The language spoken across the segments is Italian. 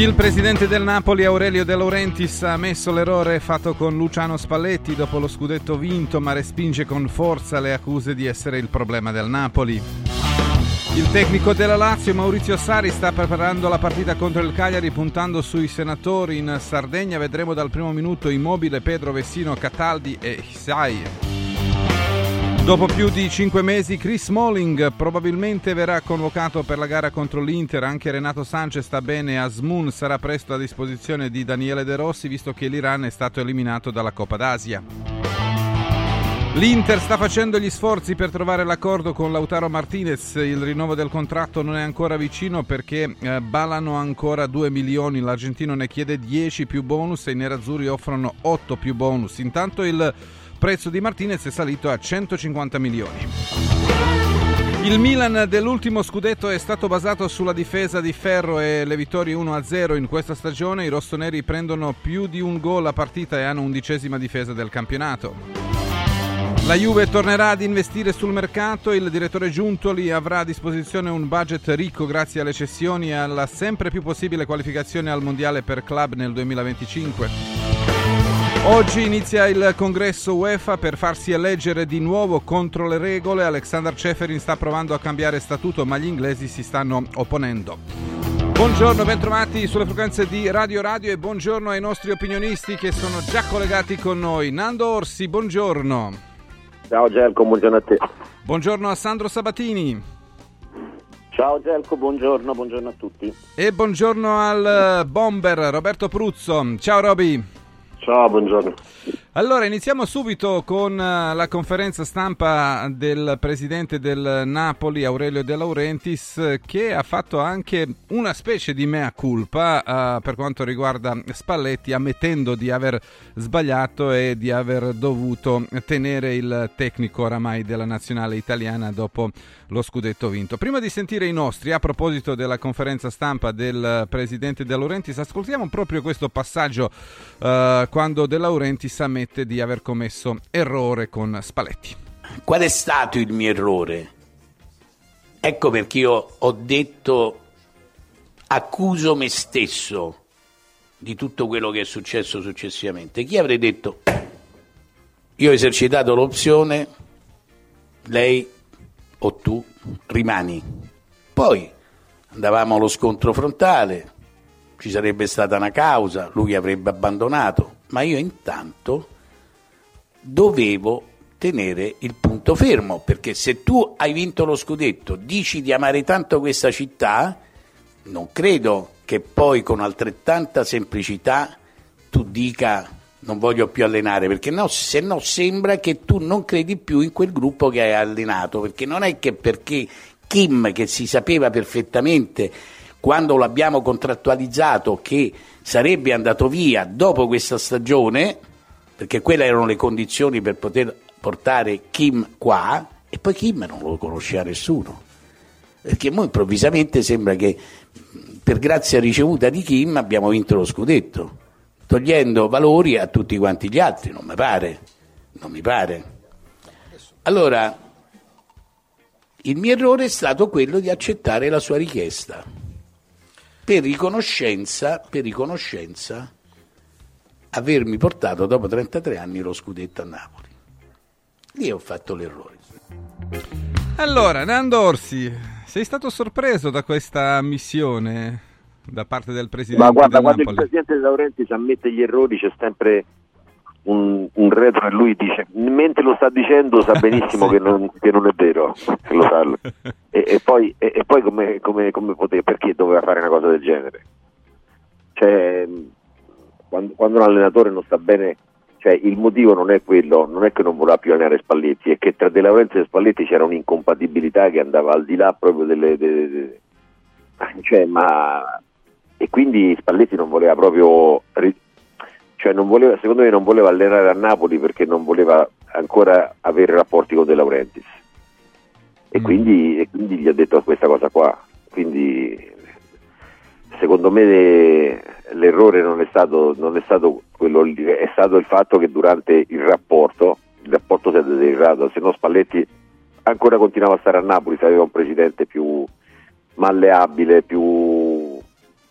Il presidente del Napoli Aurelio De Laurentiis ha ammesso l'errore fatto con Luciano Spalletti dopo lo scudetto vinto, ma respinge con forza le accuse di essere il problema del Napoli. Il tecnico della Lazio Maurizio Sari sta preparando la partita contro il Cagliari puntando sui senatori in Sardegna. Vedremo dal primo minuto Immobile, Pedro Vessino, Cataldi e Hisai. Dopo più di cinque mesi Chris Smalling probabilmente verrà convocato per la gara contro l'Inter, anche Renato Sanchez sta bene, Asmun sarà presto a disposizione di Daniele De Rossi visto che l'Iran è stato eliminato dalla Coppa d'Asia. L'Inter sta facendo gli sforzi per trovare l'accordo con Lautaro Martinez, il rinnovo del contratto non è ancora vicino perché eh, ballano ancora 2 milioni, l'argentino ne chiede 10 più bonus e i nerazzurri offrono 8 più bonus. Intanto il prezzo di Martinez è salito a 150 milioni. Il Milan dell'ultimo scudetto è stato basato sulla difesa di Ferro e le vittorie 1-0 in questa stagione. I rossoneri prendono più di un gol a partita e hanno undicesima difesa del campionato. La Juve tornerà ad investire sul mercato, il direttore Giuntoli avrà a disposizione un budget ricco grazie alle cessioni e alla sempre più possibile qualificazione al Mondiale per club nel 2025. Oggi inizia il congresso UEFA per farsi eleggere di nuovo contro le regole. Alexander Ceferin sta provando a cambiare statuto, ma gli inglesi si stanno opponendo. Buongiorno, bentrovati sulle frequenze di Radio Radio e buongiorno ai nostri opinionisti che sono già collegati con noi. Nando Orsi, buongiorno. Ciao Gelco, buongiorno a te. Buongiorno a Sandro Sabatini. Ciao Gelco, buongiorno, buongiorno a tutti. E buongiorno al bomber Roberto Pruzzo. Ciao Roby. Ciao, buongiorno. Allora, iniziamo subito con eh, la conferenza stampa del presidente del Napoli, Aurelio De Laurentiis, che ha fatto anche una specie di mea culpa uh, per quanto riguarda Spalletti, ammettendo di aver sbagliato e di aver dovuto tenere il tecnico oramai della nazionale italiana dopo lo scudetto vinto. Prima di sentire i nostri, a proposito della conferenza stampa del presidente De Laurentiis, ascoltiamo proprio questo passaggio uh, quando De Laurentiis ammette ammette di aver commesso errore con Spalletti. Qual è stato il mio errore? Ecco perché io ho detto accuso me stesso di tutto quello che è successo successivamente. Chi avrei detto io ho esercitato l'opzione, lei o tu rimani. Poi andavamo allo scontro frontale, ci sarebbe stata una causa, lui avrebbe abbandonato, ma io intanto dovevo tenere il punto fermo, perché se tu hai vinto lo scudetto, dici di amare tanto questa città, non credo che poi con altrettanta semplicità tu dica non voglio più allenare, perché no, se no sembra che tu non credi più in quel gruppo che hai allenato, perché non è che perché Kim, che si sapeva perfettamente quando l'abbiamo contrattualizzato che sarebbe andato via dopo questa stagione, perché quelle erano le condizioni per poter portare Kim qua, e poi Kim non lo conosceva nessuno. Perché noi improvvisamente sembra che per grazia ricevuta di Kim abbiamo vinto lo scudetto, togliendo valori a tutti quanti gli altri, non mi pare, non mi pare. Allora, il mio errore è stato quello di accettare la sua richiesta per riconoscenza, per riconoscenza avermi portato dopo 33 anni lo scudetto a Napoli. Lì ho fatto l'errore. Allora, Nando Orsi, sei stato sorpreso da questa missione da parte del presidente? Ma guarda, quando il presidente De Laurenti si ammette gli errori c'è sempre un, un, retro e lui dice, mentre lo sta dicendo sa benissimo sì. che, non, che, non, è vero, lo sa. E, e poi, e, e poi come, come, come poteva, perché doveva fare una cosa del genere? Cioè, quando, quando, un allenatore non sta bene, cioè, il motivo non è quello, non è che non voleva più allenare Spalletti, è che tra De Laurenti e Spalletti c'era un'incompatibilità che andava al di là proprio delle... delle, delle cioè, ma, e quindi Spalletti non voleva proprio cioè voleva, secondo me non voleva allenare a Napoli perché non voleva ancora avere rapporti con De Laurentiis. E, mm. quindi, e quindi, gli ha detto questa cosa qua. Quindi secondo me le, l'errore non è, stato, non è stato quello è stato il fatto che durante il rapporto il rapporto si è deteriorato se no Spalletti ancora continuava a stare a Napoli se aveva un presidente più malleabile più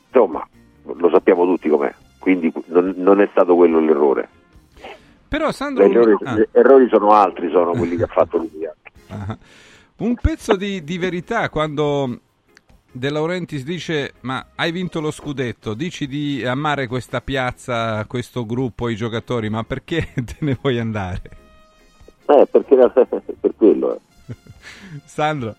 insomma lo sappiamo tutti com'è, quindi non, non è stato quello l'errore. Però Sandro... Gli errori, ah. errori, sono altri, sono quelli che ha fatto lui. Ah. Un pezzo di, di verità quando De Laurentiis dice ma hai vinto lo scudetto, dici di amare questa piazza, questo gruppo, i giocatori, ma perché te ne vuoi andare? Eh, perché per quello. Eh. Sandro?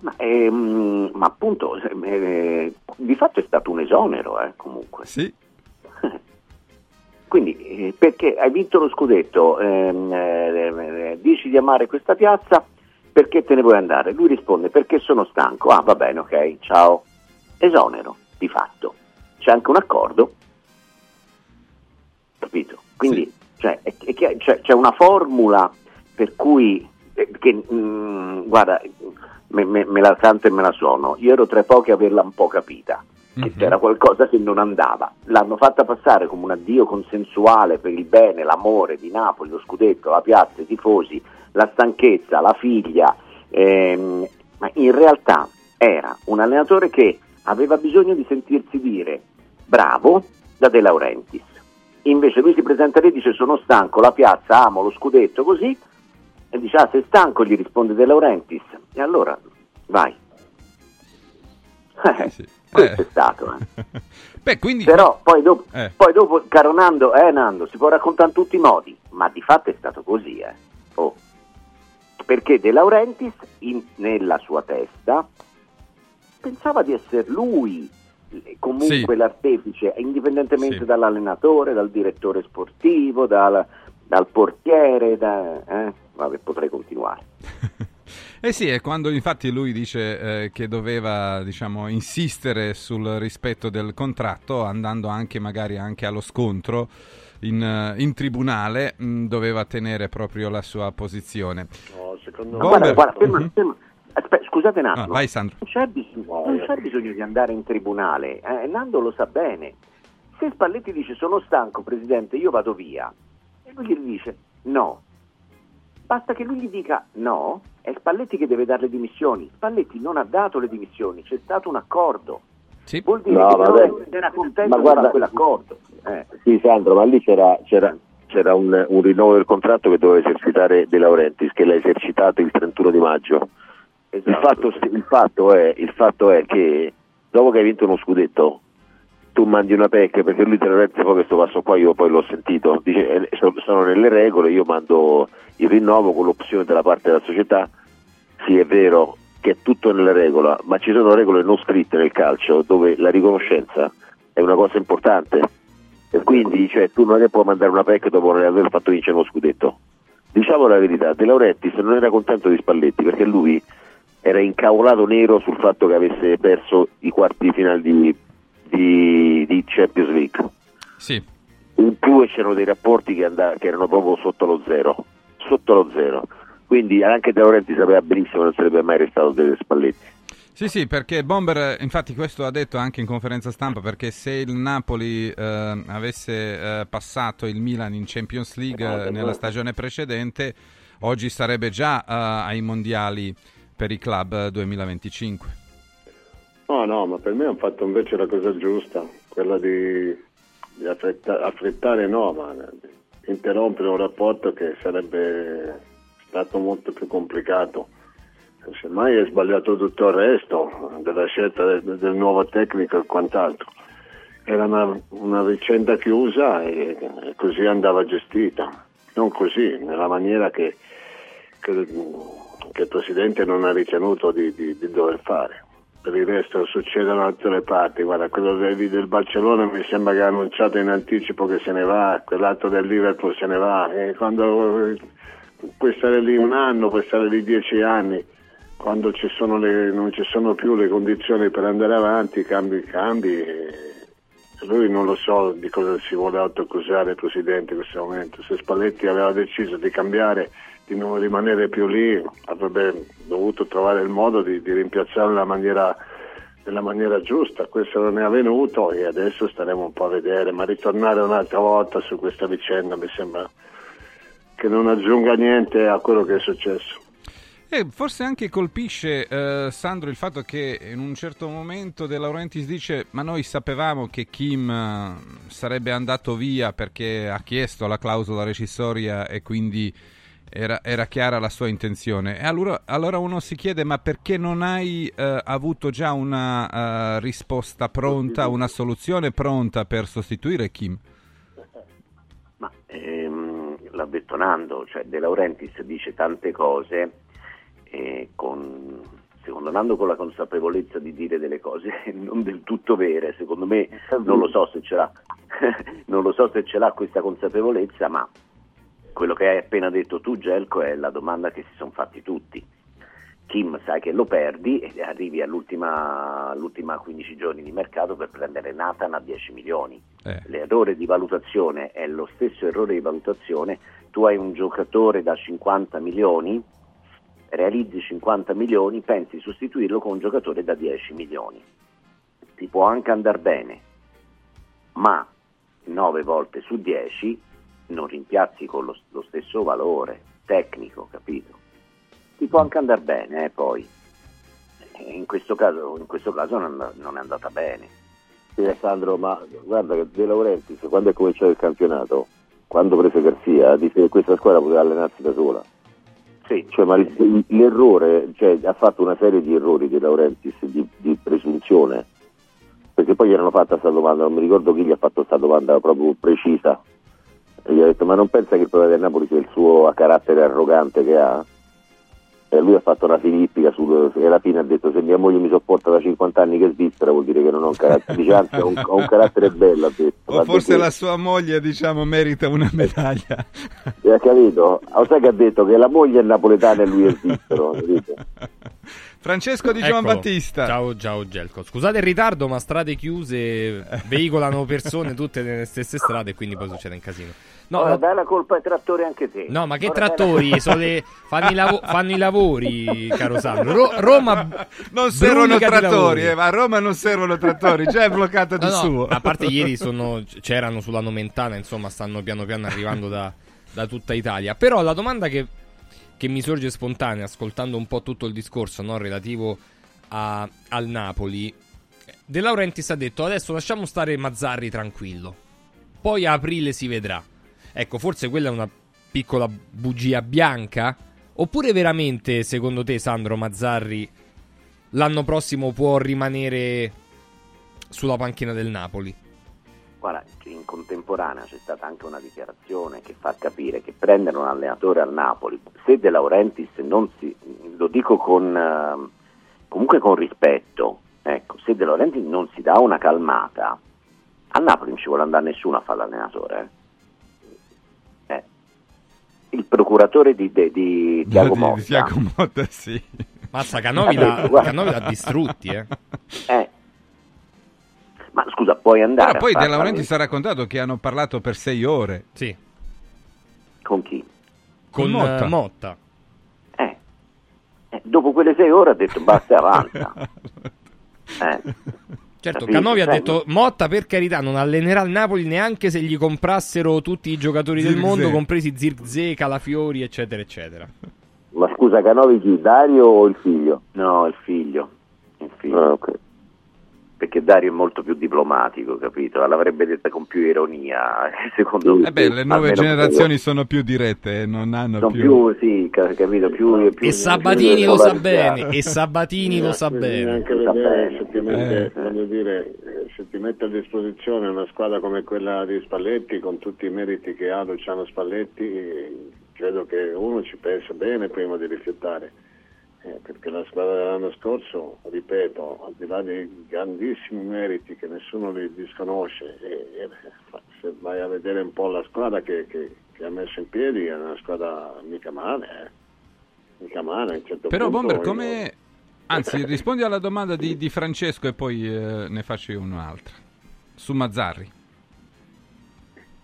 Ma, ehm, ma appunto, eh, di fatto è stato un esonero, eh, comunque. Sì. Quindi, eh, perché hai vinto lo scudetto, ehm, eh, dici di amare questa piazza, perché te ne vuoi andare? Lui risponde, perché sono stanco. Ah, va bene, ok, ciao. Esonero, di fatto. C'è anche un accordo, capito? Quindi sì. cioè, è, è, cioè, c'è una formula per cui, eh, che, mh, mm, guarda, me, me, me, la canto e me la suono. Io ero tra pochi a averla un po' capita, che mm-hmm. c'era qualcosa che non andava. L'hanno fatta passare come un addio consensuale per il bene, l'amore di Napoli, lo scudetto, la piazza, i tifosi, la stanchezza, la figlia, ehm, ma in realtà era un allenatore che aveva bisogno di sentirsi dire bravo da De Laurentiis. Invece lui si presenta lì e dice sono stanco, la piazza, amo lo scudetto, così e dice, ah, sei stanco, gli risponde De Laurentiis. E allora, vai. Eh, sì. Questo eh. è stato. Eh. Beh, quindi... Però poi dopo, eh. poi dopo, caro Nando, eh Nando, si può raccontare in tutti i modi, ma di fatto è stato così, eh. Oh. Perché De Laurentiis, in, nella sua testa, pensava di essere lui comunque sì. l'artefice, indipendentemente sì. dall'allenatore, dal direttore sportivo, dal, dal portiere, da, eh? Vabbè, potrei continuare. eh sì, è quando infatti lui dice eh, che doveva diciamo, insistere sul rispetto del contratto, andando anche magari anche allo scontro in, eh, in tribunale, mh, mm, doveva tenere proprio la sua posizione. No, secondo me... Guarda, guarda, ferma, uh-huh. ferma. Aspetta, scusate un attimo, no, vai, Sandro. Non, c'è bisogno, non c'è bisogno di andare in tribunale, eh, Nando lo sa bene. Se Spalletti dice sono stanco, Presidente, io vado via, e lui gli dice no, Basta che lui gli dica no, è Spalletti che deve dare le dimissioni. Spalletti non ha dato le dimissioni, c'è stato un accordo. Sì. Vuol dire no, che vabbè. era contento ma guarda, di quell'accordo. Eh. Sì, Sandro, ma lì c'era, c'era, c'era un, un, rinnovo del contratto che doveva esercitare De Laurentiis, che l'ha esercitato il 31 di maggio. Esatto. Il, fatto, il, fatto è, il fatto è che dopo che hai vinto uno scudetto, tu mandi una PEC perché lui lo rende poi questo passo qua io poi l'ho sentito dice eh, sono nelle regole io mando il rinnovo con l'opzione della parte della società sì è vero che è tutto nelle regole ma ci sono regole non scritte nel calcio dove la riconoscenza è una cosa importante e quindi cioè, tu non è che puoi mandare una PEC dopo non aver fatto vincere uno scudetto diciamo la verità De Laurentiis non era contento di Spalletti perché lui era incavolato nero sul fatto che avesse perso i quarti di finale di di, di Champions League. Sì. In più c'erano dei rapporti che, and- che, erano proprio sotto lo zero, sotto lo zero. Quindi anche De Laurenti sapeva benissimo che non sarebbe mai restato delle Spalletti. Sì, sì, perché Bomber, infatti questo ha detto anche in conferenza stampa, perché se il Napoli eh, avesse eh, passato il Milan in Champions League eh, nella stagione precedente, oggi sarebbe già eh, ai mondiali per i club 2025. No, no, ma per me hanno fatto invece la cosa giusta, quella di, di affretta, affrettare no, ma interrompere un rapporto che sarebbe stato molto più complicato. Semmai è sbagliato tutto il resto della scelta del, del nuovo tecnico e quant'altro. Era una, una vicenda chiusa e, e, così andava gestita, non così, nella maniera che, che, che il Presidente non ha ritenuto di, di, di dover fare per il resto succedono le parti. Guarda, quello del, del, Barcellona mi sembra che ha annunciato in anticipo che se ne va, quell'altro del Liverpool se ne va. E quando puoi stare lì un anno, puoi stare lì dieci anni, quando ci le, non ci sono più le condizioni per andare avanti, cambi, cambi. lui non lo so di cosa si vuole autoaccusare il Presidente in questo momento. Se Spalletti aveva deciso di cambiare di non rimanere più lì, avrebbe dovuto trovare il modo di, di rimpiazzarlo nella maniera, nella maniera, giusta. Questo non è avvenuto e adesso staremo un po' a vedere, ma ritornare un'altra volta su questa vicenda mi sembra che non aggiunga niente a quello che è successo. E forse anche colpisce, eh, Sandro, il fatto che in un certo momento De Laurentiis dice ma noi sapevamo che Kim eh, sarebbe andato via perché ha chiesto la clausola rescissoria e quindi era, era, chiara la sua intenzione. E allora, allora, uno si chiede: ma perché non hai eh, avuto già una uh, risposta pronta, una soluzione pronta per sostituire Kim? Ma ehm, l'ha detto Nando, cioè De Laurentiis dice tante cose eh, con, secondo Nando con la consapevolezza di dire delle cose non del tutto vere, secondo me non lo so se ce l'ha, non lo so se ce l'ha questa consapevolezza, ma quello che hai appena detto tu Gelco è la domanda che si sono fatti tutti. Kim sai che lo perdi e arrivi all'ultima, all'ultima 15 giorni di mercato per prendere Nathan a 10 milioni. Eh. L'errore di valutazione è lo stesso errore di valutazione, tu hai un giocatore da 50 milioni, realizzi 50 milioni, pensi di sostituirlo con un giocatore da 10 milioni. Ti può anche andare bene, ma 9 volte su 10 non rimpiazzi con lo, lo stesso valore tecnico, capito? Ti può anche andare bene, eh, poi. In questo caso, in questo caso non, non, è andata bene. Sì, Alessandro, ma guarda che De Laurentiis, quando è cominciato il campionato, quando prese Garzia, disse che questa squadra poteva allenarsi da sola. Sì. Cioè, ma l'errore, cioè, ha fatto una serie di errori De Laurentiis di, di presunzione, perché poi gli hanno fatto questa domanda, non mi ricordo chi gli ha fatto questa domanda proprio precisa, e gli ha detto ma non pensa che il problema del Napoli sia il suo carattere arrogante che ha? E lui ha fatto una filippica sul, e alla fine ha detto se mia moglie mi sopporta da 50 anni che è svizzera vuol dire che non ho un carattere, dice, anzi ho un, ho un carattere bello ha detto. O forse la sua moglie diciamo merita una medaglia. E ha capito? O sai che ha detto che la moglie è napoletana e lui è svizzero, capito? Francesco Di Giovan Battista. Ciao, ciao Gelco. Scusate il ritardo, ma strade chiuse veicolano persone tutte nelle stesse strade e quindi poi succede un casino. No, Ora, dai la colpa ai trattori anche te. No, ma che Ora trattori? La... Le... Fanno, i lav- fanno, i lavori, caro Sandro. Ro- Roma non servono trattori, eh, ma a Roma non servono trattori, già è bloccata di no, suo. a parte ieri sono, c'erano sulla Nomentana, insomma, stanno piano piano arrivando da, da tutta Italia. Però la domanda che che mi sorge spontanea ascoltando un po' tutto il discorso no, relativo a, al Napoli. De Laurentiis ha detto adesso lasciamo stare Mazzarri tranquillo, poi a aprile si vedrà. Ecco, forse quella è una piccola bugia bianca? Oppure veramente, secondo te, Sandro Mazzarri l'anno prossimo può rimanere sulla panchina del Napoli? Guarda, in contemporanea c'è stata anche una dichiarazione che fa capire che prendere un allenatore al Napoli, se De Laurentiis non si, lo dico con, eh, comunque con rispetto, ecco, se De Laurentiis non si dà una calmata, a Napoli non ci vuole andare nessuno a fare l'allenatore. Eh. Eh. Il procuratore di, di, di Tiago Motta. Di Tiago Motta, sì. Mazza, Canovi l'ha, distrutti, eh. eh ma scusa, puoi andare. Però poi De Laurenti si è raccontato che hanno parlato per sei ore. Sì. Con chi? Con, Con Motta. Uh, Motta. Eh. eh. Dopo quelle sei ore ha detto basta avanza. eh. Certo, Canovi ha detto Motta per carità non allenerà il Napoli neanche se gli comprassero tutti i giocatori Zirze. del mondo, compresi Zirze, Calafiori, eccetera, eccetera. Ma scusa, Canovi chi? Dario o il figlio? No, il figlio. Il figlio. Ah, okay perché Dario è molto più diplomatico, capito? L'avrebbe detta con più ironia, secondo me. Eh beh, le nuove generazioni sono più dirette, non hanno sono più... più... sì, capito, più... più e Sabatini lo sa bene, e Sabatini lo sa bene. Anche vedere se ti, mette, eh. dire, se ti mette a disposizione una squadra come quella di Spalletti, con tutti i meriti che ha Luciano Spalletti, credo che uno ci pensa bene prima di rifiutare eh, perché la squadra dell'anno scorso, ripeto, al di là dei grandissimi meriti che nessuno li disconosce, e, e, se vai a vedere un po' la squadra che, che, che ha messo in piedi è una squadra mica male, eh. mica male. Certo Però Bomber, come... Io... Anzi, rispondi alla domanda di, di Francesco e poi eh, ne faccio io un'altra. Su Mazzarri.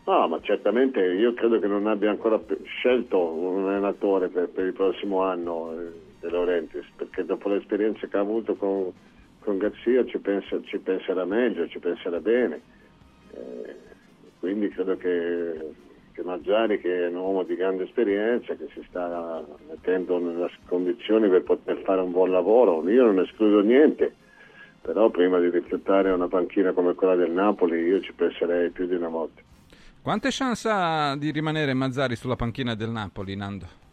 No, ma certamente io credo che non abbia ancora scelto un allenatore per, per il prossimo anno eh, De Laurentiis, perché dopo l'esperienza che ha avuto con, con Garzia ci, pensa, ci, penserà meglio, ci penserà bene. Eh, quindi credo che, che Mazzari che è un uomo di grande esperienza, che si sta mettendo nelle condizioni per poter fare un buon lavoro, io non escludo niente, però prima di riflettere una panchina come quella del Napoli io ci penserei più di una volta. Quante chance ha di rimanere Mazzari sulla panchina del Napoli, Nando?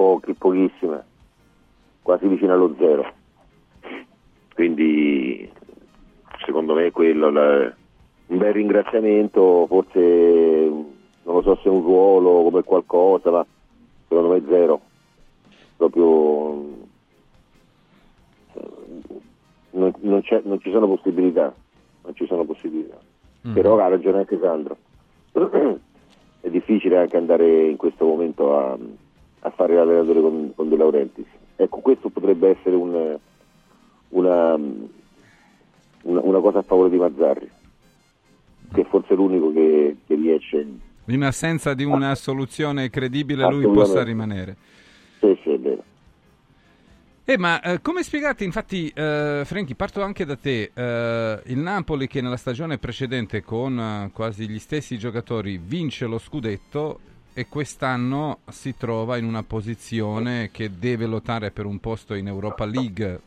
Pochi, pochissime, quasi vicino allo zero. Quindi secondo me quello la, un bel ringraziamento, forse non lo so se un ruolo come qualcosa, ma secondo me zero. Proprio non, non, non ci sono possibilità, non ci sono possibilità. Mm. Però ha ragione anche Sandro. È difficile anche andare in questo momento a, a fare l'allenatore con, con De Laurentiis. Ecco, questo potrebbe essere un, una, una, una, cosa a favore di Mazzarri, che è forse l'unico che, che riesce. In assenza di una soluzione credibile lui possa rimanere. Sì, sì, è vero. Eh, ma eh, come spiegate, infatti, eh, Franchi, parto anche da te, eh, il Napoli che nella stagione precedente con eh, quasi gli stessi giocatori vince lo scudetto e quest'anno si trova in una posizione che deve lottare per un posto in Europa League,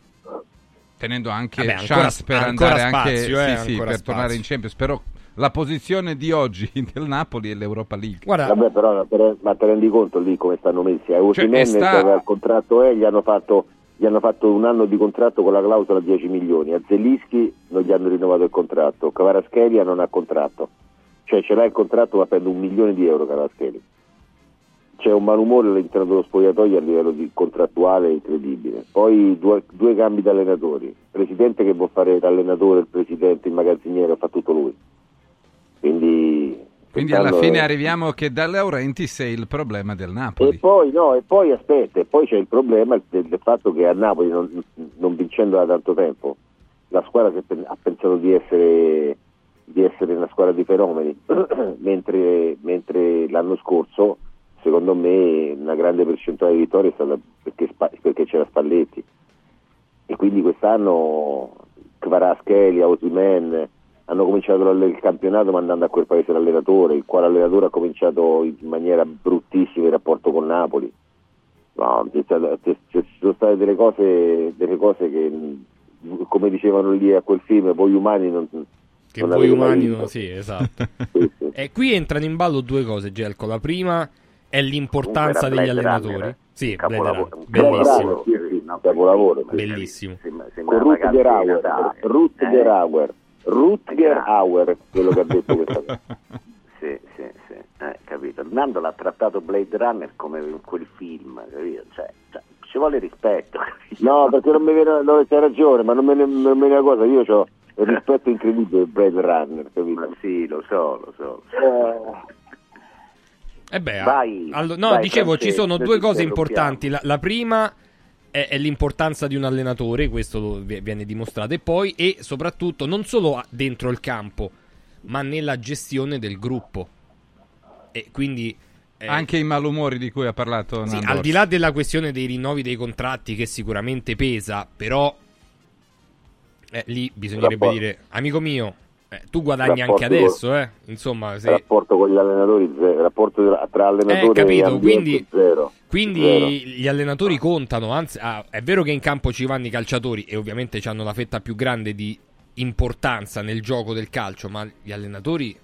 tenendo anche Vabbè, chance per andare spazio, anche eh, sì, sì, per spazio. tornare in Champions, però la posizione di oggi del Napoli è l'Europa League. Guarda, Vabbè, però, però, ma te rendi conto lì come stanno messi? A Usimene cioè, sta... il contratto è, gli hanno fatto gli hanno fatto un anno di contratto con la clausola 10 milioni, a Zelischi non gli hanno rinnovato il contratto, Cavaraschelia non ha contratto, cioè ce l'ha il contratto ma prende un milione di euro Cavaraschelia. C'è un malumore all'interno dello spogliatoio a livello contrattuale incredibile. Poi due, due cambi di allenatori, il presidente che vuol fare l'allenatore, il presidente, il magazziniere, fa tutto lui. Quindi quindi alla fine arriviamo che da Laurentiis è il problema del Napoli. E poi, no, e poi aspetta, e poi c'è il problema del, del fatto che a Napoli, non, non, vincendo da tanto tempo, la squadra ha pensato di essere, di essere una squadra di fenomeni, mentre, mentre, l'anno scorso, secondo me, una grande percentuale di vittorie è stata perché, perché c'era Spalletti. E quindi quest'anno Kvaraschelia, Osimen hanno cominciato il campionato mandando a quel paese l'allenatore, il quale allenatore ha cominciato in maniera bruttissima il rapporto con Napoli. No, ci sono state delle cose, delle cose che, come dicevano lì a quel film, voi umani non, che non voi umani non, sì, esatto. sì, sì. E qui entrano in ballo due cose, Gelco. La prima è l'importanza degli allenatori. Runner, sì, capolavoro. bellissimo. Capolavoro. Bellissimo. Con Rutger Hauer, Rutger Hauer Rutger Hauer, quello che ha detto questa cosa. sì, sì, sì, eh, capito. Nando l'ha trattato Blade Runner come quel film, capito? Cioè, cioè, ci vuole rispetto. Capito? No, perché non mi viene, no, c'è ragione, ma non me ne, non me ne cosa, io ho il rispetto incredibile per Blade Runner, capito? Ma sì, lo so, lo so. Eh... Eh beh, vai, allo, no, vai, dicevo, ci sono due cose importanti. La, la prima è, è, l'importanza di un allenatore, questo viene dimostrato, e poi e soprattutto non solo dentro il campo, ma nella gestione del gruppo. E quindi eh, anche i malumori di cui ha parlato sì, al di là della questione dei rinnovi dei contratti che sicuramente pesa, però eh, lì bisognerebbe dire amico mio, eh, tu guadagni anche adesso, con, eh? Insomma, sì. Il rapporto con gli allenatori, zero. il rapporto tra allenatori eh, capito, quindi, zero. Quindi zero. gli allenatori contano, anzi, ah, è vero che in campo ci vanno i calciatori e ovviamente hanno la fetta più grande di importanza nel gioco del calcio, ma gli allenatori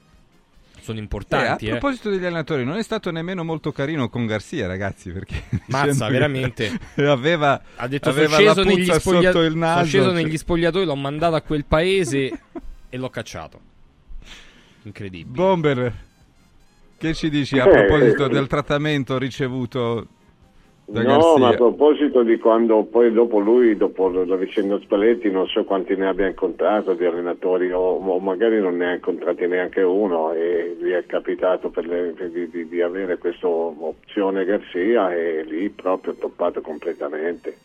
sono importanti. Eh, a proposito eh. degli allenatori, non è stato nemmeno molto carino con Garzia, ragazzi, perché Mazza, veramente. aveva, ha detto aveva sceso, negli, spoglia- il naso, sono sceso cioè. negli spogliatoi, l'ho mandato a quel paese e l'ho cacciato. Incredibile. Bomber, che ci dici a eh, proposito eh, del trattamento ricevuto da no, Garzia? ma a proposito di quando poi dopo lui, dopo la vicenda Spalletti, non so quanti ne abbia incontrato di allenatori o, o magari non ne ha incontrati neanche uno e gli è capitato le, di, di, di avere questa opzione Garzia e lì proprio toppato completamente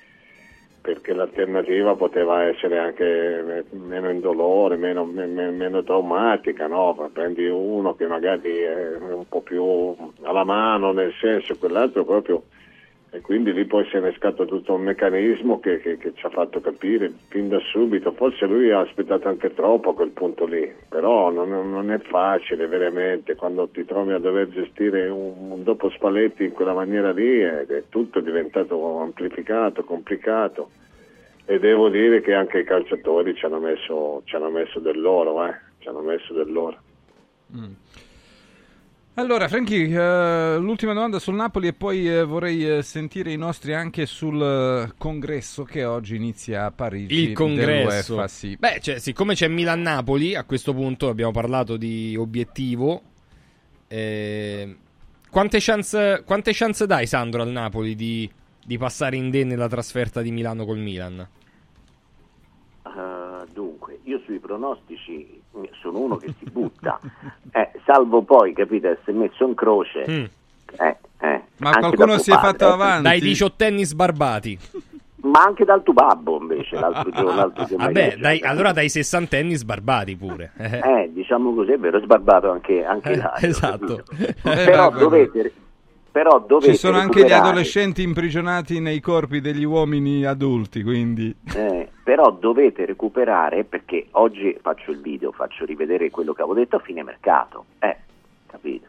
perché l'alternativa poteva essere anche meno indolore, meno, meno, meno traumatica, no? prendi uno che magari è un po' più alla mano, nel senso quell'altro proprio E quindi lì poi si è innescato tutto un meccanismo che, che, che, ci ha fatto capire fin da subito, forse lui ha aspettato anche troppo a quel punto lì, però non, non è facile veramente quando ti trovi a dover gestire un, un dopo Spalletti in quella maniera lì, è, è tutto diventato amplificato, complicato e devo dire che anche i calciatori ci hanno messo, ci hanno messo del loro, eh? ci hanno messo del loro. Mm. Allora, Franchi, uh, l'ultima domanda sul Napoli e poi uh, vorrei uh, sentire i nostri anche sul congresso che oggi inizia a Parigi. Il congresso. UEFA, sì. Beh, cioè, siccome c'è Milan-Napoli, a questo punto abbiamo parlato di obiettivo. Eh, quante, chance, quante chance dai, Sandro, al Napoli di, di passare indenne la trasferta di Milano col Milan? Dunque, io sui pronostici sono uno che si butta, eh, salvo poi, capite, essere messo in croce. Mm. Eh, eh, Ma qualcuno si è fatto avanti. Dai diciottenni sbarbati. Ma anche dal tuo babbo invece l'altro giorno. L'altro giorno Vabbè, dai, allora dai sessantenni sbarbati pure. Eh, diciamo così, è vero, è sbarbato anche, anche eh, là. Esatto. Però dovete, però dovete Ci sono anche gli adolescenti imprigionati nei corpi degli uomini adulti, quindi... Eh, però dovete recuperare, perché oggi faccio il video, faccio rivedere quello che avevo detto a fine mercato. Eh, capito?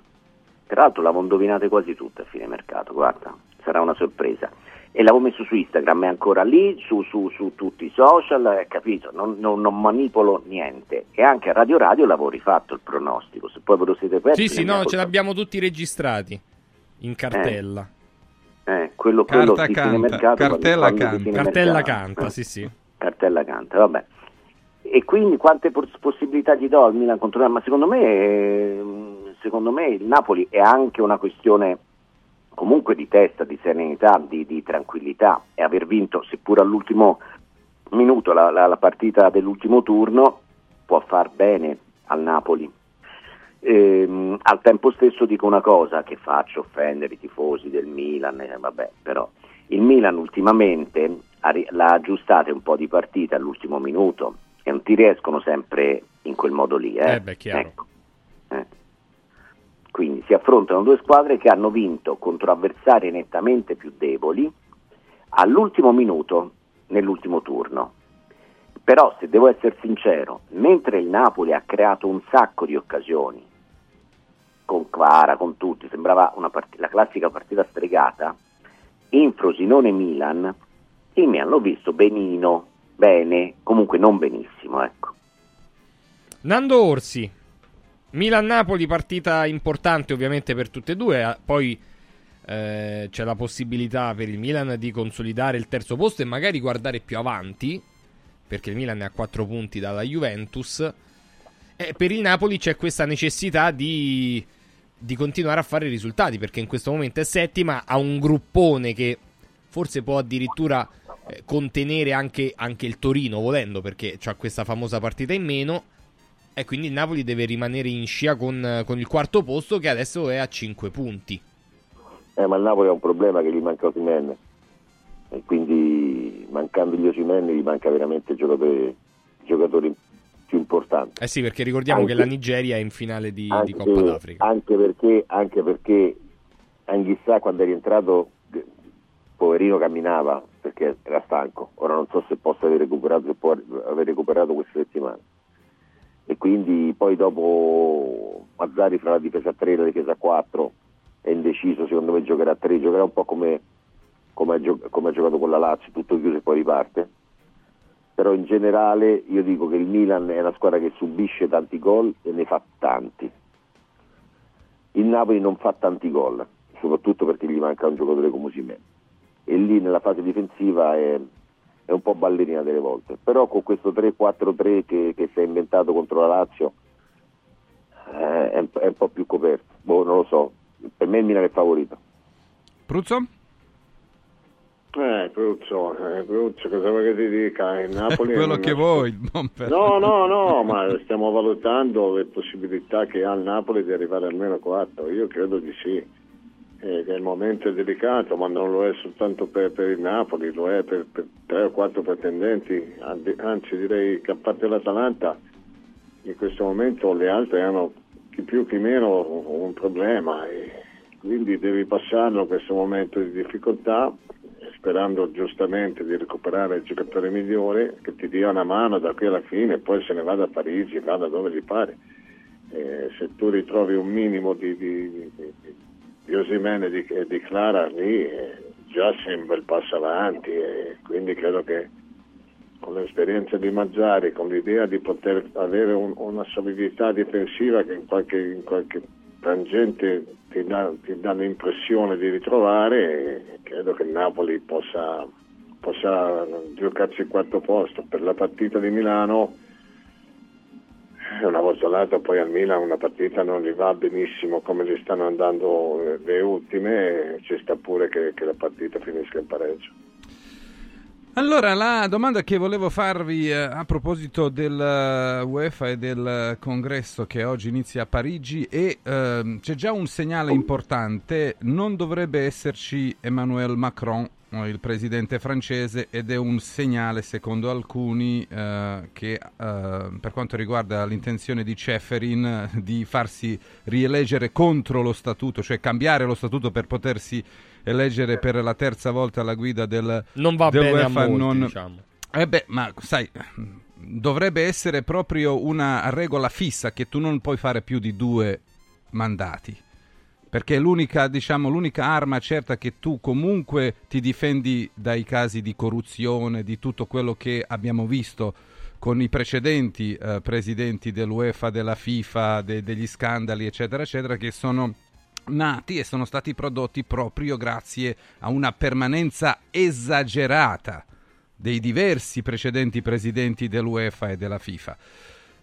Tra l'altro l'avevo indovinate quasi tutte a fine mercato, guarda, sarà una sorpresa. E l'avevo messo su Instagram, è ancora lì, su, su, su tutti i social, eh, capito? Non, non, non, manipolo niente. E anche a Radio Radio l'avevo rifatto il pronostico, se poi ve lo siete persi... Sì, sì, no, ce l'abbiamo tutti registrati in cartella. Eh, eh quello, quello Carta canta. Mercato, cartella canta. Cartella canta, sì sì. Cartella canta, vabbè. E quindi quante possibilità gli do al Milan contro il Ma secondo me, secondo me il Napoli è anche una questione comunque di testa, di serenità, di, di tranquillità e aver vinto, seppur all'ultimo minuto, la, la, la partita dell'ultimo turno può far bene al Napoli Ehm, al tempo stesso dico una cosa che faccio offendere i tifosi del Milan, eh, vabbè, però il Milan ultimamente l'ha aggiustate un po' di partite all'ultimo minuto e non ti riescono sempre in quel modo lì. Eh? Eh beh, ecco. eh. Quindi si affrontano due squadre che hanno vinto contro avversari nettamente più deboli all'ultimo minuto nell'ultimo turno. Però se devo essere sincero, mentre il Napoli ha creato un sacco di occasioni con Quara, con tutti, sembrava part- la classica partita stregata, in Frosinone-Milan il Milan l'ho visto benino, bene, comunque non benissimo, ecco. Nando Orsi, Milan-Napoli, partita importante ovviamente per tutte e due, poi eh, c'è la possibilità per il Milan di consolidare il terzo posto e magari guardare più avanti, perché il Milan ne ha 4 punti dalla Juventus. E per il Napoli c'è questa necessità di di continuare a fare risultati perché in questo momento è settima, ha un gruppone che forse può addirittura eh, contenere anche, anche, il Torino volendo perché ha questa famosa partita in meno e quindi il Napoli deve rimanere in scia con, con il quarto posto che adesso è a 5 punti. Eh, ma il Napoli ha un problema che gli manca Osimene e quindi mancando gli Osimene gli manca veramente giocatori, giocatori più importante. Eh sì, perché ricordiamo anche, che la Nigeria è in finale di, anche, di Coppa d'Africa. Anche perché, anche perché Anghissà quando è rientrato, poverino camminava perché era stanco. Ora non so se possa aver recuperato, se può aver recuperato questa settimana. E quindi poi dopo Mazzari fra la difesa 3 e la difesa 4 è indeciso, secondo me giocherà a 3, giocherà un po' come, come, ha, gio- come ha giocato con la Lazio, tutto chiuso e poi riparte però in generale io dico che il Milan è una squadra che subisce tanti gol e ne fa tanti. Il Napoli non fa tanti gol, soprattutto perché gli manca un giocatore come Simè. E lì nella fase difensiva è, è, un po' ballerina delle volte. Però con questo 3-4-3 che, che si è inventato contro la Lazio eh, è, è, un po' più coperto. Boh, non lo so. Per me il Milan è favorito. Pruzzo? Eh, Pruzzo, eh, Pruzzo, cosa vuoi che ti dica? In Napoli Quello che vuoi, per... No, no, no, ma stiamo valutando le possibilità che ha il Napoli di arrivare almeno a 4. Io credo di sì, eh, il momento è delicato, ma non lo è soltanto per, per il Napoli, lo è per, per tre o quattro pretendenti, anzi direi che a parte l'Atalanta in questo momento le altre hanno chi più chi meno un problema. E quindi devi passarlo questo momento di difficoltà sperando giustamente di recuperare il giocatore migliore che ti dia una mano da qui alla fine, poi se ne vada a Parigi, vada dove gli pare. Eh, se tu ritrovi un minimo di, di, di, di Osimene e di, Clara lì, eh, già sei un bel passo avanti e quindi credo che con l'esperienza di Mazzari, con l'idea di poter avere un, una solidità difensiva che in qualche, in qualche tangente ti dà, ti dà l'impressione di ritrovare, credo che il Napoli possa, possa giocarsi il quarto posto. Per la partita di Milano, una volta l'altra poi al Milan una partita non gli va benissimo come gli stanno andando le ultime, ci sta pure che, che la partita finisca in pareggio. Allora, la domanda che volevo farvi eh, a proposito del uh, UEFA e del congresso che oggi inizia a Parigi è uh, c'è già un segnale importante, non dovrebbe esserci Emmanuel Macron, il presidente francese, ed è un segnale secondo alcuni uh, che per quanto riguarda l'intenzione di Ceferin di farsi rieleggere contro lo statuto, cioè cambiare lo statuto per potersi eleggere per la terza volta la guida del non va del bene UEFA, a molti, non... diciamo. Eh beh, ma sai, dovrebbe essere proprio una regola fissa che tu non puoi fare più di due mandati. Perché è l'unica, diciamo, l'unica arma certa che tu comunque ti difendi dai casi di corruzione, di tutto quello che abbiamo visto con i precedenti eh, presidenti dell'UEFA, della FIFA, de- degli scandali, eccetera, eccetera, che sono nati e sono stati prodotti proprio grazie a una permanenza esagerata dei diversi precedenti presidenti dell'UEFA e della FIFA.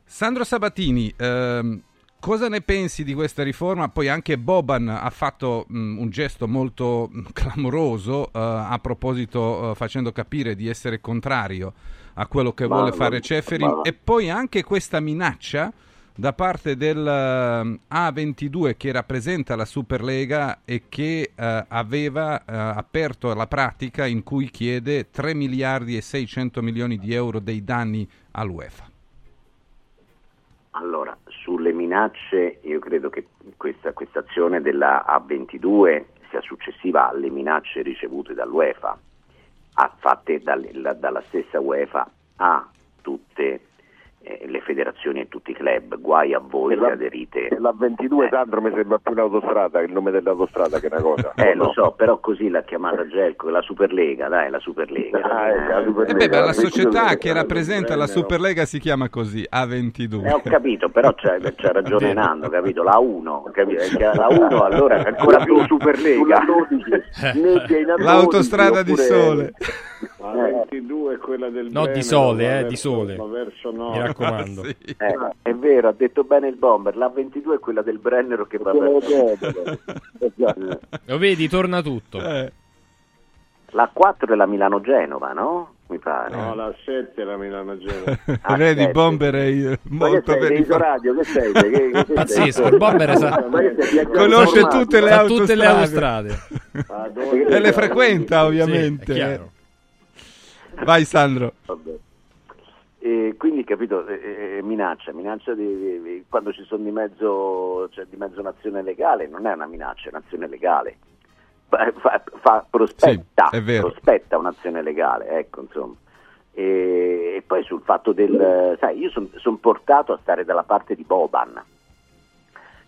Sandro Sabatini, ehm, cosa ne pensi di questa riforma? Poi anche Boban ha fatto mh, un gesto molto mh, clamoroso eh, a proposito, eh, facendo capire di essere contrario a quello che Ma- vuole fare Ceferin e poi anche questa minaccia da parte del eh, A22 che rappresenta la Superlega e che eh, aveva eh, aperto la pratica in cui chiede 3 miliardi e 600 milioni di euro dei danni all'UEFA. Allora, sulle minacce io credo che questa questa azione della A22 sia successiva alle minacce ricevute dall'UEFA, fatte dalle- la- dalla stessa UEFA a tutte eh, le federazioni e tutti i club, guai a voi la- che aderite. La 22 Eh. Sandro mi sembra più un'autostrada, il nome dell'autostrada che è una cosa. Eh, No? lo so, però così l'ha chiamata Gelco, la Superlega, dai, la Superlega. Ah, ecco, la Eh, Superlega. E beh, ma la la società 22 che rappresenta la. Superlega si chiama così, A22. Eh, ho capito, però c'è, c'è ragione Nando, capito? La 1, capito? Perché la 1 allora è ancora più Superlega. Sulla 12, nebbia in A12, L'autostrada di sole. La 22 è quella del No, di Veneto, sole, eh, verso- di sole. Mi raccomando. Sì. Eh, è vero, ha detto bene il bomber, la 22 è quella del Brennero che va verso... Esatto. Lo vedi, torna tutto. Eh, La 4 è la Milano-Genova, no? Mi pare. No, la 7 è la Milano Genova. Ah, Vedi. Bomber è eh, molto radio, che sei? Che, che? Pazzesco, il bomber sa- Conosce tutte le Sa tutte le autostrade. autostrade. A 12 E le frequenta, ovviamente. Sì, è chiaro. Vai Sandro. Vabbè. E quindi capito, eh, eh, minaccia, minaccia di, di- di- quando ci sono di mezzo, cioè di mezzo un'azione legale, non è una minaccia, è un'azione legale. Fa, fa- fa- prospetta, Sì, prospetta un'azione legale, ecco insomma. E, e poi sul fatto del, sai, io sono portato a stare dalla parte di Boban,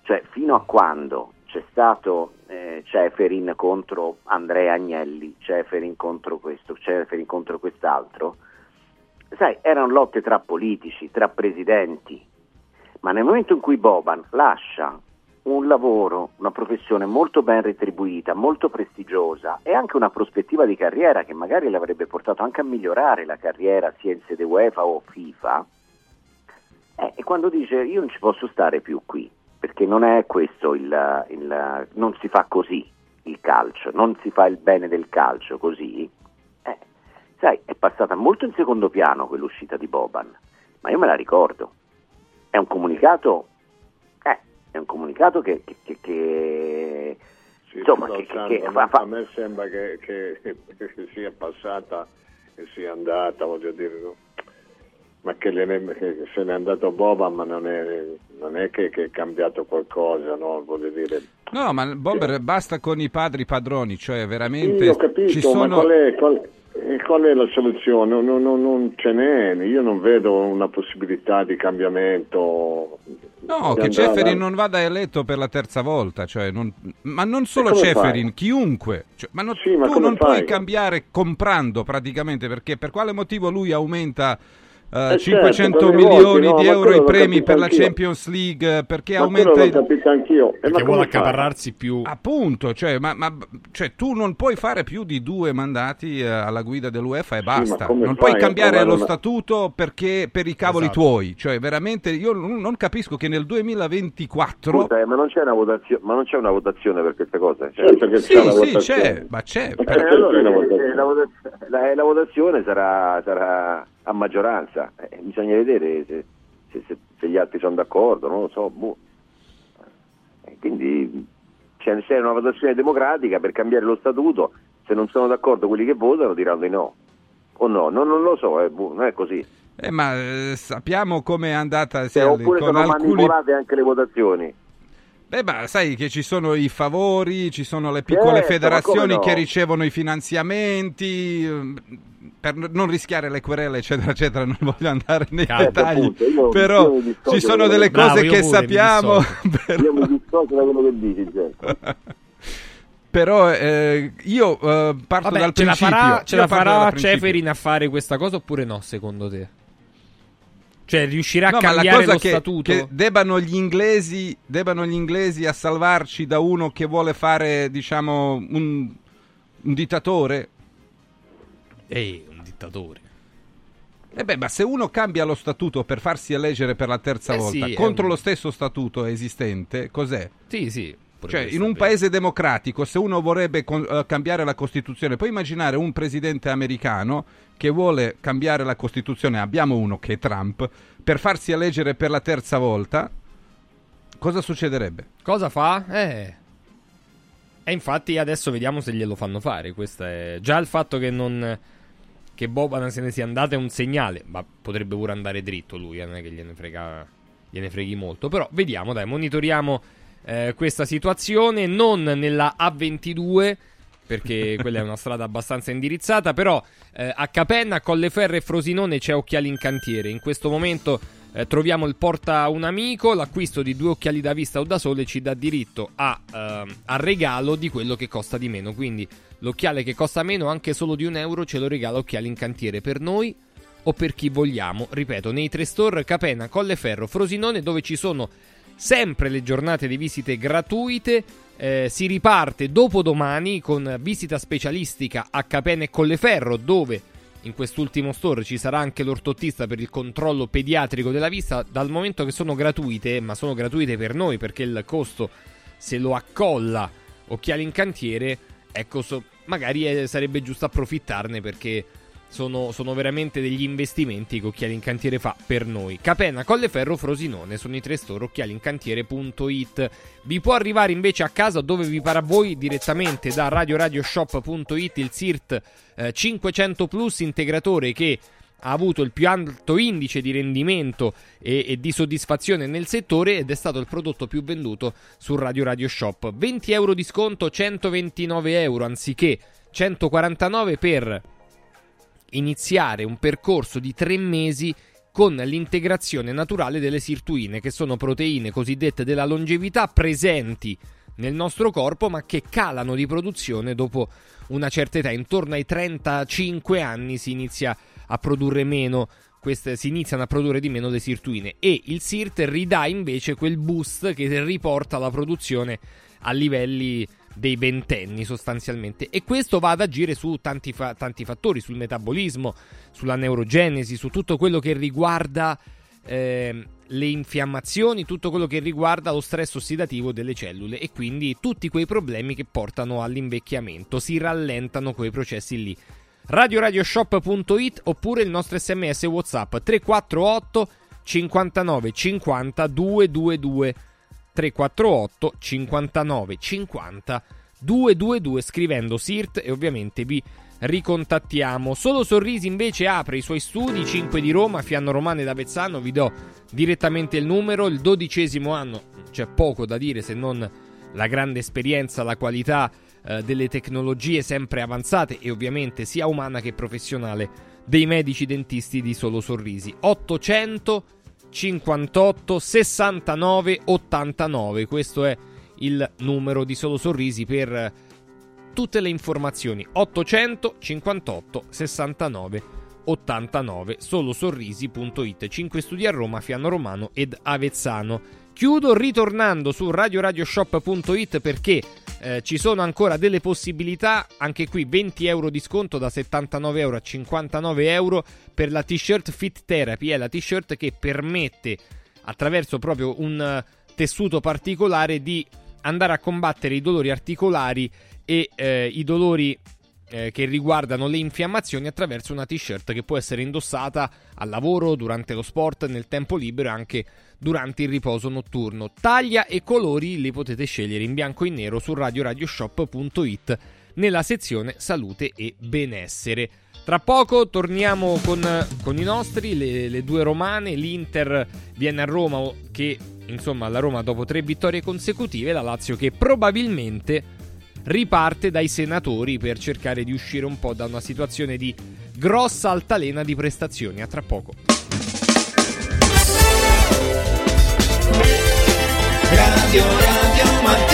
cioè fino a quando c'è stato eh, Ceferin contro Andrea Agnelli, Ceferin contro questo, Ceferin contro quest'altro, sai, erano lotte tra politici, tra presidenti, ma nel momento in cui Boban lascia un lavoro, una professione molto ben retribuita, molto prestigiosa e anche una prospettiva di carriera che magari l'avrebbe portato anche a migliorare la carriera sia in sede UEFA o FIFA, eh, e quando dice io non ci posso stare più qui, perché non è questo il, il- non si fa così il calcio, non si fa il bene del calcio così, eh, sai, è passata molto in secondo piano quell'uscita di Boban, ma io me la ricordo. È un comunicato, eh, è un comunicato che, che- che- che- Sì, insomma, che- Sandro, che fa- fa- a me sembra che, sia passata e sia andata, voglio dire? Ma che, le, che se n'è andato Boba, ma non è, non è che, che, è cambiato qualcosa, no? Voglio dire. No, ma Bober basta con i padri padroni, cioè veramente sì, ho capito, ci sono... ma qual è, qual, qual è la soluzione? Non, non, non, ce n'è, io non vedo una possibilità di cambiamento. No, che Ceferin non vada eletto per la terza volta, cioè non, ma non solo Ceferin, chiunque. Cioè, ma, non, sì, ma tu non fai? puoi cambiare comprando praticamente, perché per quale motivo lui aumenta Uh, 500 certo, milioni no, di euro i premi per la Champions League perché ma aumenta il... capito anch'io. E perché vuole accaparrarsi più. Appunto cioè, ma, ma, cioè, tu non puoi fare più di due mandati uh, alla guida dell'UEFA e sì, basta. non puoi cambiare lo una... statuto perché per i cavoli esatto. tuoi. Cioè veramente io non capisco che nel 2024 Scusa, eh, ma, non votazio... ma, non c'è una votazione per queste cose? Cioè, certo che sì, c'è sì c'è ma c'è. Eh, allora, la, votazione, la, la votazione sarà, sarà a maggioranza. Eh, bisogna vedere se, se, se, se, gli altri sono d'accordo, non lo so. Boh. Eh, quindi c'è, c'è una votazione democratica per cambiare lo statuto, se non sono d'accordo quelli che votano diranno di no. O no, non, non lo so, eh, boh, non è così. Eh, ma eh, sappiamo com'è andata. Sì, oppure sono alcuni... manipolate anche le votazioni. Beh, ma sai che ci sono i favori, ci sono le piccole certo, federazioni no? che ricevono i finanziamenti per non rischiare le querele, eccetera, eccetera, non voglio andare nei Cazzo, dettagli, appunto, io, però io ci sono delle cose che pure, sappiamo. Però... Io mi dissocio da quello che dici, certo. però eh, io eh, parto Vabbè, dal ce principio. La farà, ce la farà Ceferin a fare questa cosa oppure no, secondo te? Cioè, riuscirà no, a cambiare lo che, statuto? Che debbano gli, inglesi, debbano gli inglesi a salvarci da uno che vuole fare, diciamo, un, un dittatore? Ehi, dittatore. Eh beh, ma se uno cambia lo statuto per farsi eleggere per la terza eh volta sì, contro un... lo stesso statuto esistente, cos'è? Sì, sì. Cioè, in un paese democratico, se uno vorrebbe con, uh, cambiare la Costituzione, puoi immaginare un presidente americano che vuole cambiare la Costituzione, abbiamo uno che è Trump, per farsi eleggere per la terza volta, cosa succederebbe? Cosa fa? Eh. E infatti adesso vediamo se glielo fanno fare. Questo è già il fatto che non che Boban se ne sia andato è un segnale, ma potrebbe pure andare dritto lui, eh, non è che gliene, frega, gliene freghi molto. Però vediamo, dai, monitoriamo eh, questa situazione, non nella A22 perché quella è una strada abbastanza indirizzata, però eh, a Capenna, Colleferro e Frosinone c'è occhiali in cantiere. In questo momento eh, troviamo il porta un amico, l'acquisto di due occhiali da vista o da sole ci dà diritto a, eh, a regalo di quello che costa di meno, quindi L'occhiale che costa meno anche solo di un euro ce lo regala Occhiali in Cantiere per noi o per chi vogliamo. Ripeto, nei tre store Capena, Colleferro, Frosinone dove ci sono sempre le giornate di visite gratuite. Eh, si riparte dopodomani con visita specialistica a Capena e Colleferro dove in quest'ultimo store ci sarà anche l'ortottista per il controllo pediatrico della vista dal momento che sono gratuite ma sono gratuite per noi perché il costo se lo accolla Occhiali in Cantiere ecco so, magari è, sarebbe giusto approfittarne perché sono, sono, veramente degli investimenti che Occhiali in Cantiere fa per noi. Capenna, Colleferro, Frosinone sono i tre store occhialincantiere.it. Vi può arrivare invece a casa dove vi pare a voi direttamente da radioradioshop.it il SIRT eh, 500 Plus integratore che ha avuto il più alto indice di rendimento e, e, di soddisfazione nel settore ed è stato il prodotto più venduto su Radio Radio Shop. 20 euro di sconto, 129 euro anziché 149 per iniziare un percorso di tre mesi con l'integrazione naturale delle sirtuine, che sono proteine cosiddette della longevità presenti nel nostro corpo, ma che calano di produzione dopo una certa età. Intorno ai 35 anni si inizia a produrre meno queste, si iniziano a produrre di meno le sirtuine e il SIRT ridà invece quel boost che riporta la produzione a livelli dei ventenni sostanzialmente. E questo va ad agire su tanti, fa- tanti fattori, sul metabolismo, sulla neurogenesi, su tutto quello che riguarda eh, le infiammazioni, tutto quello che riguarda lo stress ossidativo delle cellule e quindi tutti quei problemi che portano all'invecchiamento, si rallentano quei processi lì. Radioradioshop.it oppure il nostro sms whatsapp 348 59 50 222 348 59 50 222 scrivendo SIRT e ovviamente vi ricontattiamo. Solo Sorrisi invece apre i suoi studi, 5 di Roma, Fianno Romano ed Avezzano, vi do direttamente il numero, il dodicesimo anno, c'è poco da dire se non la grande esperienza, la qualità eh, delle tecnologie sempre avanzate e ovviamente sia umana che professionale dei medici dentisti di Solo Sorrisi. 800 58 69 89, questo è il numero di Solo Sorrisi per tutte le informazioni. 858 69 89 solosorrisi.it 5 studi a Roma, Fiano Romano ed Avezzano. Chiudo ritornando su radioradioshop.it perché eh, ci sono ancora delle possibilità, anche qui 20 euro di sconto da 79 euro a 59 euro per la t-shirt Fit Therapy, è la t-shirt che permette attraverso proprio un tessuto particolare di andare a combattere i dolori articolari e eh, i dolori eh, che riguardano le infiammazioni attraverso una t-shirt che può essere indossata al lavoro, durante lo sport, nel tempo libero e anche durante il riposo notturno. Taglia e colori li potete scegliere in bianco e nero su radioradioshop.it nella sezione salute e benessere. Tra poco torniamo con, con i nostri, le, le, due romane, l'Inter viene a Roma che insomma la Roma dopo tre vittorie consecutive, la Lazio che probabilmente riparte dai senatori per cercare di uscire un po' da una situazione di grossa altalena di prestazioni. A tra poco. Radio Radio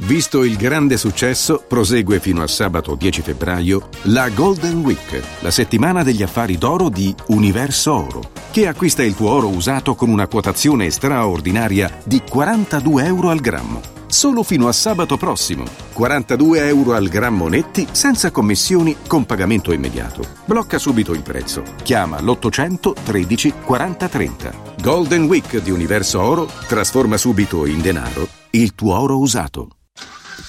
Visto il grande successo, prosegue fino a sabato 10 febbraio la Golden Week, la settimana degli affari d'oro di Universo Oro, che acquista il tuo oro usato con una quotazione straordinaria di 42 euro al grammo. Solo fino a sabato prossimo. 42 euro al grammo netti senza commissioni con pagamento immediato. Blocca subito il prezzo. Chiama l'800 13 40 30. Golden Week di Universo Oro trasforma subito in denaro il tuo oro usato.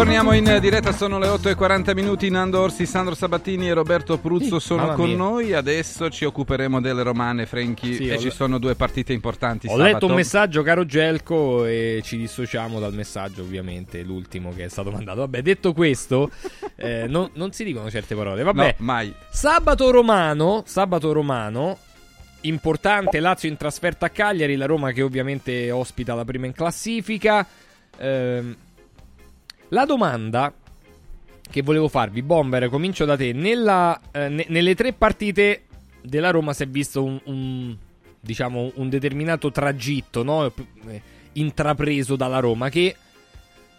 Torniamo in diretta, sono le 8.40 minuti. Nando Orsi, Sandro Sabattini e Roberto Pruzzo Sì, sono con mia. noi. Adesso ci occuperemo delle romane, Franchi. Sì, e ci le- sono due partite importanti. Ho sabato. letto un messaggio, caro Gelco, e ci dissociamo dal messaggio, ovviamente, l'ultimo che è stato mandato. Vabbè, detto questo, eh, non, non si dicono certe parole. Vabbè, No, mai. Sabato romano, sabato romano, importante Lazio in trasferta a Cagliari, la Roma che ovviamente ospita la prima in classifica. Ehm, la domanda che volevo farvi, Bomber, comincio da te. Nella, eh, ne- nelle tre partite della Roma si è visto un, un, diciamo, un determinato tragitto no? Eh, intrapreso dalla Roma che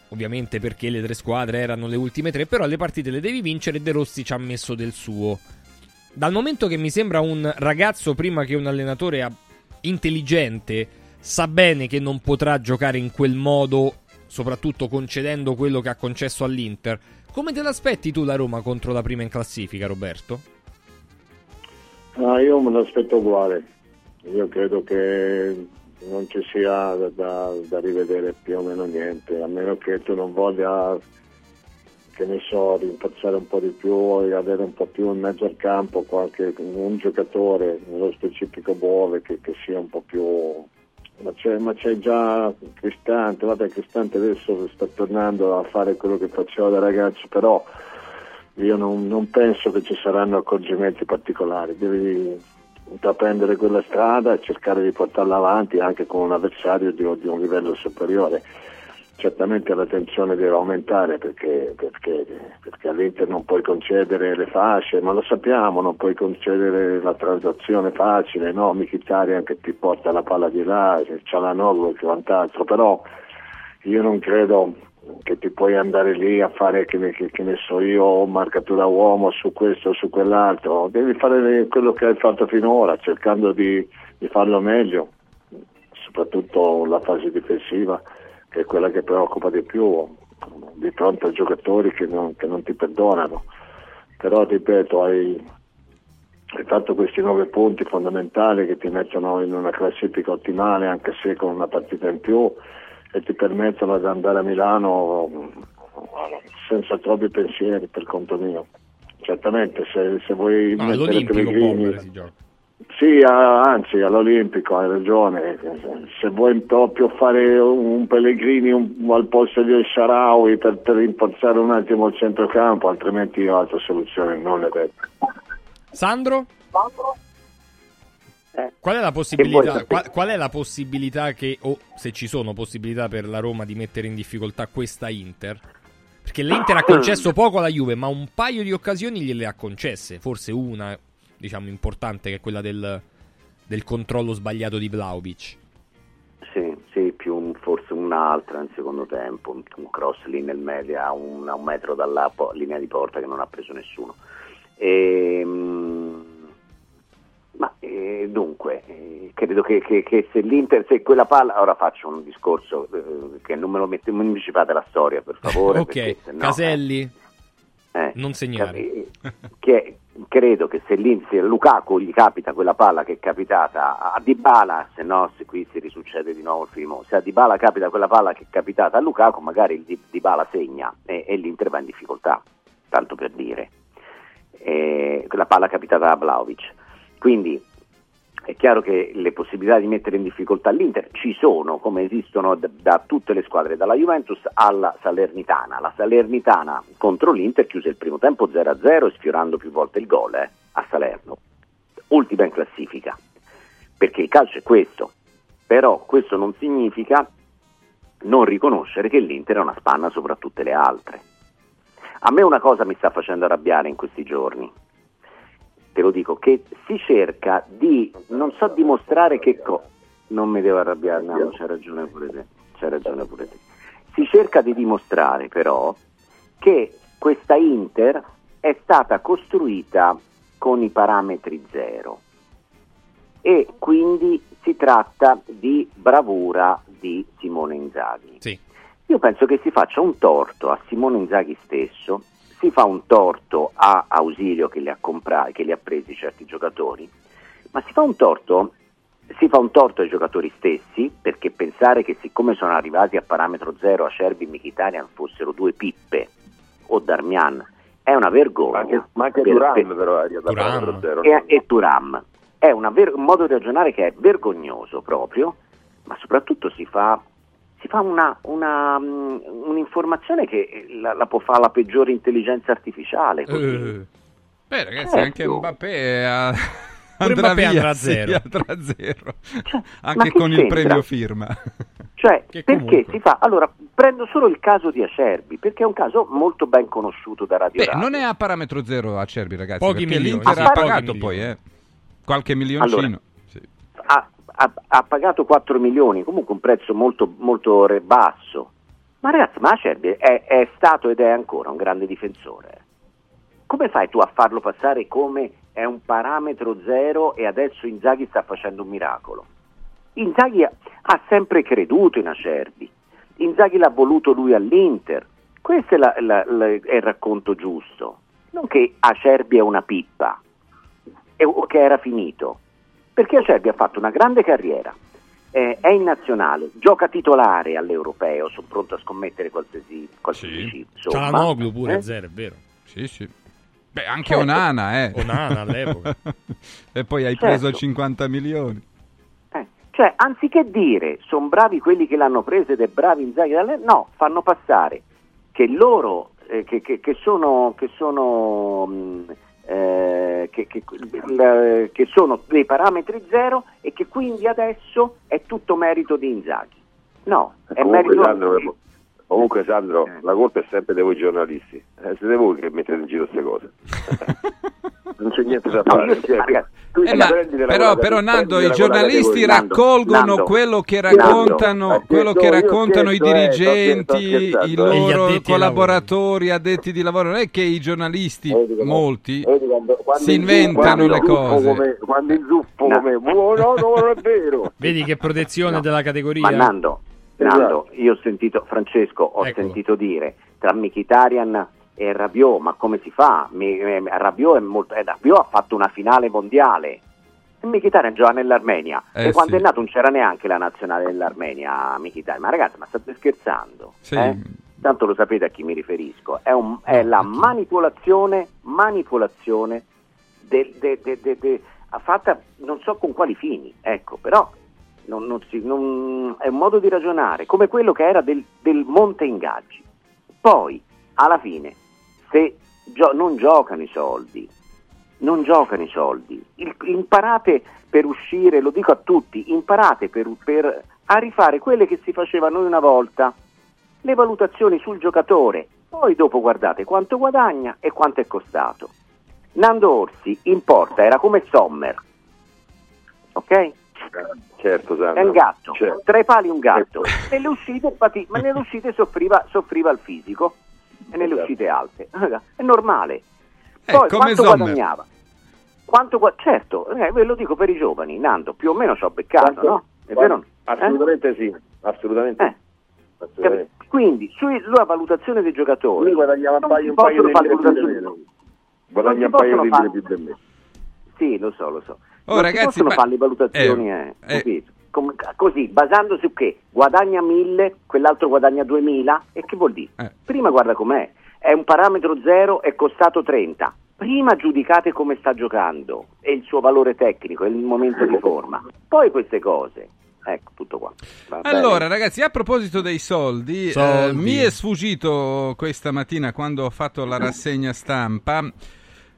ovviamente perché le tre squadre erano le ultime tre, però le partite le devi vincere e De Rossi ci ha messo del suo. Dal momento che mi sembra un ragazzo prima che un allenatore intelligente sa bene che non potrà giocare in quel modo, soprattutto concedendo quello che ha concesso all'Inter. Come te l'aspetti tu la Roma contro la prima in classifica, Roberto? Ah, io me l'aspetto uguale. Io credo che non ci sia da, da- da rivedere più o meno niente, a meno che tu non voglia, che ne so, rinforzare un po' di più e avere un po' più in mezzo al campo qualche un giocatore, nello specifico Bove, che, che sia un po' più... Ma c'è, ma c'è già Cristante, guarda Cristante adesso sta tornando a fare quello che faceva da ragazzo, però io non, non penso che ci saranno accorgimenti particolari, devi intraprendere quella strada e cercare di portarla avanti anche con un avversario di, di un livello superiore. Certamente la tensione deve aumentare perché, perché, perché all'Inter non puoi concedere le fasce, ma lo sappiamo, non puoi concedere la transazione facile, no? Mkhitaryan che ti porta la palla di là, c'è la Noglu e quant'altro, però io non credo che ti puoi andare lì a fare che che- che ne so io marcatura uomo su questo o su quell'altro devi fare quello che hai fatto finora cercando di, di farlo meglio soprattutto la fase difensiva che è quella che preoccupa di più di fronte a giocatori che non, che non ti perdonano però ripeto hai, hai fatto questi nove punti fondamentali che ti mettono in una classifica ottimale anche se con una partita in più e ti permettono di andare a Milano mh, senza troppi pensieri per conto mio. Certamente se, se vuoi No, mettere Pellegrini. Sì, anzi all'Olimpico hai ragione, se vuoi proprio fare un Pellegrini un- al posto di El Sharawi per, per rinforzare un attimo il centrocampo, altrimenti io altre soluzioni non le vedo. Sandro? Eh, Qual è qual, qual è la possibilità che, o se ci sono possibilità per la Roma di mettere in difficoltà questa Inter? Perché l'Inter ha concesso poco alla Juve, ma un paio di occasioni gliele ha concesse. Forse una, diciamo, importante, che è quella del, del controllo sbagliato di Vlaovic. Sì, sì, più un- forse un'altra nel secondo tempo, un, un cross lì nel media a un, a un metro dalla po- linea di porta che non ha preso nessuno. Ehm, ma eh, dunque, eh, credo che, che- che se l'Inter, se quella palla, ora faccio un discorso eh, che non me lo mette, non mi la storia per favore. ok, sennò, Caselli, eh, non segnare. che credo che se, l'In- se a Lukaku gli capita quella palla che è capitata a Dybala, se no se qui si risuccede di nuovo il film, se a Dybala capita quella palla che è capitata a Lukaku, magari il Dybala segna e, e l'Inter va in difficoltà, tanto per dire. Eh, quella palla capitata a Vlaovic. Quindi è chiaro che le possibilità di mettere in difficoltà l'Inter ci sono, come esistono d- da tutte le squadre, dalla Juventus alla Salernitana. La Salernitana contro l'Inter chiuse il primo tempo 0-0 e sfiorando più volte il gol eh, a Salerno. Ultima in classifica, perché il calcio è questo, però questo non significa non riconoscere che l'Inter è una spanna sopra tutte le altre. A me una cosa mi sta facendo arrabbiare in questi giorni, te lo dico, che si cerca di, non so dimostrare che cosa, non mi devo arrabbiare, no, c'è ragione pure te, c'è ragione pure te. Si cerca di dimostrare però che questa Inter è stata costruita con i parametri zero e quindi si tratta di bravura di Simone Inzaghi. Io penso che si faccia un torto a Simone Inzaghi stesso, si fa un torto a Ausilio che li ha, comprati, che li ha presi certi giocatori, ma si fa un torto si fa un torto ai giocatori stessi perché pensare che siccome sono arrivati a parametro zero Acerbi e Mkhitaryan fossero due pippe o Darmian è una vergogna. Ma anche, ma anche Per- Turam per- però è arrivato a parametro zero. e, e Turam. È una ver- un modo di ragionare che è vergognoso proprio, ma soprattutto si fa, si fa una, una, mm, un'informazione che la, la può fare la peggiore intelligenza artificiale. così. Eh. Beh, ragazzi, Certo. anche Mbappé a- Pure andrà Mbappé via, andrà a sì, zero. andrà a zero. ma anche che con il c'entra? premio firma. Cioè, perché comunque- si fa? Allora, prendo solo il caso di Acerbi, perché è un caso molto ben conosciuto da Radio Beh, Radio. non è a parametro zero Acerbi, ragazzi, Pochi perché milioni, l'Inter sì, ha pagato milioni. poi, eh. Qualche milioncino. Allora, ha, ha- pagato 4 milioni, comunque un prezzo molto, molto basso. Ma ragazzi, ma Acerbi è, è stato ed è ancora un grande difensore. Come fai tu a farlo passare come è un parametro zero e adesso Inzaghi sta facendo un miracolo? Inzaghi ha, ha sempre creduto in Acerbi, Inzaghi l'ha voluto lui all'Inter. Questo è, la- la- la- è il racconto giusto. Non che Acerbi è una pippa o che era finito. Perché Acerbi ha fatto una grande carriera, eh, è in nazionale, gioca titolare all'europeo, sono pronto a scommettere qualsiasi, qualsiasi C'ha somma. la Noglu pure eh? zero, è vero. Sì, sì. Beh, anche Certo. Onana, eh. Onana all'epoca. e poi hai Certo. preso 50 milioni. Cioè, anziché dire sono bravi quelli che l'hanno preso ed è bravi Inzaghi, no, fanno passare che loro, eh, che, che- che sono, che sono, mh, eh, che, che- che sono dei parametri zero e che quindi adesso è tutto merito di Inzaghi. No, è merito Sandro, comunque, Sandro, la colpa è sempre di voi giornalisti. Eh, siete voi che mettete in giro queste cose. non c'è niente da No, fare. io- Cioè, ragazzi, Eh, ma- però, però Nando, i giornalisti raccolgono Nando, quello che Nando, raccontano, eh, quello che raccontano i scherzo, eh, sto dirigenti, i eh. Gli loro addetti collaboratori, addetti di lavoro. Non è che i giornalisti, molti, Vedi quando- quando si inventano le cose. come- quando inzuppo No. come oh, no, no, non è vero. Vedi che protezione della categoria. Ma Nando, Nando, io ho sentito, Francesco, ho Eccolo. sentito dire tra Mkhitaryan e Rabiot, ma come si fa? Mi- eh, Rabiot, è molto, eh, Rabiot ha fatto una finale mondiale. E Mkhitaryan gioca nell'Armenia. Eh, e quando sì. è nato non c'era neanche la nazionale dell'Armenia, Mkhitaryan. Ma ragazzi, ma state scherzando? Sì. eh? Tanto lo sapete a chi mi riferisco. È, un- è la manipolazione, manipolazione de- de- de- fatta non so con quali fini, ecco, però non- non si- non- è un modo di ragionare, come quello che era del, del monte ingaggi. Poi, alla fine, se gio- non giocano i soldi, non giocano i soldi, Il- imparate per uscire, lo dico a tutti, imparate per, per- a rifare quelle che si facevano una volta, le valutazioni sul giocatore, poi dopo guardate quanto guadagna e quanto è costato. Nando Orsi in porta era come Sommer, ok? Certo. È un gatto, Certo. tra i pali un gatto. Nelle uscite, pati- ma nelle uscite soffriva, soffriva il fisico e nelle Esatto. uscite alte. È normale. Eh, Poi come quanto Sommer. guadagnava? Quanto gua- certo, eh, ve lo dico per i giovani, Nando, più o meno ci ho beccato, Quanto- no? È vero? Eh? Assolutamente sì, assolutamente. Eh. assolutamente. Quindi, sulla valutazione dei giocatori, Lui guadagnava un paio, un paio di valutazioni- me. Guadagna un paio di più di me. Sì, lo so, lo so. Oh, non ragazzi, si possono ma- fare le valutazioni, eh, eh, eh. capito? Come- così, basando su che guadagna 1000, quell'altro guadagna 2000, e che vuol dire? Eh. Prima guarda com'è, è un parametro zero, è costato 30, prima giudicate come sta giocando e il suo valore tecnico e il momento di forma, poi queste cose. Ecco, tutto qua. Va bene? Allora, ragazzi, a proposito dei soldi, eh, Soldi. mi è sfuggito questa mattina quando ho fatto la rassegna stampa.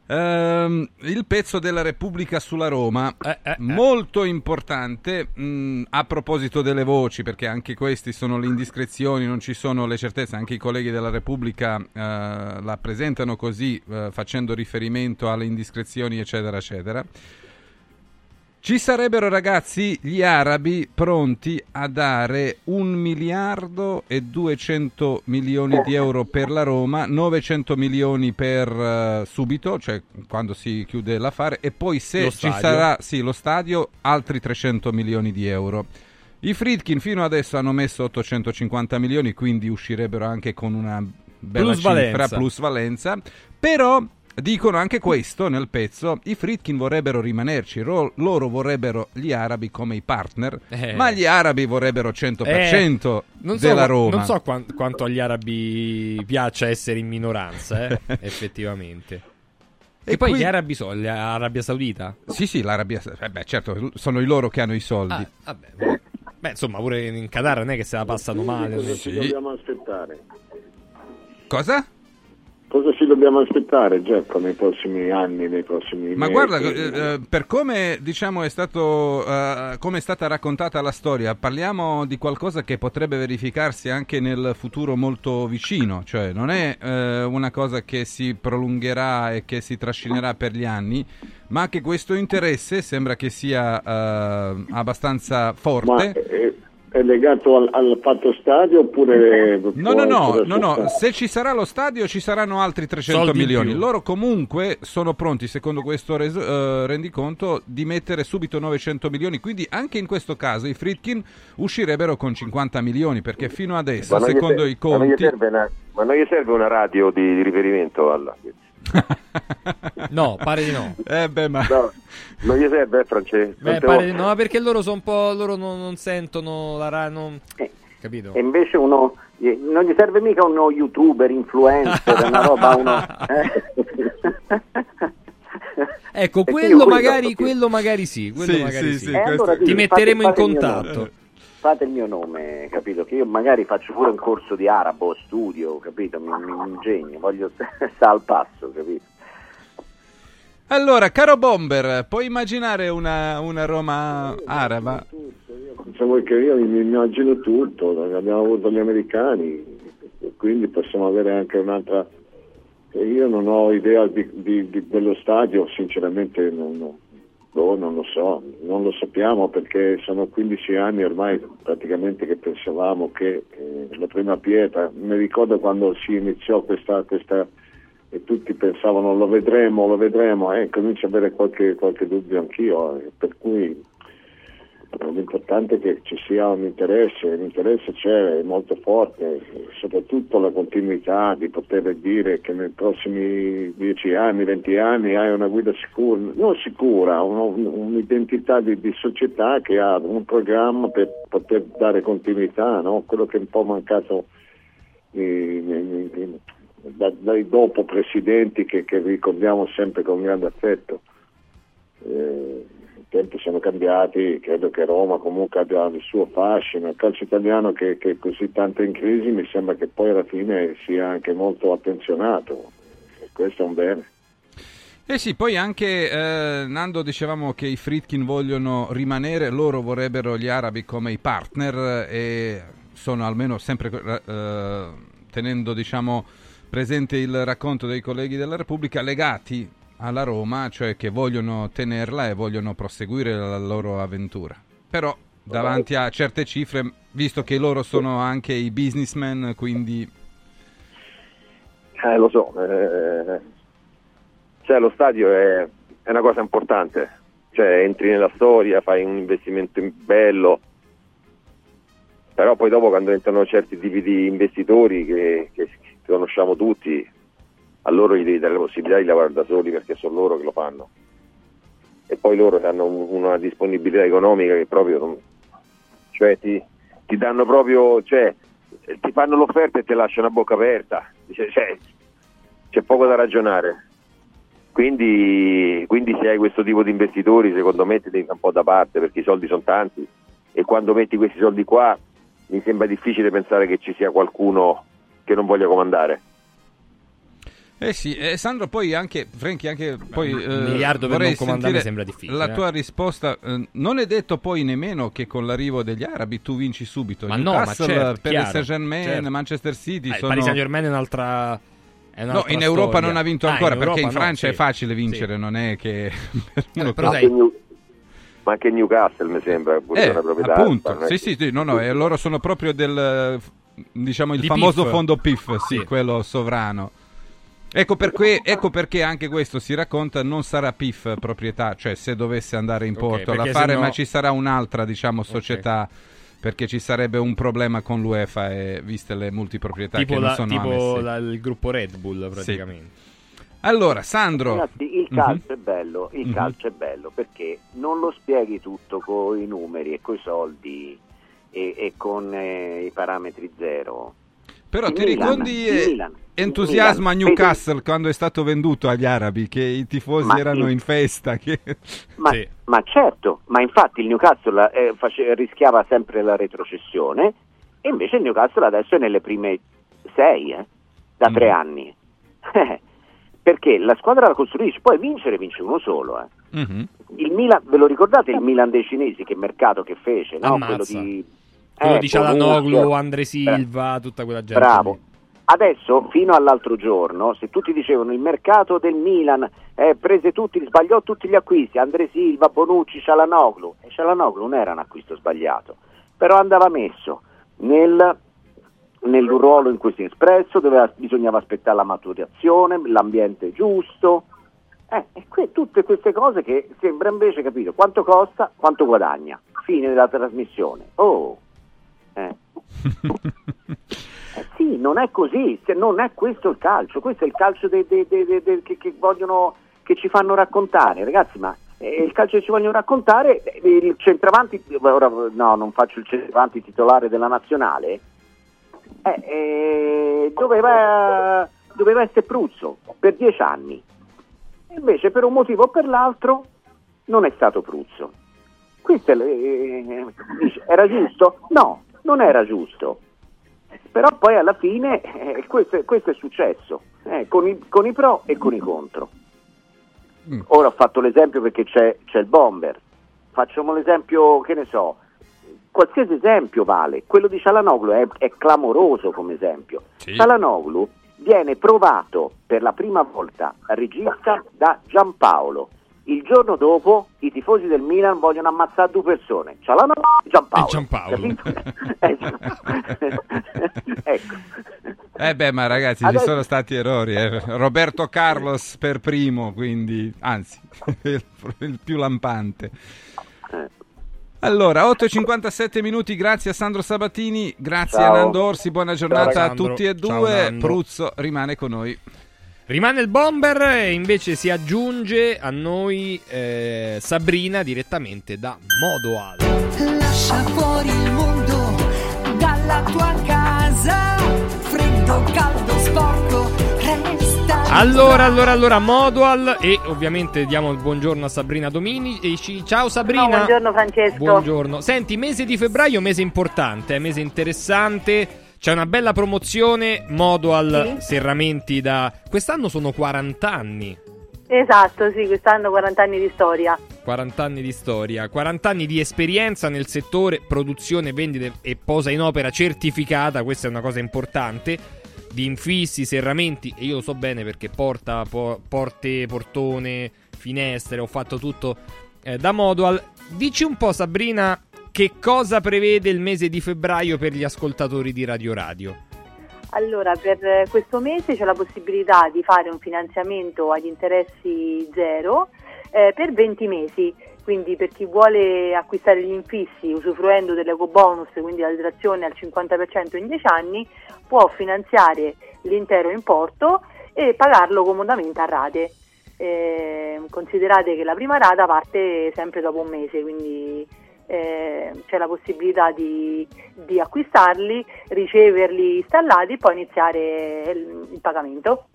Ehm, il pezzo della Repubblica sulla Roma, molto importante mh, a proposito delle voci, perché anche questi sono le indiscrezioni, non ci sono le certezze, anche i colleghi della Repubblica eh, la presentano così, eh, facendo riferimento alle indiscrezioni, eccetera, eccetera. Ci sarebbero ragazzi gli arabi pronti a dare un miliardo e 200 milioni di euro per la Roma, 900 milioni per eh, subito, cioè quando si chiude l'affare, e poi se ci sarà sì, lo stadio, altri 300 milioni di euro. I Friedkin fino adesso hanno messo 850 milioni, quindi uscirebbero anche con una bella Plusvalenza. cifra, plusvalenza, però dicono anche questo nel pezzo, i Friedkin vorrebbero rimanerci, ro- loro vorrebbero gli arabi come i partner, Eh. ma gli arabi vorrebbero 100% Eh, non so, della Roma. Non so quan- quanto agli arabi piaccia essere in minoranza, eh, effettivamente. E, E poi qui- gli arabi sono l'Arabia Saudita? Sì, sì, l'Arabia, eh beh, certo, sono i loro che hanno i soldi. Ah, vabbè. Beh, insomma, pure in Qatar non è che se la passano male. Ci dobbiamo aspettare? Cosa? Cosa ci dobbiamo aspettare, Giacco, nei prossimi anni, nei prossimi Ma mesi? guarda, eh, eh, per come diciamo è stato, eh, come è stata raccontata la storia, parliamo di qualcosa che potrebbe verificarsi anche nel futuro molto vicino, cioè non è eh, una cosa che si prolungherà e che si trascinerà per gli anni, ma che questo interesse sembra che sia eh, abbastanza Ma forte. è, è legato al, al fatto stadio oppure... No, no, no, no, no, se ci sarà lo stadio ci saranno altri 300 Soldi milioni. Loro comunque sono pronti, secondo questo res- eh, rendiconto, di mettere subito 900 milioni. Quindi anche in questo caso i Fritkin uscirebbero con 50 milioni perché fino adesso, secondo ser- i ma non gli conti... serve una, ma non gli serve una radio di, di riferimento alla... No, pare di no. Eh beh, ma... No, non gli serve, eh, Francesco? Beh, pare volte- di no, perché loro sono un po'. loro non, non sentono la ra- non... Capito? E invece uno non gli serve mica uno youtuber, influencer, una roba, uno... eh? Ecco, quello quello magari, quello magari sì. Quello Sì, magari sì, sì. sì, Eh, allora Ti metteremo fate- in fate il contatto. Fate il mio nome, capito? Che io magari faccio pure un corso di arabo, studio, capito? Mi, mi ingegno, voglio stare al passo, capito? Allora, caro Bomber, puoi immaginare una, una Roma araba? Se vuoi che io mi immagino tutto, abbiamo avuto gli americani, quindi possiamo avere anche un'altra... Io non ho idea di, di- di- dello stadio, sinceramente non, non- boh, non lo so, non lo sappiamo perché sono 15 anni ormai praticamente che pensavamo che eh, la prima pietra, mi ricordo quando si iniziò questa, questa e tutti pensavano lo vedremo, lo vedremo, e comincio ad avere qualche, qualche dubbio anch'io, eh, per cui eh, l'importante è che ci sia un interesse, l'interesse c'è, è molto forte, soprattutto la continuità di poter dire che nei prossimi 10 anni, 20 anni hai una guida sicura, non sicura, un'identità di, di società che ha un programma per poter dare continuità, no? quello che è un po' mancato eh, dai dopo presidenti che, che ricordiamo sempre con grande affetto. Eh, tempi sono cambiati, credo che Roma comunque abbia il suo fascino, il calcio italiano che, che così tanto in crisi mi sembra che poi alla fine sia anche molto attenzionato e questo è un bene. Eh sì, poi anche eh, Nando dicevamo che i Fritkin vogliono rimanere, loro vorrebbero gli arabi come i partner e sono almeno sempre eh, tenendo diciamo presente il racconto dei colleghi della Repubblica legati alla Roma, cioè che vogliono tenerla e vogliono proseguire la loro avventura. Però davanti a certe cifre, visto che loro sono anche i businessmen, quindi Eh, lo so, eh, cioè lo stadio è, è una cosa importante, cioè entri nella storia, fai un investimento in- bello, però poi dopo quando entrano certi tipi di investitori che- che conosciamo tutti, a loro gli devi dare la possibilità di lavorare da soli perché sono loro che lo fanno. E poi loro hanno un- una disponibilità economica che proprio non, cioè ti, ti danno proprio, cioè ti fanno l'offerta e ti lasciano a bocca aperta. Cioè, c'è poco da ragionare. Quindi, quindi se hai questo tipo di investitori, secondo me ti devi un po' da parte perché i soldi sono tanti e quando metti questi soldi qua mi sembra difficile pensare che ci sia qualcuno che non voglia comandare. Eh sì, eh, Sandro, poi anche, Franchi, anche poi... un eh, miliardo per comandare sentire sembra difficile, La eh. tua risposta, eh, non è detto poi nemmeno che con l'arrivo degli arabi tu vinci subito. Ma no, ma Newcastle, certo, per chiaro, il Saint Germain, certo. Manchester City Eh, il sono... Paris Saint Germain è un'altra. No, in Europa storia. non ha vinto Ah, ancora in perché in Europa no, Francia sì. è facile vincere, non è che... uno però che- sai- New- ma anche Newcastle mi sembra pure Eh, una proprietà. appunto, sì, sì, sì, no, no, e loro sono proprio del, eh, diciamo, il Di famoso PIF. fondo PIF, sì, Sì. quello sovrano. Ecco perché, ecco perché anche questo si racconta non sarà PIF proprietà, cioè se dovesse andare in porto alla perché fare, sennò- ma ci sarà un'altra, diciamo, società perché ci sarebbe un problema con l'UEFA e viste le multiproprietà Tipo, che non la- sono tipo la- il gruppo Red Bull, praticamente. Allora, Sandro, Ragazzi, il Mhm. calcio è bello, il Mhm. calcio è bello perché non lo spieghi tutto con i numeri e con i soldi e, e con eh, i parametri zero. Però ti Milan, ricordi il Milan, il entusiasmo a Milan. Newcastle quando è stato venduto agli arabi, che i tifosi Ma erano il- in festa. Che... Ma, ma certo, ma infatti il Newcastle eh, face- rischiava sempre la retrocessione e invece il Newcastle adesso è nelle prime sei, eh, da tre anni. Perché la squadra la costruisce, poi vincere vince uno solo. eh. Mhm. Il Milan, ve lo ricordate il Milan dei cinesi, che mercato che fece? No? Quello di, Quello di Cialanoglu, Bonucci, Andre Silva, tutta quella gente. Bravo. Adesso, fino all'altro giorno, se tutti dicevano il mercato del Milan eh, prese tutti, sbagliò tutti gli acquisti, Andre Silva, Bonucci, Cialanoglu, e Cialanoglu non era un acquisto sbagliato, però andava messo nel, nel ruolo in cui si è espresso, doveva- bisognava aspettare la maturazione, l'ambiente giusto, eh, e que- tutte queste cose che sembra invece capito quanto costa, quanto guadagna, fine della trasmissione. Oh, eh. Eh sì, non è così, non è questo il calcio, questo è il calcio dei- dei- dei- che, che vogliono, che ci fanno raccontare, ragazzi, ma eh, il calcio che ci vogliono raccontare, eh, il centravanti, ora no, non faccio il centravanti titolare della nazionale, eh, eh, doveva, doveva essere Pruzzo per dieci anni, invece per un motivo o per l'altro non è stato Pruzzo. Questo è, era giusto? No, non era giusto. Però poi alla fine eh, questo, è- questo è successo, eh, con, i, con i pro e con i contro. Ora ho fatto l'esempio perché c'è, c'è il bomber, facciamo l'esempio, che ne so, qualsiasi esempio vale, quello di Cialanoglu è, è clamoroso come esempio. Cialanoglu viene provato per la prima volta a regista da Giampaolo. Il giorno dopo i tifosi del Milan vogliono ammazzare due persone, Cialanoglu e Giampaolo. E Giampaolo. capito? ecco. Eh beh, ma ragazzi, Adesso- ci sono stati errori. eh. Roberto Carlos per primo, quindi, anzi, il, il più lampante. Allora, 8.57 minuti, grazie a Sandro Sabatini, grazie Ciao. a Nando Orsi, buona giornata a Sandro. tutti e Ciao, due. Nando. Pruzzo rimane con noi. Rimane il bomber e invece si aggiunge a noi eh, Sabrina direttamente da Modoal. Lascia fuori il mondo dalla tua casa. Freddo, caldo, sporco, resta. Allora, allora, allora, Modoal e ovviamente diamo il buongiorno a Sabrina Domini. E ci- Ciao Sabrina. No, buongiorno Francesco. Buongiorno. Senti, mese di febbraio, mese importante, mese interessante. C'è una bella promozione, Modoal Serramenti da... Quest'anno sono 40 anni. Esatto, sì, quest'anno 40 anni di storia. 40 anni di storia, 40 anni di esperienza nel settore produzione, vendite e posa in opera certificata, questa è una cosa importante, di infissi, serramenti, e io lo so bene perché porta, po- porte, portone, finestre, ho fatto tutto eh, da Modual. Dici un po' Sabrina che cosa prevede il mese di febbraio per gli ascoltatori di Radio Radio? Allora, per questo mese c'è la possibilità di fare un finanziamento agli interessi zero eh, per 20 mesi. Quindi per chi vuole acquistare gli infissi usufruendo dell'eco bonus, quindi la detrazione al 50% in 10 anni, può finanziare l'intero importo e pagarlo comodamente a rate. Eh, considerate che la prima rata parte sempre dopo un mese, quindi eh, c'è la possibilità di, di acquistarli, riceverli installati e poi iniziare il, il pagamento.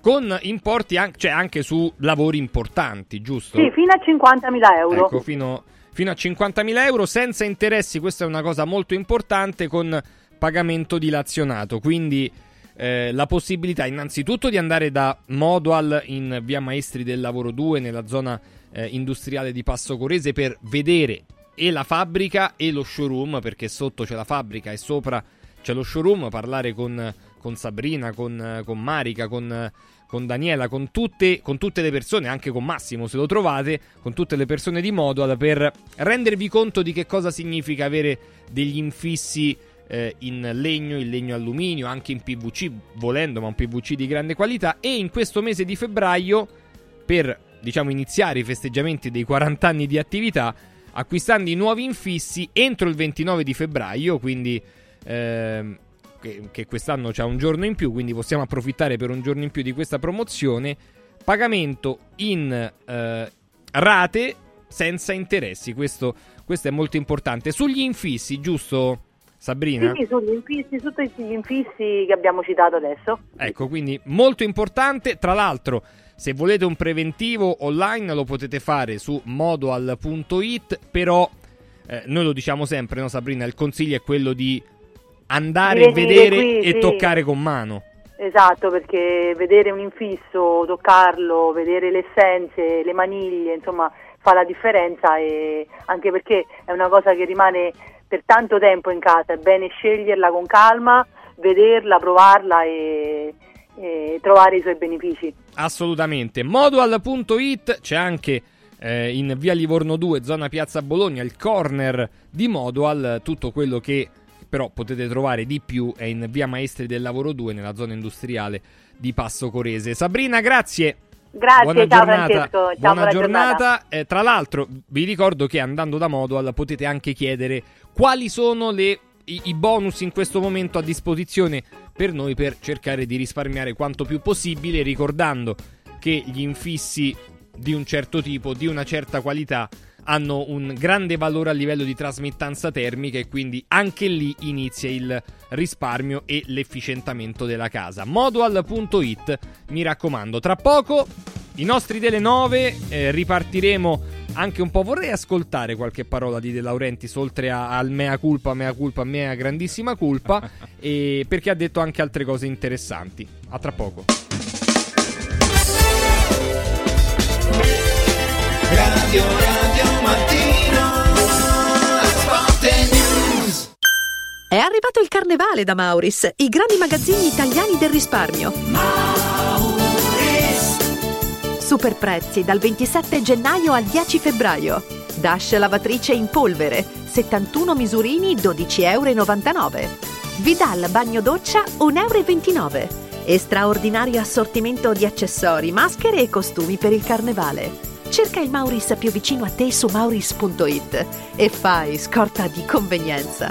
con importi an- cioè anche su lavori importanti, giusto? Sì, fino a 50.000 euro. Ecco, fino, fino a 50.000 euro senza interessi, questa è una cosa molto importante con pagamento dilazionato, quindi eh, la possibilità innanzitutto di andare da Modual in via Maestri del Lavoro 2 nella zona eh, industriale di Passo Corese per vedere e la fabbrica e lo showroom, perché sotto c'è la fabbrica e sopra c'è lo showroom, parlare con, con Sabrina, con, con Marica, con, con Daniela, con tutte, con tutte le persone, anche con Massimo se lo trovate, con tutte le persone di Modual per rendervi conto di che cosa significa avere degli infissi eh, in legno, in legno alluminio, anche in PVC, volendo, ma un PVC di grande qualità. E in questo mese di febbraio, per diciamo iniziare i festeggiamenti dei 40 anni di attività, acquistando i nuovi infissi entro il 29 di febbraio, quindi ehm, che, che quest'anno c'è un giorno in più, quindi possiamo approfittare per un giorno in più di questa promozione. Pagamento in eh, rate senza interessi, questo, questo è molto importante. Sugli infissi, giusto? Sabrina? Sì, sugli infissi, tutti gli infissi che abbiamo citato adesso. Ecco, quindi molto importante. Tra l'altro, se volete un preventivo online lo potete fare su modoal.it, però eh, noi lo diciamo sempre, no Sabrina? Il consiglio è quello di andare a vedere qui, e sì. toccare con mano. Esatto, perché vedere un infisso, toccarlo, vedere le essenze, le maniglie, insomma, fa la differenza e anche perché è una cosa che rimane per tanto tempo in casa, è bene sceglierla con calma, vederla, provarla e, e trovare i suoi benefici. Assolutamente. Modual.it c'è anche eh, in via Livorno 2, zona Piazza Bologna, il corner di Modual, tutto quello che però potete trovare di più è in via Maestri del Lavoro 2, nella zona industriale di Passo Corese. Sabrina, grazie. Grazie, buona ciao giornata. Francesco, ciao, buona, buona giornata. giornata. Eh, tra l'altro, vi ricordo che andando da Modual potete anche chiedere quali sono le- i, i bonus in questo momento a disposizione per noi per cercare di risparmiare quanto più possibile, ricordando che gli infissi di un certo tipo, di una certa qualità, hanno un grande valore a livello di trasmittanza termica e quindi anche lì inizia il risparmio e l'efficientamento della casa. Modual.it, mi raccomando, tra poco i nostri delle 9 eh, ripartiremo anche un po'. Vorrei ascoltare qualche parola di De Laurentiis oltre a- al mea culpa, mea culpa, mea grandissima culpa, e perché ha detto anche altre cose interessanti. A tra poco. Radio Radio Mattino È arrivato il carnevale da Mauris, i grandi magazzini italiani del risparmio. Super prezzi dal 27 gennaio al 10 febbraio. Dash lavatrice in polvere, 71 misurini 12,99 euro. Vidal bagno doccia 1,29 euro. E straordinario assortimento di accessori, maschere e costumi per il carnevale. Cerca il Mauris più vicino a te su mauris.it e fai scorta di convenienza.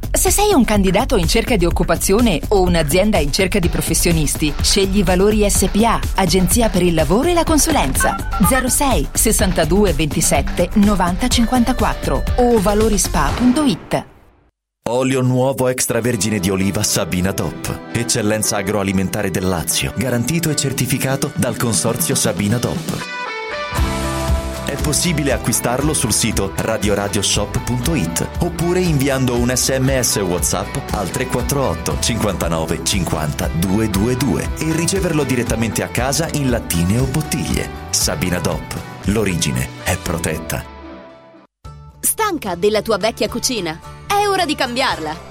Se sei un candidato in cerca di occupazione o un'azienda in cerca di professionisti, scegli Valori SPA, Agenzia per il lavoro e la consulenza. 06 62 27 90 54 o valorispa.it. Olio nuovo extravergine di oliva Sabina DOP. Eccellenza agroalimentare del Lazio, garantito e certificato dal consorzio Sabina DOP. Possibile acquistarlo sul sito radioradioshop.it oppure inviando un sms WhatsApp al 348 59 50 222 e riceverlo direttamente a casa in lattine o bottiglie. Sabina DOP. L'origine è protetta. Stanca della tua vecchia cucina? È ora di cambiarla!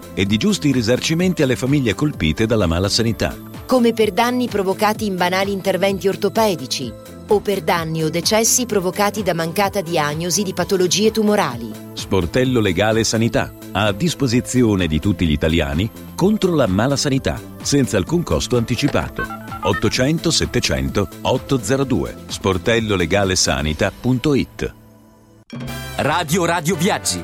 e di giusti risarcimenti alle famiglie colpite dalla mala sanità. come per danni provocati in banali interventi ortopedici o per danni o decessi provocati da mancata diagnosi di patologie tumorali. Sportello Legale Sanità. A disposizione di tutti gli italiani contro la mala sanità, senza alcun costo anticipato. 800 700 802 sportellolegalesanita.it Radio Radio Viaggi.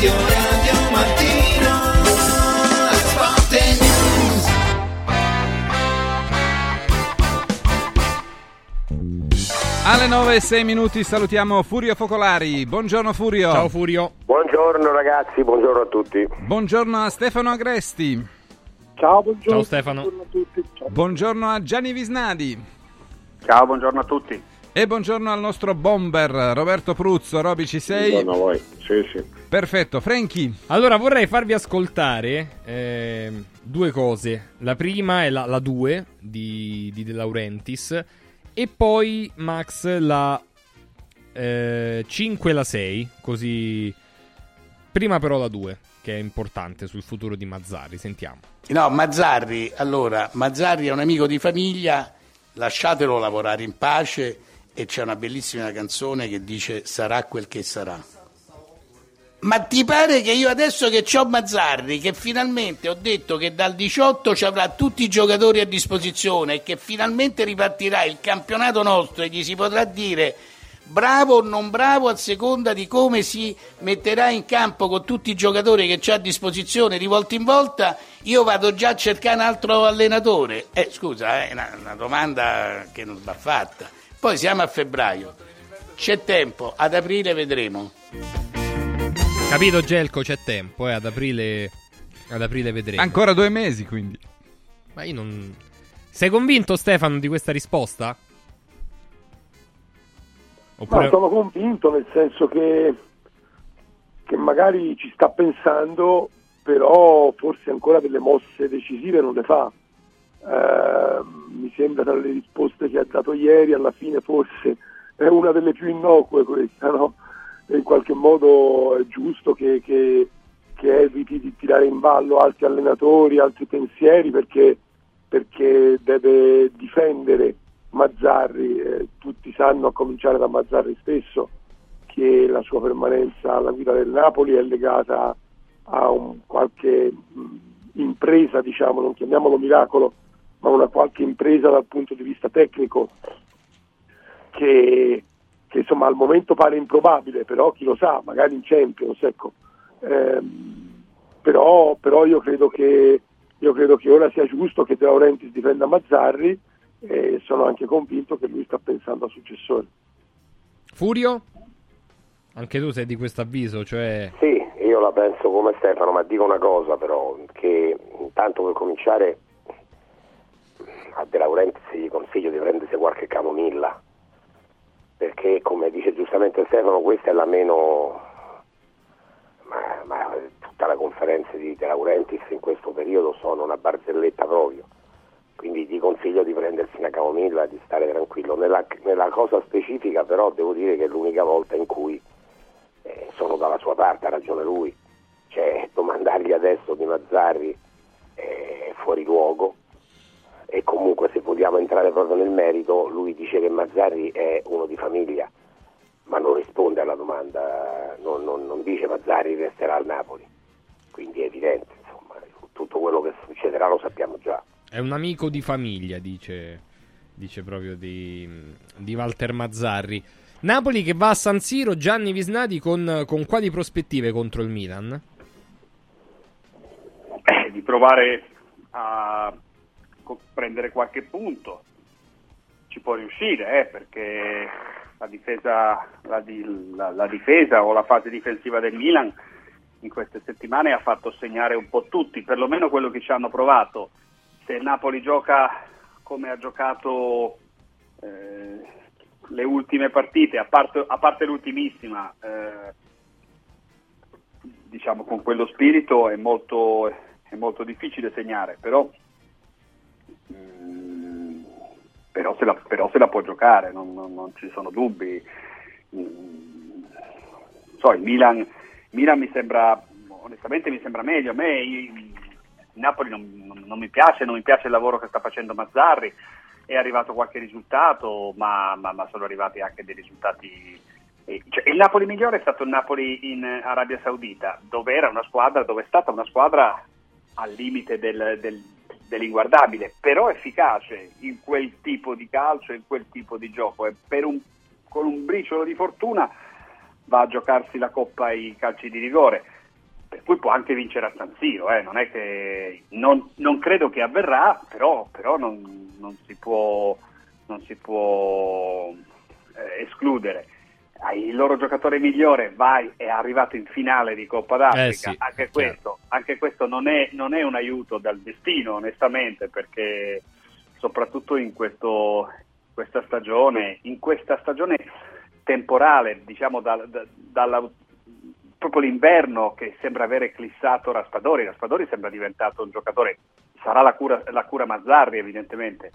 Radio Radio Mattino Sport News Alle 9 e 6 minuti salutiamo Furio Focolari. Buongiorno Furio. Ciao Furio. Buongiorno ragazzi, buongiorno a tutti. Buongiorno a Stefano Agresti. Ciao, buongiorno. Ciao Stefano. Buongiorno a tutti. Ciao. Buongiorno a Gianni Visnadi. Ciao, buongiorno a tutti. E buongiorno al nostro bomber Roberto Pruzzo. Roby, ci sei? Buongiorno a voi. Sì, sì. Perfetto. Franchi. Allora vorrei farvi ascoltare eh, due cose. La prima è la, la 2 di, di De Laurentiis e poi Max la eh, 5 e la 6. Così. Prima però la 2, che è importante sul futuro di Mazzari. Sentiamo. No, Mazzarri, allora, Mazzarri è un amico di famiglia, lasciatelo lavorare in pace e c'è una bellissima canzone che dice sarà quel che sarà. Ma ti pare che io adesso che ho Mazzarri, che finalmente ho detto che dal 18 ci avrà tutti i giocatori a disposizione e che finalmente ripartirà il campionato nostro e gli si potrà dire bravo o non bravo a seconda di come si metterà in campo con tutti i giocatori che c'ha a disposizione di volta in volta, io vado già a cercare un altro allenatore. Eh, scusa, è una, una domanda che non va fatta. Poi siamo a febbraio, c'è tempo, ad aprile vedremo. Capito Gelco, c'è tempo, eh, ad aprile, ad aprile vedremo. Ancora due mesi, quindi. Ma io non... Sei convinto Stefano di questa risposta? Ma sono convinto nel senso che, che magari ci sta pensando, però forse ancora delle mosse decisive non le fa. Eh, mi sembra tra le risposte che ha dato ieri, alla fine forse è una delle più innocue questa, no? In qualche modo è giusto che, che- che eviti di tirare in ballo altri allenatori, altri pensieri, perché, perché deve difendere Mazzarri. Eh, tutti sanno, a cominciare da Mazzarri stesso, che la sua permanenza alla guida del Napoli è legata a un qualche mh, impresa, diciamo, non chiamiamolo miracolo, ma una qualche impresa dal punto di vista tecnico che, che, insomma al momento pare improbabile, però chi lo sa, magari in Champions, ecco. Ehm, però, però io, credo che, io credo che ora sia giusto che De Laurentiis difenda Mazzarri e sono anche convinto che lui sta pensando al successore. Furio? Anche tu sei di questo avviso, cioè... Sì, io la penso come Stefano, ma dico una cosa però, che intanto per cominciare a De Laurentiis gli consiglio di prendersi qualche camomilla, perché come dice giustamente Stefano questa è la meno, conferenze di De Laurentiis in questo periodo sono una barzelletta proprio. Quindi ti consiglio di prendersi una camomilla di stare tranquillo. Nella, nella cosa specifica però devo dire che è l'unica volta in cui eh, sono dalla sua parte, ha ragione lui. Cioè, domandargli adesso di Mazzarri è fuori luogo e comunque se vogliamo entrare proprio nel merito, lui dice che Mazzarri è uno di famiglia, ma non risponde alla domanda, non, non- non dice Mazzarri resterà al Napoli, quindi è evidente, insomma, tutto quello che succederà lo sappiamo già. È un amico di famiglia, dice, dice proprio di, di Walter Mazzarri. Napoli che va a San Siro, Gianni Visnati con, con quali prospettive contro il Milan? Eh, di provare a prendere qualche punto. Ci può riuscire, eh, perché la difesa, la, di- la- la difesa o la fase difensiva del Milan in queste settimane ha fatto segnare un po' tutti, perlomeno quello che ci hanno provato. Se il Napoli gioca come ha giocato eh, le ultime partite, a parte, a parte l'ultimissima, eh, diciamo con quello spirito è molto, è molto difficile segnare, però, mm, però, se la, però se la può giocare, non, non- non ci sono dubbi. Mm, so, il Milan, Milan mi sembra, onestamente mi sembra meglio, a me il Napoli non, non- non mi piace, non mi piace il lavoro che sta facendo Mazzarri, è arrivato qualche risultato, ma, ma- ma sono arrivati anche dei risultati eh, cioè, il Napoli migliore è stato il Napoli in Arabia Saudita, dove era una squadra, dove è stata una squadra al limite del- del- dell'inguardabile, però efficace in quel tipo di calcio, in quel tipo di gioco e un- con un briciolo di fortuna va a giocarsi la coppa ai calci di rigore. Per cui può anche vincere a San Siro, eh, non che non, non credo che avverrà, però, però non, non si può, non si può eh, escludere. Il loro giocatore migliore vai, è arrivato in finale di Coppa d'Africa, Eh sì, anche questo, anche questo non, è, non è un aiuto dal destino, onestamente, perché soprattutto in questo, questa stagione, in questa stagione temporale, diciamo dal- da- dalla, proprio l'inverno che sembra aver eclissato Raspadori, Raspadori sembra diventato un giocatore, sarà la cura, la cura Mazzarri evidentemente,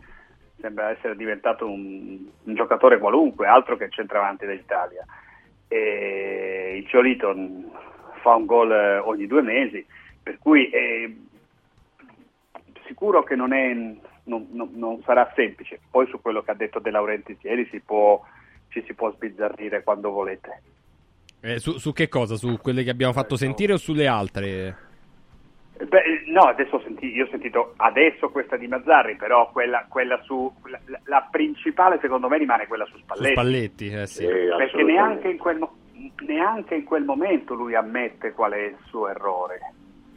sembra essere diventato un, un giocatore qualunque, altro che centravanti dell'Italia. E il Ciolito mh, fa un gol eh, ogni due mesi, per cui è sicuro che non, è, non, non- non sarà semplice. Poi su quello che ha detto De Laurentiis ieri si può, ci si può sbizzarrire quando volete. Eh, su, su che cosa? Su quelle che abbiamo fatto sentire o sulle altre? Eh, Beh, no, adesso ho senti- io ho sentito adesso questa di Mazzarri, però quella, quella su la, la- principale secondo me rimane quella su Su Spalletti. Spalletti, eh sì. perché neanche in, quel, mo- neanche in quel momento lui ammette qual è il suo errore,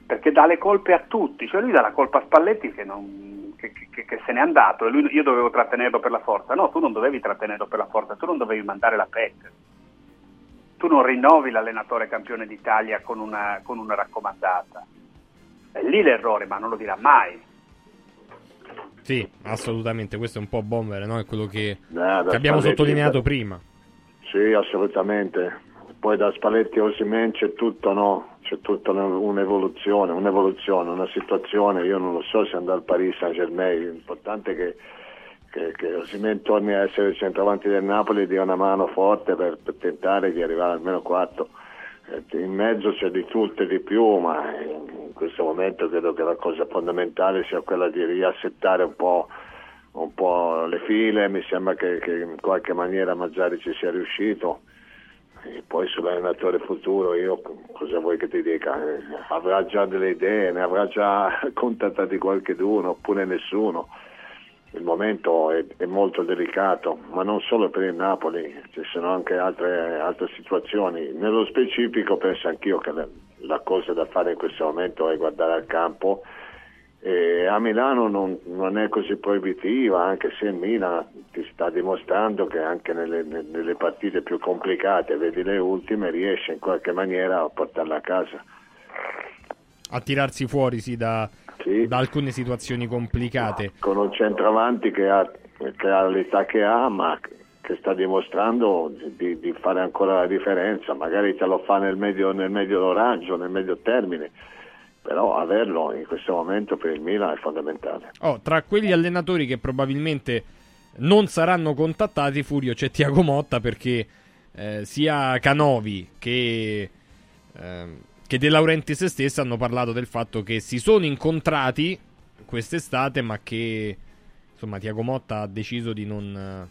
perché dà le colpe a tutti, cioè lui dà la colpa a Spalletti che, non- che- che- che se n'è andato e lui- io dovevo trattenerlo per la forza, no, tu non dovevi trattenerlo per la forza, tu non dovevi mandare la PEC, tu non rinnovi l'allenatore campione d'Italia con una, con una raccomandata, è lì l'errore, ma non lo dirà mai. Sì, assolutamente. Questo è un po' bomber, no? È quello che, da che abbiamo sottolineato prima. Sì, assolutamente. Poi da Spalletti a Osimen c'è tutto, no? C'è tutta un- un'evoluzione, un'evoluzione, una situazione. Io non lo so se andare al Paris Saint Germain. L'importante è che, che, che Osimhen torni a essere il centravanti del Napoli e dia una mano forte per, per tentare di arrivare almeno quarto. Eh, In mezzo c'è di tutto e di più, ma in questo momento credo che la cosa fondamentale sia quella di riassettare un po' un po' le file, mi sembra che, che in qualche maniera Mazzari ci sia riuscito. E poi sull'allenatore futuro io cosa vuoi che ti dica? Eh, Avrà già delle idee, ne avrà già contattati qualcheduno oppure nessuno. Il momento è, è molto delicato, ma non solo per il Napoli, ci sono anche altre, altre situazioni. Nello specifico penso anch'io che la, la cosa da fare in questo momento è guardare al campo e a Milano non, non è così proibitiva, anche se il Milan ti sta dimostrando che anche nelle, nelle partite più complicate, vedi le ultime, riesce in qualche maniera a portarla a casa. A tirarsi fuori, sì, da, da alcune situazioni complicate. Con un centravanti che ha, che ha l'età che ha, ma che sta dimostrando di, di fare ancora la differenza, magari te lo fa nel medio, nel medio raggio, nel medio termine, però averlo in questo momento per il Milan è fondamentale. Oh, tra quegli allenatori che probabilmente non saranno contattati, Furio, c'è Tiago Motta perché eh, sia Canovi che, ehm, che De Laurentiis stessa hanno parlato del fatto che si sono incontrati quest'estate, ma che insomma Tiago Motta ha deciso di non,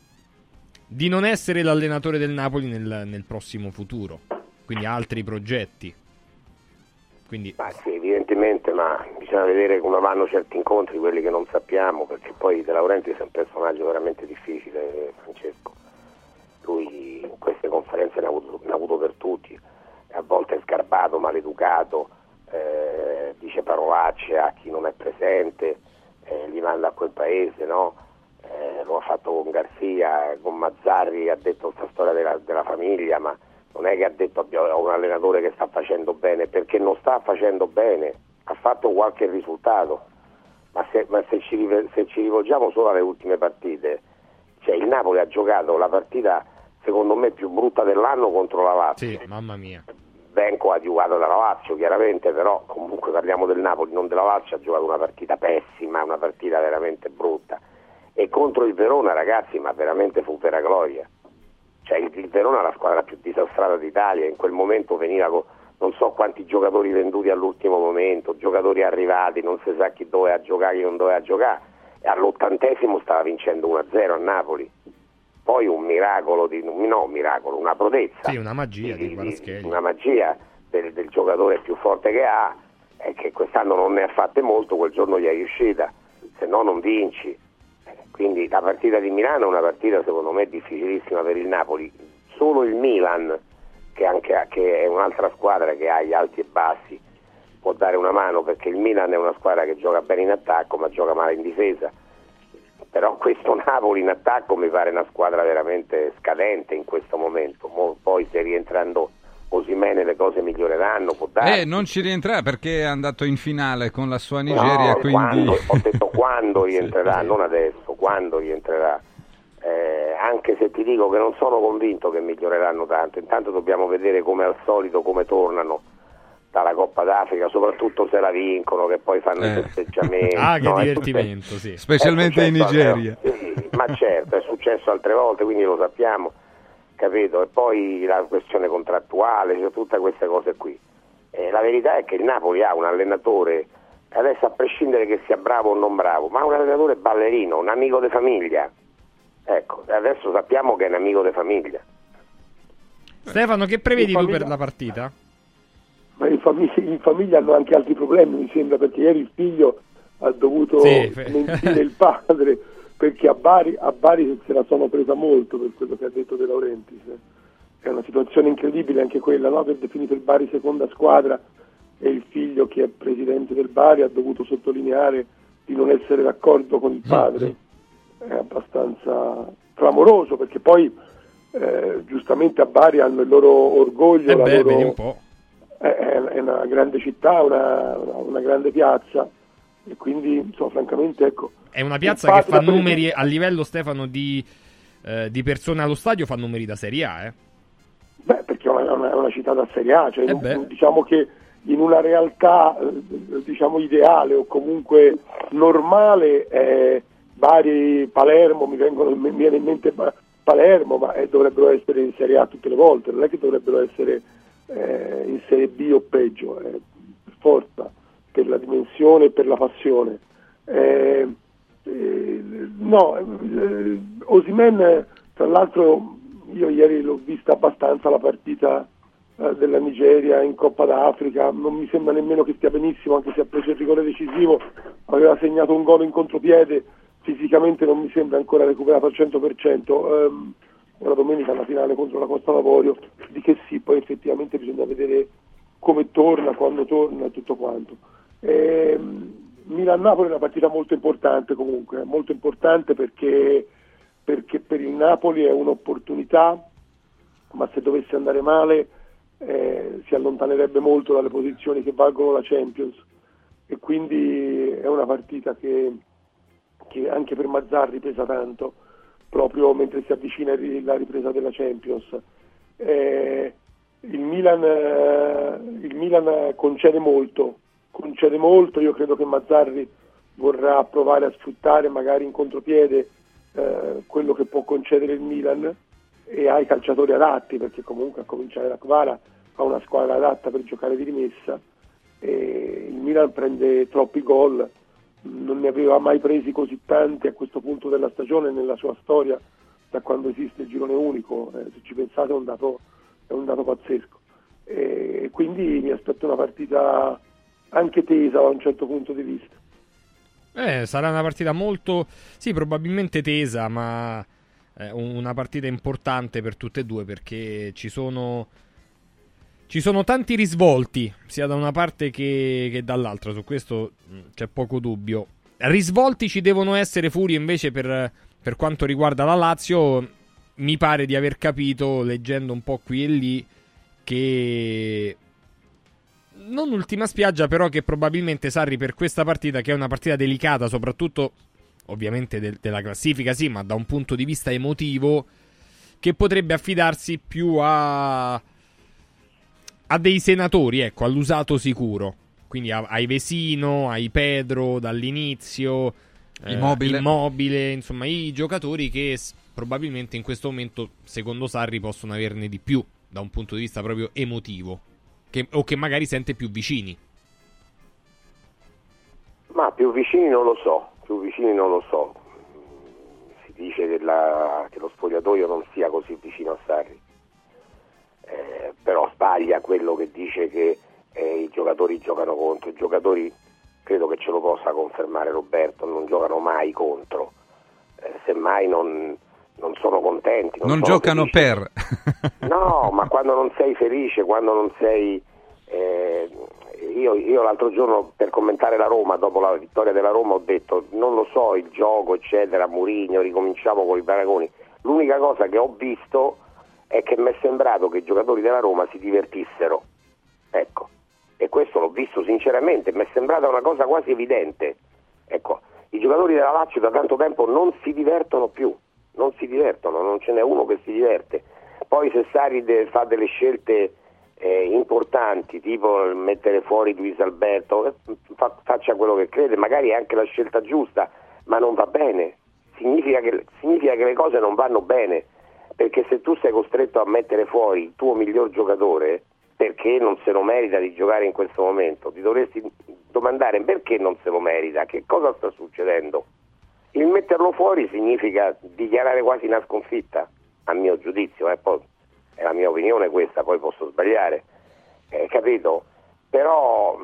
di non essere l'allenatore del Napoli nel, nel prossimo futuro. Quindi altri progetti. Quindi Ma sì, evidentemente, ma bisogna vedere come vanno certi incontri, quelli che non sappiamo, perché poi De Laurentiis è un personaggio veramente difficile, Francesco. Lui in queste conferenze ne ha avuto, ne ha avuto per tutti, a volte sgarbato, maleducato, eh, dice parolacce a chi non è presente, eh, li manda a quel paese, no? Eh, lo ha fatto con Garzia, con Mazzarri, ha detto questa storia della, della famiglia, ma non è che ha detto abbiamo un allenatore che sta facendo bene, perché non sta facendo bene, ha fatto qualche risultato, ma se, ma se ci, se ci rivolgiamo solo alle ultime partite, cioè il Napoli ha giocato la partita secondo me più brutta dell'anno contro la Lazio. Sì, mamma mia. Ben coadiuvato dalla Lazio chiaramente, però comunque parliamo del Napoli, non della Lazio, ha giocato una partita pessima, una partita veramente brutta. E contro il Verona, ragazzi, ma veramente fu vera gloria. Cioè il, Verona è la squadra più disastrata d'Italia, in quel momento veniva con non so quanti giocatori venduti all'ultimo momento, giocatori arrivati, non si sa chi doveva giocare, chi non doveva giocare, all'ottantesimo stava vincendo 1-0 a Napoli. Poi un miracolo, di, no un miracolo, una prodezza Sì, una magia di Kvaratskhelia. una magia del, del giocatore più forte che ha è che quest'anno non ne ha fatte molto, quel giorno gli è riuscita, se no non vinci. Quindi la partita di Milano è una partita secondo me difficilissima per il Napoli. Solo il Milan, che, anche che è un'altra squadra che ha gli alti e bassi, può dare una mano perché il Milan è una squadra che gioca bene in attacco ma gioca male in difesa. Però questo Napoli in attacco mi pare una squadra veramente scadente in questo momento. Mo- poi se rientrando Osimene le cose miglioreranno, può dare. Eh, non ci rientrerà perché è andato in finale con la sua Nigeria, No, quindi... quando, ho detto quando rientrerà, non adesso, quando rientrerà. Eh, anche se ti dico che non sono convinto che miglioreranno tanto, intanto dobbiamo vedere come al solito come tornano dalla Coppa d'Africa, soprattutto se la vincono, che poi fanno i Eh. festeggiamenti. Ah, che no, è divertimento, sì. Specialmente in Nigeria. altre- sì, ma certo, è successo altre volte, quindi lo sappiamo, capito? E poi la questione contrattuale, cioè tutte queste cose qui. Eh, la verità è che il Napoli ha un allenatore, adesso a prescindere che sia bravo o non bravo, ma un allenatore ballerino, un amico di famiglia. Ecco, e adesso sappiamo che è un amico di famiglia. Stefano, che prevedi tu per la partita? Ma in famiglia, in famiglia hanno anche altri problemi, mi sembra, perché ieri il figlio ha dovuto Sì, mentire il padre, perché a Bari, a Bari se la sono presa molto per quello che ha detto De Laurentiis. È una situazione incredibile anche quella, no? aver definito il Bari seconda squadra e il figlio che è presidente del Bari ha dovuto sottolineare di non essere d'accordo con il padre. È abbastanza clamoroso perché poi eh, giustamente a Bari hanno il loro orgoglio, Eh la beh, loro- un po'. È, una grande città, una, una- grande piazza e quindi insomma, francamente ecco È una piazza che fa numeri a livello, Stefano, di, eh, di persone allo stadio, fa numeri da Serie A, eh? Beh, perché è una, è una- città da Serie A, cioè, Eh in- beh. diciamo che in una realtà eh, diciamo ideale o comunque normale eh, Bari, Palermo, mi, vengono, mi viene in mente Palermo, ma eh, dovrebbero essere in Serie A tutte le volte, non è che dovrebbero essere eh, in Serie B o peggio, eh, per forza, per la dimensione e per la passione. Eh, eh, no, eh, Osimen, tra l'altro io ieri l'ho vista abbastanza la partita eh, della Nigeria in Coppa d'Africa, non mi sembra nemmeno che stia benissimo, anche se ha preso il rigore decisivo, aveva segnato un gol in contropiede, fisicamente non mi sembra ancora recuperato al 100%. Ehm, una domenica alla finale contro la Costa d'Avorio, di che sì, poi effettivamente bisogna vedere come torna, quando torna e tutto quanto. Ehm, Milan-Napoli è una partita molto importante comunque, molto importante perché, perché per il Napoli è un'opportunità, ma se dovesse andare male eh, si allontanerebbe molto dalle posizioni che valgono la Champions e quindi è una partita che, che anche per Mazzarri pesa tanto, proprio mentre si avvicina la ripresa della Champions. Eh, il, Milan, eh, il Milan concede molto, concede molto, io credo che Mazzarri vorrà provare a sfruttare magari in contropiede eh, quello che può concedere il Milan e ai calciatori adatti, perché comunque a cominciare da Kvara ha una squadra adatta per giocare di rimessa e il Milan prende troppi gol, non ne aveva mai presi così tanti a questo punto della stagione nella sua storia da quando esiste il girone unico, eh, se ci pensate è un dato, è un dato pazzesco. E quindi mi aspetto una partita anche tesa da un certo punto di vista. Eh, sarà una partita molto, sì, probabilmente tesa, ma eh, una partita importante per tutte e due perché ci sono, ci sono tanti risvolti, sia da una parte che, che dall'altra, su questo mh, c'è poco dubbio. Risvolti ci devono essere Furio invece per, per quanto riguarda la Lazio, mi pare di aver capito, leggendo un po' qui e lì, che non ultima spiaggia, però che probabilmente Sarri per questa partita, che è una partita delicata, soprattutto ovviamente del- della classifica, sì, ma da un punto di vista emotivo, che potrebbe affidarsi più a, a dei senatori, ecco, all'usato sicuro. Quindi a- ai Vesino, ai Pedro dall'inizio, eh, Immobile. Immobile, insomma, i giocatori che s- probabilmente in questo momento, secondo Sarri, possono averne di più da un punto di vista proprio emotivo. Che- o che magari sente più vicini. Ma più vicini non lo so, più vicini non lo so. Si dice che, la- che lo spogliatoio non sia così vicino a Sarri, Eh, però sbaglia quello che dice che eh, i giocatori giocano contro. I giocatori, credo che ce lo possa confermare Roberto, non giocano mai contro. Eh, semmai non, non sono contenti. Non sono giocano felici. per. No, ma quando non sei felice, quando non sei... eh, io, io l'altro giorno per commentare la Roma, dopo la vittoria della Roma, ho detto non lo so il gioco, eccetera, Murigno, ricominciamo con i paragoni. L'unica cosa che ho visto è che mi è sembrato che i giocatori della Roma si divertissero. Ecco, e questo l'ho visto sinceramente, mi è sembrata una cosa quasi evidente. Ecco, i giocatori della Lazio da tanto tempo non si divertono più, non si divertono, non ce n'è uno che si diverte. Poi se Sari fa delle scelte eh, importanti, tipo mettere fuori Luis Alberto, eh, fa- faccia quello che crede, magari è anche la scelta giusta, ma non va bene. Significa che, significa che le cose non vanno bene, perché se tu sei costretto a mettere fuori il tuo miglior giocatore, perché non se lo merita di giocare in questo momento, ti dovresti domandare perché non se lo merita, che cosa sta succedendo. Il metterlo fuori significa dichiarare quasi una sconfitta, a mio giudizio, eh, poi è la mia opinione questa, poi posso sbagliare, eh, capito? Però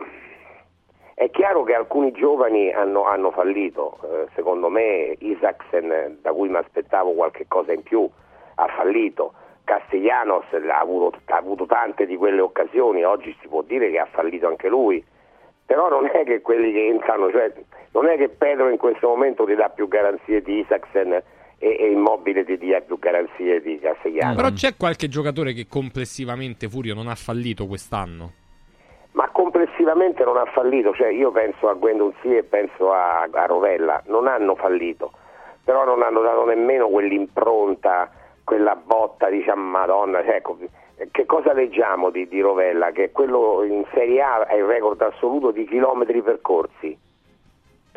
è chiaro che alcuni giovani hanno, hanno fallito, eh, secondo me Isaacsen, da cui mi aspettavo qualche cosa in più, ha fallito, Castellanos ha avuto, ha avuto tante di quelle occasioni, oggi si può dire che ha fallito anche lui, però non è che quelli che entrano, cioè non è che Pedro in questo momento ti dà più garanzie di Isaacsen e, e Immobile ti dia più garanzie di Castellanos. Però c'è qualche giocatore che complessivamente Furio non ha fallito quest'anno. ma complessivamente non ha fallito, cioè io penso a Guendouzi e penso a, a Rovella, non hanno fallito, però non hanno dato nemmeno quell'impronta, quella botta, diciamo, madonna, cioè, ecco, che cosa leggiamo di, di Rovella? Che quello in Serie A è il record assoluto di chilometri percorsi,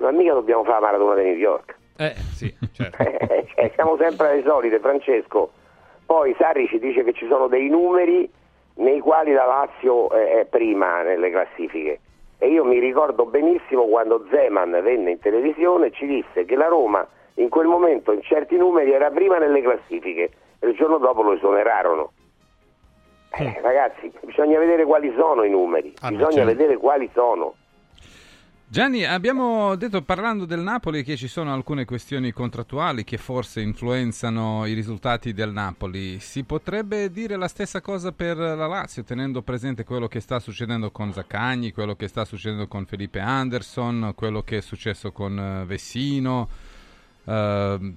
ma mica dobbiamo fare la maratona di New York. Eh, sì, certo. Cioè, siamo sempre alle solite, Francesco. Poi Sarri ci dice che ci sono dei numeri nei quali la Lazio eh, è prima nelle classifiche. E io mi ricordo benissimo quando Zeman venne in televisione e ci disse che la Roma in quel momento in certi numeri era prima nelle classifiche e il giorno dopo lo esonerarono. Eh, ragazzi, bisogna vedere quali sono i numeri, Ah, bisogna certo. vedere quali sono. Gianni, abbiamo detto parlando del Napoli che ci sono alcune questioni contrattuali che forse influenzano i risultati del Napoli. Si potrebbe dire la stessa cosa per la Lazio, tenendo presente quello che sta succedendo con Zaccagni, quello che sta succedendo con Felipe Anderson, quello che è successo con eh, Vessino. Ehm,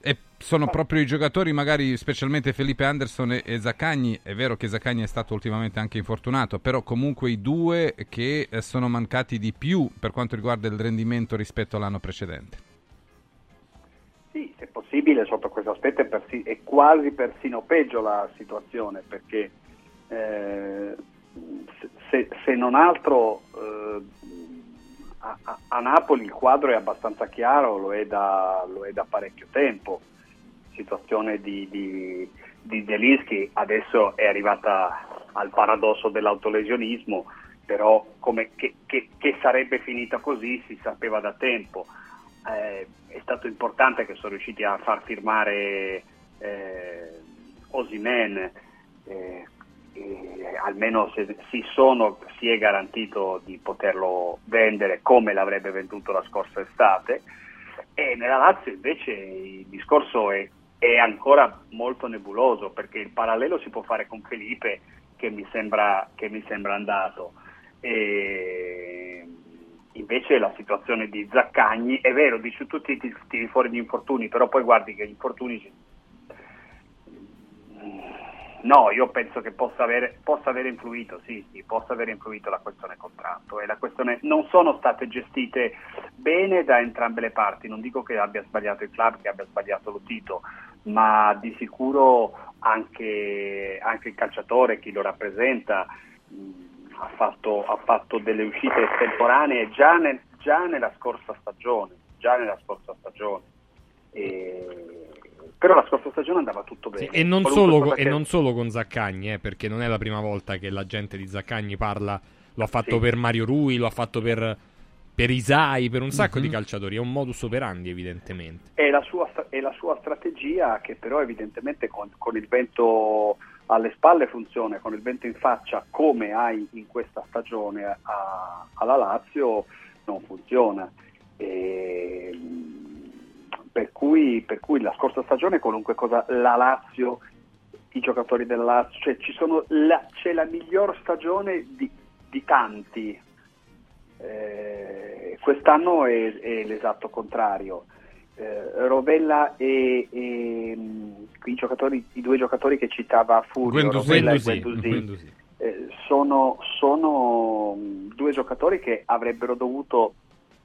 e sono proprio i giocatori, magari specialmente Felipe Anderson e, e Zaccagni. È vero che Zaccagni è stato ultimamente anche infortunato, però comunque i due che eh, sono mancati di più per quanto riguarda il rendimento rispetto all'anno precedente. Sì, se possibile sotto questo aspetto è, persi- è quasi persino peggio la situazione perché eh, se- se, se non altro eh, a, a- Napoli il quadro è abbastanza chiaro, lo è da, lo è da parecchio tempo. Situazione di, di, di Zielinski adesso è arrivata al paradosso dell'autolesionismo, però come che, che- che sarebbe finita così si sapeva da tempo. Eh, è stato importante che sono riusciti a far firmare eh, Osimen, eh, e almeno se si, sono, si è garantito di poterlo vendere come l'avrebbe venduto la scorsa estate. E nella Lazio invece il discorso è, è ancora molto nebuloso perché il parallelo si può fare con Felipe che mi sembra, che mi sembra andato. E invece la situazione di Zaccagni è vero, dici tu ti ti tiri fuori gli infortuni però poi guardi che gli infortuni No, io penso che possa avere, possa aver influito, sì, sì, possa aver influito la questione contratto e la questione non sono state gestite bene da entrambe le parti, non dico che abbia sbagliato il club, che abbia sbagliato lo Tito, ma di sicuro anche, anche il calciatore, chi lo rappresenta, mh, ha, fatto, ha fatto delle uscite estemporanee già, nel- già nella scorsa stagione, già nella scorsa stagione. E- Però la scorsa stagione andava tutto bene. E non, solo, e non solo con Zaccagni, eh, perché non è la prima volta che la gente di Zaccagni parla. Lo ha fatto Sì. per Mario Rui, lo ha fatto per, per Isai, per un sacco Mhm. di calciatori. È un modus operandi, evidentemente. è la sua, è la sua strategia che però evidentemente con, con il vento alle spalle funziona, con il vento in faccia come hai in questa stagione a- alla Lazio non funziona. E, per, cui, per cui la scorsa stagione qualunque cosa la Lazio, i giocatori della Lazio, cioè ci sono la- c'è la miglior stagione di, di tanti. Eh, quest'anno è, è l'esatto contrario. Eh, Rovella e, e, mh, i, giocatori, i due giocatori che citava Furio, Guendouzi. Rovella e Guendouzi. Eh, sono, sono mh, due giocatori che avrebbero dovuto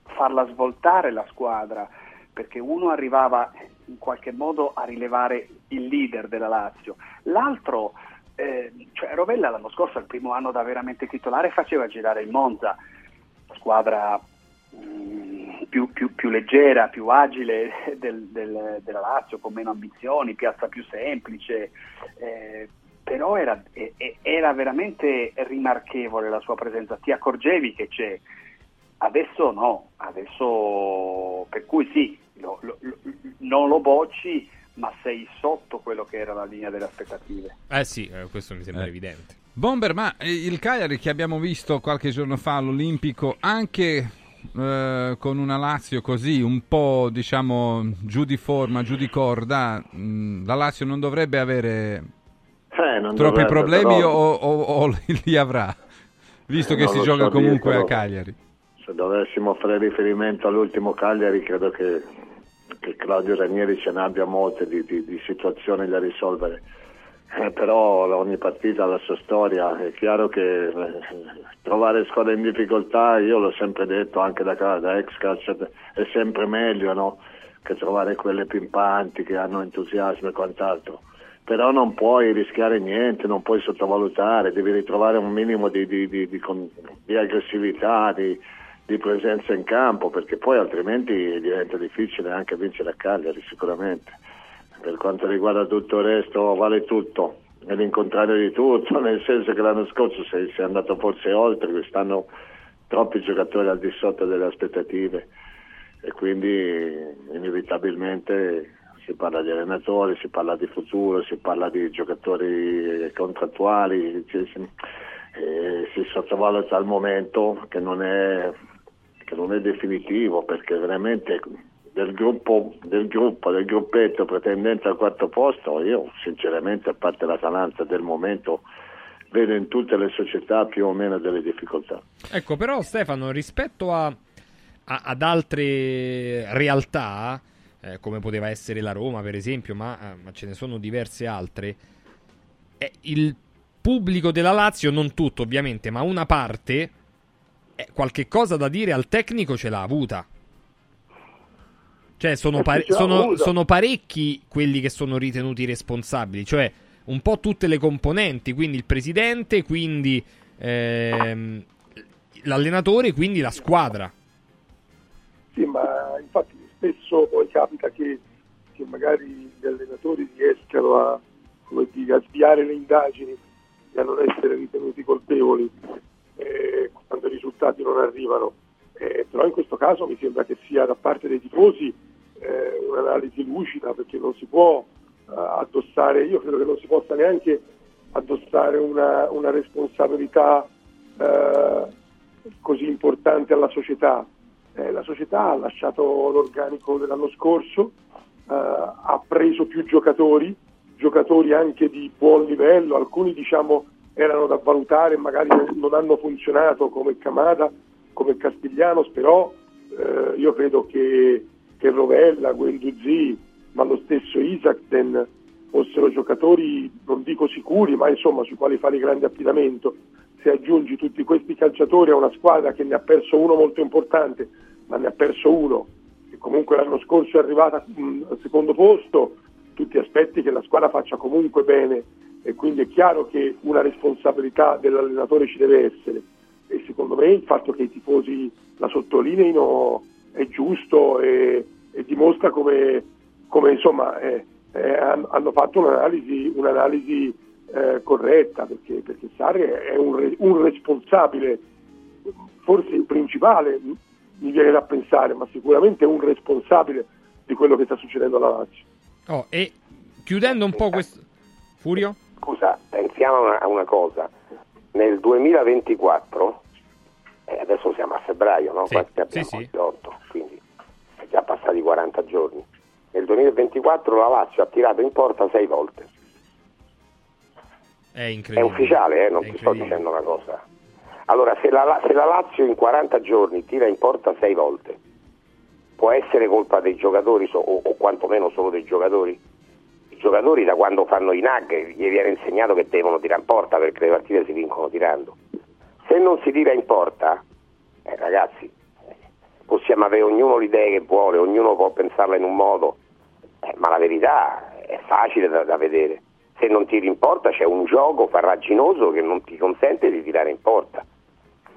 farla svoltare la squadra perché uno arrivava in qualche modo a rilevare il leader della Lazio, l'altro, eh, cioè Rovella l'anno scorso, il primo anno da veramente titolare, faceva girare il Monza, squadra mh, più, più- più leggera, più agile del- del- della Lazio, con meno ambizioni, piazza più semplice, eh, però era, era veramente rimarchevole la sua presenza, ti accorgevi che c'è. Adesso no, adesso per cui sì, lo- lo- lo- non lo bocci, ma sei sotto quello che era la linea delle aspettative. Eh sì, eh, questo mi sembra Eh. evidente. Bomber, ma eh, il Cagliari che abbiamo visto qualche giorno fa all'Olimpico, anche eh, con una Lazio così un po' diciamo giù di forma, giù di corda, mh, la Lazio non dovrebbe avere Eh, non troppi dovrebbe, problemi però- o, o- o li avrà, visto Eh, che si gioca so comunque a dirtelo. Cagliari. Se dovessimo fare riferimento all'ultimo Cagliari, credo che, che Claudio Ranieri ce ne abbia molte di, di- di situazioni da risolvere. Eh, però ogni partita ha la sua storia, è chiaro che eh, trovare squadre in difficoltà, io l'ho sempre detto anche da, da ex calciatore, è sempre meglio no? che trovare quelle pimpanti che hanno entusiasmo e quant'altro. Però non puoi rischiare niente, non puoi sottovalutare, devi ritrovare un minimo di, di- di- di aggressività, di, di presenza in campo, perché poi altrimenti diventa difficile anche vincere a Cagliari sicuramente. Per quanto riguarda tutto il resto vale tutto, è l'incontrario di tutto, nel senso che l'anno scorso sei, sei andato forse oltre, quest'anno troppi giocatori al di sotto delle aspettative e quindi inevitabilmente si parla di allenatori, si parla di futuro, si parla di giocatori contrattuali, ci- si, eh, si sottovaluta al momento che non è, che non è definitivo perché veramente del gruppo, del gruppo, del gruppetto pretendente al quarto posto, io sinceramente a parte l'Atalanta del momento vedo in tutte le società più o meno delle difficoltà. Ecco, però Stefano, rispetto a, a- ad altre realtà, eh, come poteva essere la Roma, per esempio, ma, eh, ma ce ne sono diverse altre, eh, il pubblico della Lazio, non tutto ovviamente, ma una parte, eh, qualche cosa da dire al tecnico ce l'ha avuta. Cioè, sono, Eh pare- sono- sono parecchi quelli che sono ritenuti responsabili, cioè un po' tutte le componenti, quindi il presidente, quindi ehm, l'allenatore, quindi la squadra. Sì, ma infatti spesso poi capita che, che magari gli allenatori riescano a, dire, a sviare le indagini e a non essere ritenuti colpevoli eh, quando i risultati non arrivano. Eh, però in questo caso mi sembra che sia da parte dei tifosi eh, un'analisi lucida perché non si può eh, addossare, io credo che non si possa neanche addossare una, una responsabilità eh, così importante alla società. Eh, la società ha lasciato l'organico dell'anno scorso, ha preso più giocatori, giocatori anche di buon livello, alcuni diciamo erano da valutare, magari non hanno funzionato come Camada, come Castiglianos, però eh, io credo che, che Rovella, Guendouzi, ma lo stesso Isaacsen fossero giocatori, non dico sicuri, ma insomma sui quali fare grande affidamento. Se aggiungi tutti questi calciatori a una squadra che ne ha perso uno molto importante, ma ne ha perso uno, che comunque l'anno scorso è arrivata mh, al secondo posto, tu ti aspetti che la squadra faccia comunque bene e quindi è chiaro che una responsabilità dell'allenatore ci deve essere e secondo me il fatto che i tifosi la sottolineino è giusto e, e dimostra come, come insomma eh, eh, han- hanno fatto un'analisi, un'analisi eh, corretta perché, perché Sarri è un, un responsabile forse il principale mi viene da pensare ma sicuramente un responsabile di quello che sta succedendo alla Lazio Oh, e chiudendo un po' questo... Furio? Scusa, pensiamo a una, a una cosa. Nel 2024, eh, adesso siamo a febbraio, no? Sì, abbiamo? sì, sì. 8, quindi è già passati 40 giorni. Nel 2024 la Lazio ha tirato in porta 6 volte. È È incredibile. ufficiale, eh, non È ti sto dicendo una cosa. Allora, se la, se la Lazio in 40 giorni tira in porta 6 volte, può essere colpa dei giocatori o, o quantomeno solo dei giocatori? Giocatori da quando fanno i NAG gli viene insegnato che devono tirare in porta perché le partite si vincono tirando. Se non si tira in porta, eh, ragazzi, possiamo avere ognuno le idee che vuole, ognuno può pensarla in un modo, eh, ma la verità è facile da, da vedere. Se non tiri in porta c'è un gioco farraginoso che non ti consente di tirare in porta,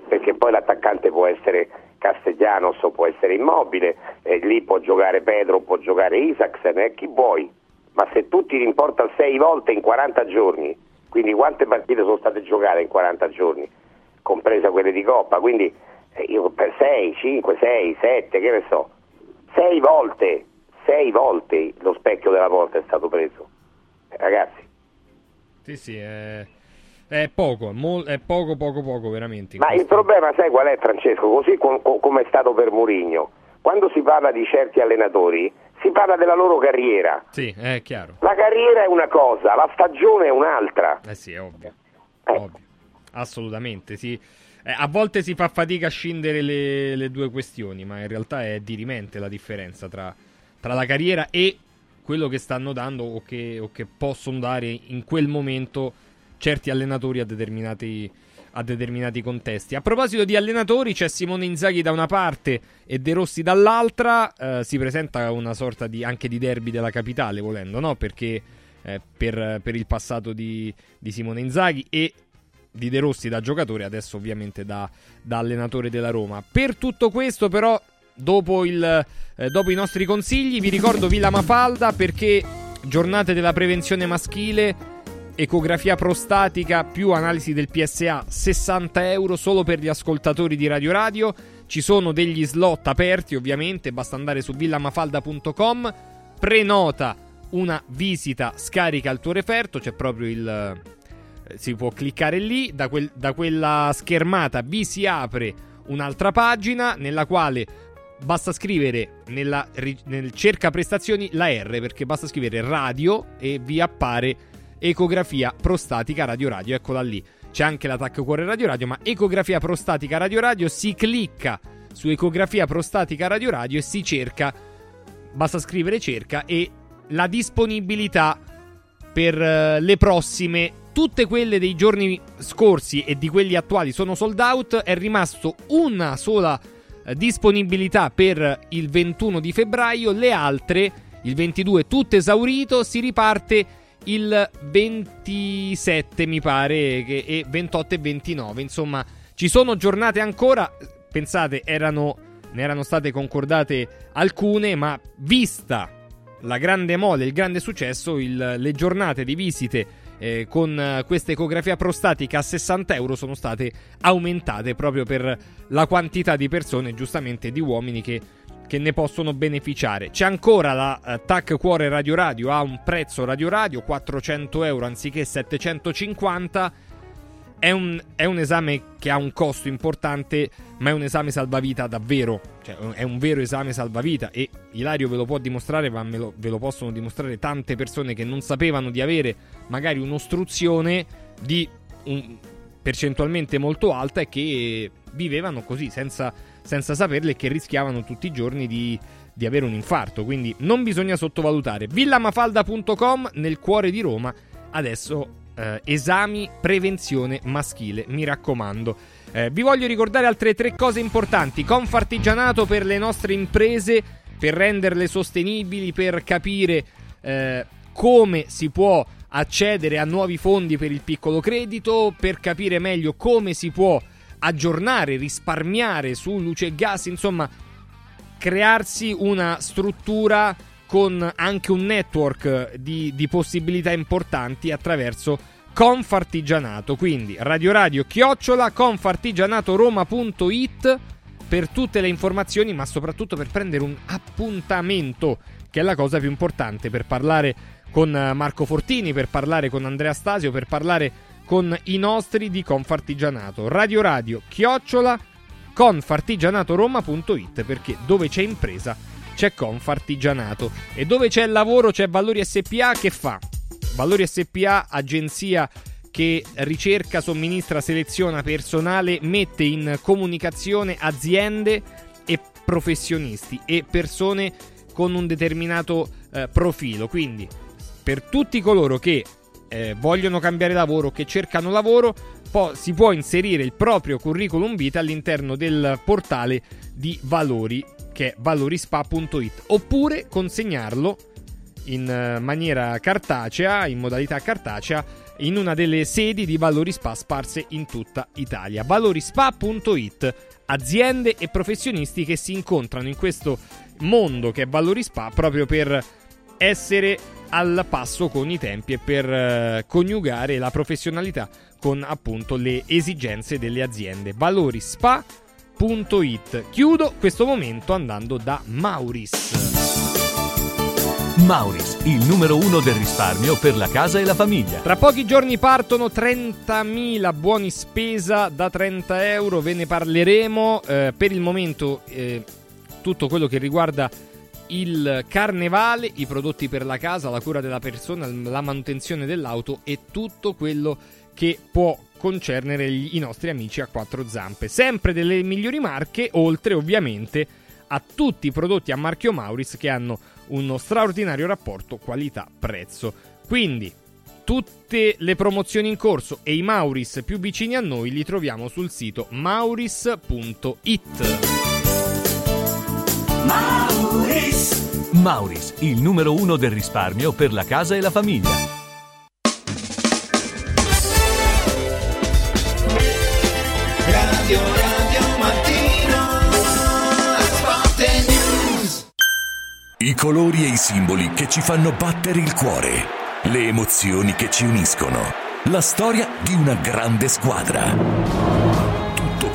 perché poi l'attaccante può essere Castellanos può essere immobile, e lì può giocare Pedro, può giocare Isaacsen, eh, chi vuoi, ma se tu tiri in porta sei volte in 40 giorni, quindi quante partite sono state giocate in 40 giorni, compresa quelle di Coppa, quindi eh, io per 6, 5, 6, 7, che ne so, 6 volte, 6 volte lo specchio della porta è stato preso. Eh, ragazzi, Sì, sì, è, è poco, è poco, poco, poco, veramente. ma il questo- problema sai qual è Francesco? Così com- come è stato per Mourinho, quando si parla di certi allenatori si parla della loro carriera. Sì, è chiaro. La carriera è una cosa, la stagione è un'altra. Eh sì, è ovvio. Ovvio. Assolutamente, sì. Eh, a volte si fa fatica a scindere le, le due questioni, ma in realtà è dirimente la differenza tra, tra la carriera e quello che stanno dando o che, o che possono dare in quel momento certi allenatori a determinati, a determinati contesti. A proposito di allenatori, c'è Simone Inzaghi da una parte e De Rossi dall'altra. eh, si presenta una sorta di, anche di derby della capitale, volendo, no? Perché eh, per, per il passato di, di Simone Inzaghi e di De Rossi da giocatore, adesso ovviamente da, da allenatore della Roma. Per tutto questo, però, dopo, il, eh, dopo i nostri consigli, vi ricordo Villa Mafalda perché giornate della prevenzione maschile, ecografia prostatica più analisi del PSA, 60 euro solo per gli ascoltatori di Radio Radio. Ci sono degli slot aperti, ovviamente, basta andare su villamafalda.com, prenota una visita, scarica il tuo referto, c'è proprio il eh, si può cliccare lì, da, quel- da quella schermata vi si apre un'altra pagina nella quale basta scrivere nella, nel cerca prestazioni la R perché basta scrivere radio e vi appare ecografia prostatica radio radio, eccola lì. C'è anche l'attacco cuore radio radio, ma ecografia prostatica radio radio si clicca su ecografia prostatica radio radio e si cerca basta scrivere cerca e la disponibilità per eh, le prossime tutte quelle dei giorni scorsi e di quelli attuali sono sold out è rimasto una sola eh, disponibilità per il 21 di febbraio le altre il 22 tutto esaurito si riparte il 27 mi pare che- e 28 e 29 insomma ci sono giornate ancora. Pensate erano ne erano state concordate alcune ma vista la grande mole il grande successo il- le giornate di visite eh, con questa ecografia prostatica a 60 euro sono state aumentate proprio per la quantità di persone giustamente di uomini che che ne possono beneficiare. C'è ancora la eh, TAC Cuore Radio Radio a un prezzo Radio Radio 400 euro anziché 750. È un, è un esame che ha un costo importante, ma è un esame salvavita davvero. Cioè, è un vero esame salvavita. E Ilario ve lo può dimostrare, ma lo- ve lo possono dimostrare tante persone che non sapevano di avere magari un'ostruzione di un- percentualmente molto alta e che vivevano così senza, senza saperle e che rischiavano tutti i giorni di, di avere un infarto. Quindi non bisogna sottovalutare. Villamafalda.com nel cuore di Roma. Adesso eh, esami prevenzione maschile, mi raccomando. Eh, vi voglio ricordare altre tre cose importanti. Confartigianato per le nostre imprese, per renderle sostenibili, per capire eh, come si può accedere a nuovi fondi per il piccolo credito, per capire meglio come si può aggiornare, risparmiare su luce e gas, insomma, crearsi una struttura con anche un network di, di possibilità importanti attraverso Confartigianato. Quindi Radio Radio chiocciola confartigianatoroma.it per tutte le informazioni, ma soprattutto per prendere un appuntamento, che è la cosa più importante per parlare con Marco Fortini, per parlare con Andrea Stasio, per parlare con i nostri di Confartigianato. Radio Radio chiocciola confartigianatoroma.it perché dove c'è impresa c'è Confartigianato e dove c'è lavoro c'è Valori SPA che fa? Valori SPA, agenzia che ricerca, somministra, seleziona personale, mette in comunicazione aziende e professionisti e persone con un determinato eh, profilo. Quindi, per tutti coloro che eh, vogliono cambiare lavoro, che cercano lavoro, po- si può inserire il proprio curriculum vitae all'interno del portale di Valori, che è valorispa.it, oppure consegnarlo in eh, maniera cartacea, in modalità cartacea, in una delle sedi di Valori Spa sparse in tutta Italia. Valorispa.it, aziende e professionisti che si incontrano in questo mondo che è Valori Spa proprio per essere al passo con i tempi e per eh, coniugare la professionalità con appunto le esigenze delle aziende. Valorispa.it. Chiudo questo momento andando da Mauris. Mauris, il numero uno del risparmio per la casa e la famiglia. Tra pochi giorni partono 30.000 buoni spesa da 30 euro, ve ne parleremo. Eh, per il momento eh, tutto quello che riguarda il carnevale, i prodotti per la casa, la cura della persona, la manutenzione dell'auto e tutto quello che può concernere i nostri amici a quattro zampe. Sempre delle migliori marche, oltre ovviamente a tutti i prodotti a marchio Mauris che hanno uno straordinario rapporto qualità-prezzo. Quindi tutte le promozioni in corso e i Mauris più vicini a noi li troviamo sul sito mauris.it. Mauris. Mauris, il numero uno del risparmio per la casa e la famiglia. Radio Radio Mattino Sport News I colori e i simboli che ci fanno battere il cuore, le emozioni che ci uniscono, la storia di una grande squadra.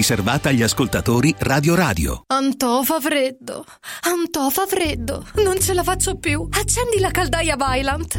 riservata agli ascoltatori Radio Radio. Antò fa freddo. Antò fa freddo. Non ce la faccio più. Accendi la caldaia Vylant.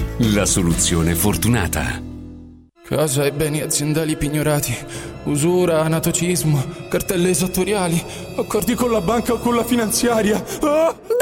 La soluzione fortunata. Casa e beni aziendali pignorati, usura, anatocismo, cartelle esattoriali, accordi con la banca o con la finanziaria. Ah!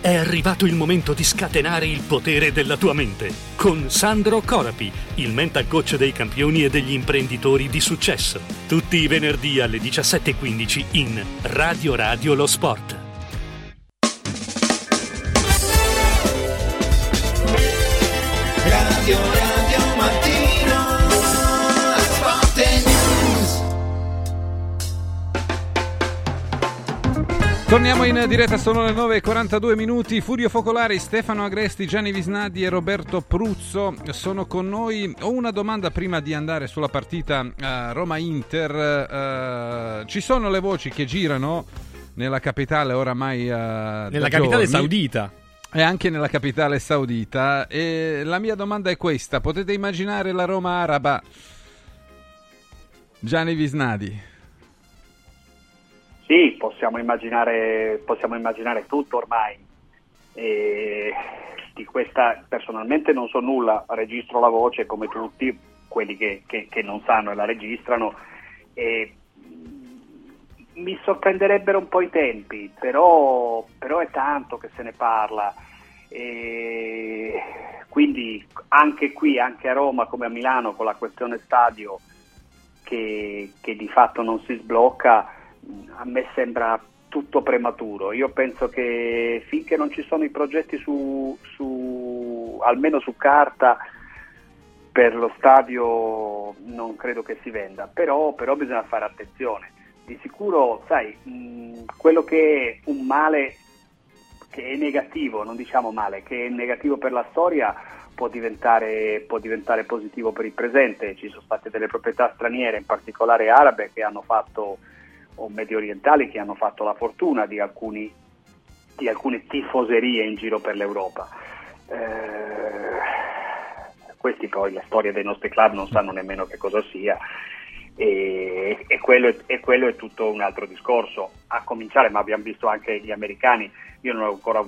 È arrivato il momento di scatenare il potere della tua mente con Sandro Corapi, il mental coach dei campioni e degli imprenditori di successo. Tutti i venerdì alle 17.15 in Radio Radio Lo Sport. Radio Radio Torniamo in diretta, sono le 9.42 minuti. Furio Focolari, Stefano Agresti, Gianni Visnadi e Roberto Pruzzo sono con noi. Ho una domanda prima di andare sulla partita uh, Roma-Inter. Uh, ci sono le voci che girano nella capitale oramai. Uh, Nella capitale saudita. E anche nella capitale saudita. E la mia domanda è questa: potete immaginare la Roma araba? Gianni Visnadi. Sì, possiamo immaginare, possiamo immaginare tutto ormai. E di questa personalmente non so nulla, registro la voce come tutti, quelli che, che- che non sanno e la registrano. E mi sorprenderebbero un po' i tempi, però, però è tanto che se ne parla. E quindi anche qui, anche a Roma come a Milano, con la questione stadio che, che di fatto non si sblocca, a me sembra tutto prematuro. Io penso che finché non ci sono i progetti su, su- almeno su carta per lo stadio non credo che si venda, però, però bisogna fare attenzione. Di sicuro, sai, mh, quello che è un male che è negativo, non diciamo male, che è negativo per la storia può diventare, può diventare positivo per il presente. Ci sono state delle proprietà straniere, in particolare arabe, che hanno fatto, o medio orientali, che hanno fatto la fortuna di, alcuni, di alcune tifoserie in giro per l'Europa. Eh, questi poi la storia dei nostri club non sanno nemmeno che cosa sia e, e, quello, e quello è tutto un altro discorso. A cominciare, ma abbiamo visto anche gli americani, io non ho ancora,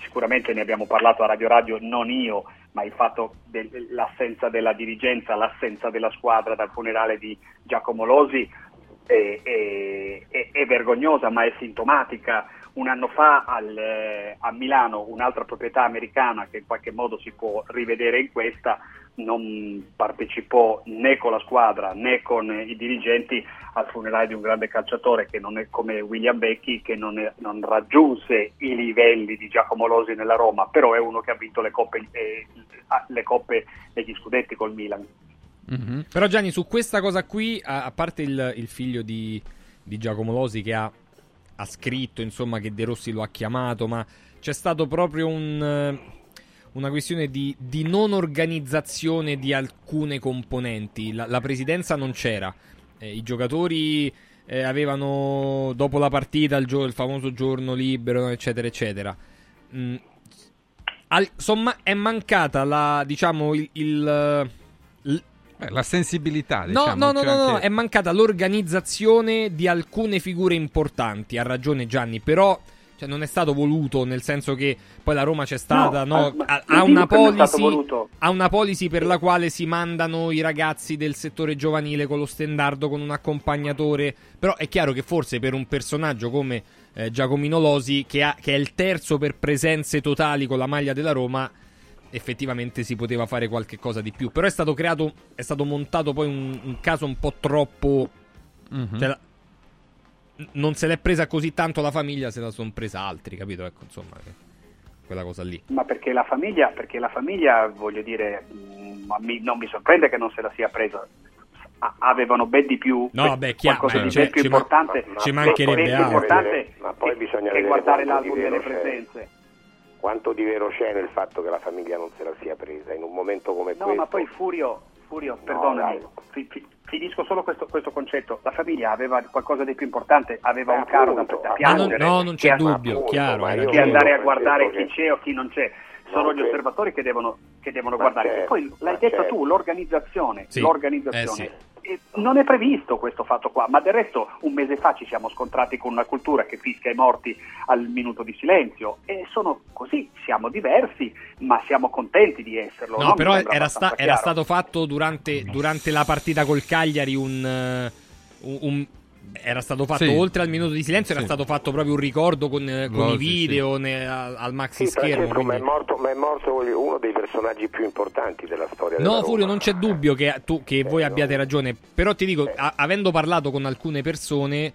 sicuramente ne abbiamo parlato a Radio Radio, non io, ma il fatto dell'assenza della dirigenza, l'assenza della squadra dal funerale di Giacomo Losi è, è- è- vergognosa, ma è sintomatica. Un anno fa al, eh, a Milano un'altra proprietà americana che in qualche modo si può rivedere in questa non partecipò né con la squadra né con i dirigenti al funerale di un grande calciatore come William Becchi che non, è- non raggiunse i livelli di Giacomo Losi nella Roma, però è uno che ha vinto le coppe, eh, le coppe e gli scudetti col Milan. Però Gianni, su questa cosa qui, a, a parte il, il figlio di, di Giacomo Losi che ha, ha scritto, insomma, che De Rossi lo ha chiamato, ma c'è stato proprio un, eh, una questione di, di non organizzazione di alcune componenti. La, la presidenza non c'era, Eh, i giocatori eh, avevano dopo la partita il, gio- il famoso giorno libero, eccetera, eccetera. Mm, al- somma- è mancata la, diciamo, il- il, Beh, la sensibilità, No, diciamo. no, no, c'è no, no, anche- è mancata l'organizzazione di alcune figure importanti, ha ragione Gianni, però cioè, non è stato voluto, nel senso che poi la Roma c'è stata, No, no, ha, ha una policy, ha una policy per la quale si mandano i ragazzi del settore giovanile con lo stendardo, con un accompagnatore, però è chiaro che forse per un personaggio come eh, Giacomino Losi, che, ha- che è il terzo per presenze totali con la maglia della Roma, effettivamente si poteva fare qualche cosa di più. Però è stato creato, è stato montato poi un, un caso un po' troppo. Mhm. cioè, non se l'è presa così tanto la famiglia, se la sono presa altri, capito? Ecco, insomma, eh, quella cosa lì. Ma perché la famiglia, perché la famiglia voglio dire, mh, ma mi- non mi sorprende che non se la sia presa. A- avevano ben di più, No, vabbè, chiaro, qualcosa di c'è- ben più ci ma- importante, ci mancherebbe altro. importante Ma poi bisogna che vedere guardare l'album delle presenze. Quanto di vero c'è nel fatto che la famiglia non se la sia presa in un momento come No, questo? ma poi Furio, Furio perdonami, fi- fi- finisco solo questo, questo concetto. La famiglia aveva qualcosa di più importante, aveva un caro da, da Ma non- piangere. no, non c'è dubbio, chiaro. hai che andare a guardare chi che- c'è o chi non c'è. Sono No, gli osservatori che devono, che devono Ma guardare. certo, e poi l'hai ma detto certo. tu, l'organizzazione. Sì, l'organizzazione. eh E non è previsto questo fatto qua, ma del resto un mese fa ci siamo scontrati con una cultura che fischia i morti al minuto di silenzio e sono così, siamo diversi, ma siamo contenti di esserlo. No, mi però era, sta- era stato fatto durante, durante la partita col Cagliari un. eh, un- un- era stato fatto Sì. oltre al minuto di silenzio, era Sì. stato fatto proprio un ricordo con, eh, con i Losi, video ne- al, al maxi Sì, schermo. Francesco, ma è quindi- morto, ma è morto uno dei personaggi più importanti della storia della No, Roma. Furio, non c'è dubbio che, tu, che voi abbiate ragione. Però ti dico, a- avendo parlato con alcune persone,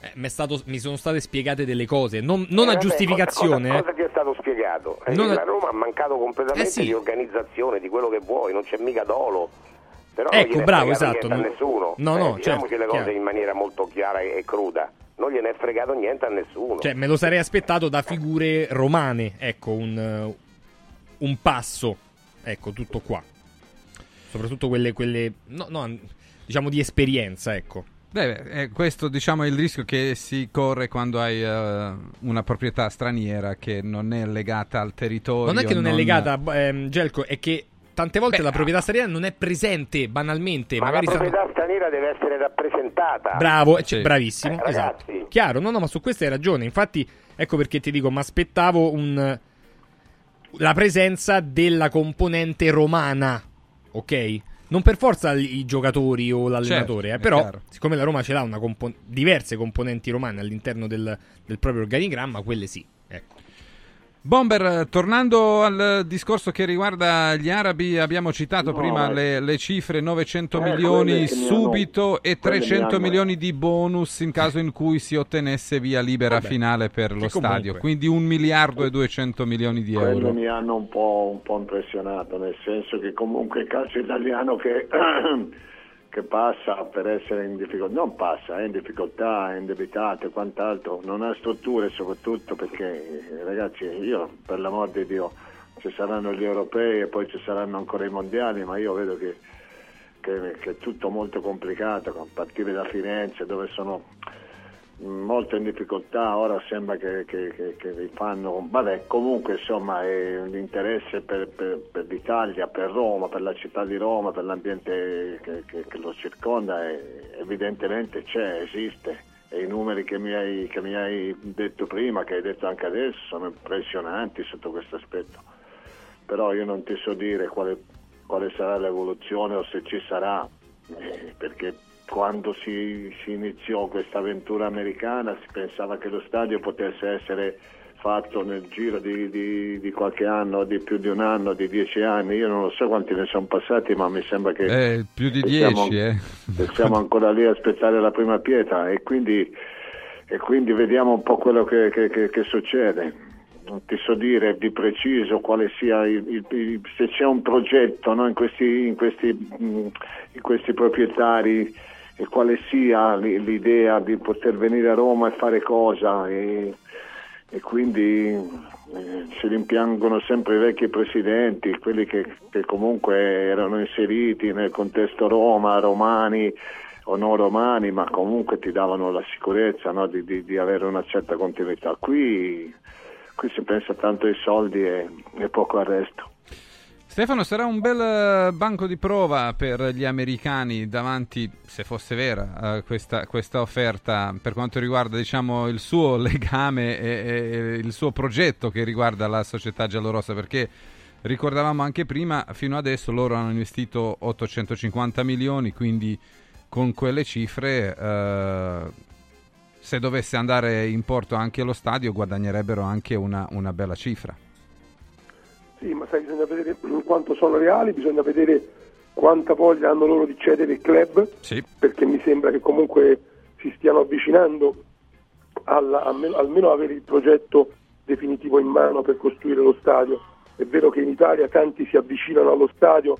eh, stato- mi sono state spiegate delle cose. Non, non Eh, a vabbè, giustificazione. Cosa, eh. cosa ti è stato spiegato? Eh, Non- La Roma ha mancato completamente Eh sì. di organizzazione, di quello che vuoi, non c'è mica dolo. Però non Ecco, bravo, fregato esatto, niente no- a nessuno. no, Eh, no, diciamoci certo, le cose chiaro. in maniera molto chiara e, cruda. Non gliene è fregato niente a nessuno. Cioè, me lo sarei aspettato da figure romane. Ecco, un, eh, un passo. Ecco, tutto qua. Soprattutto quelle, quelle no, no, diciamo di esperienza, ecco. Beh, eh, questo diciamo è il rischio che si corre quando hai eh, una proprietà straniera che non è legata al territorio. Non è che non, è legata, ehm, Gelco, è che tante volte Beh, la proprietà straniera non è presente banalmente. Ma magari la stanno- proprietà straniera deve essere rappresentata. Bravo, eh, Sì. bravissimo, Eh, esatto. Chiaro, no, no, ma su questo hai ragione. Infatti, ecco perché ti dico, mi aspettavo un la presenza della componente romana, ok? Non per forza i giocatori o l'allenatore, Certo, eh, però chiaro. siccome la Roma ce l'ha una compo- diverse componenti romane all'interno del, del proprio organigramma, quelle sì, ecco. Bomber, tornando al discorso che riguarda gli arabi, abbiamo citato No, prima le, le cifre 900 Eh, milioni subito e quelle mi 300 hanno- milioni di bonus in caso in cui si ottenesse via libera Vabbè, finale per lo che comunque- stadio, quindi 1 miliardo e 200 milioni di Quello euro. mi hanno un po', un po' impressionato, nel senso che comunque il calcio italiano che che passa per essere in difficoltà, non passa, è in difficoltà, è indebitato e quant'altro, non ha strutture soprattutto perché eh, ragazzi io per l'amor di Dio ci saranno gli europei e poi ci saranno ancora i mondiali, ma io vedo che, che- che è tutto molto complicato, a partire da Firenze dove sono molto in difficoltà, ora sembra che, che, che, che li fanno, vabbè comunque insomma l'interesse per, per- per l'Italia, per Roma, per la città di Roma, per l'ambiente che, che- che lo circonda, è- evidentemente c'è, esiste. E i numeri che mi, hai, che mi hai detto prima, che hai detto anche adesso, sono impressionanti sotto questo aspetto, però io non ti so dire quale, quale sarà l'evoluzione o se ci sarà, eh, perché quando si, si iniziò questa avventura americana si pensava che lo stadio potesse essere fatto nel giro di, di- di qualche anno, di più di un anno, di dieci anni. Io non lo so quanti ne sono passati, ma mi sembra che, Eh, più di siamo, 10, eh. siamo ancora lì a aspettare la prima pietra e quindi, e quindi vediamo un po' quello che, che- che- che succede. Non ti so dire di preciso quale sia il, il- il- se c'è un progetto no, in, questi, in, questi, in questi proprietari e quale sia l'idea di poter venire a Roma e fare cosa e, e quindi eh, si rimpiangono sempre i vecchi presidenti, quelli che, che comunque erano inseriti nel contesto Roma, romani o non romani, ma comunque ti davano la sicurezza no, di, di- di avere una certa continuità. Qui, qui si pensa tanto ai soldi e, e poco al resto. Stefano, sarà un bel eh, banco di prova per gli americani davanti, se fosse vera, questa, questa offerta per quanto riguarda diciamo, il suo legame e, e il suo progetto che riguarda la società giallorossa, perché ricordavamo anche prima, fino adesso loro hanno investito 850 milioni, quindi con quelle cifre, eh, se dovesse andare in porto anche lo stadio, guadagnerebbero anche una, una bella cifra. Sì, ma sai, bisogna vedere quanto sono reali, bisogna vedere quanta voglia hanno loro di cedere il club, perché mi sembra che comunque si stiano avvicinando alla- almeno, almeno avere il progetto definitivo in mano per costruire lo stadio. È vero che in Italia tanti si avvicinano allo stadio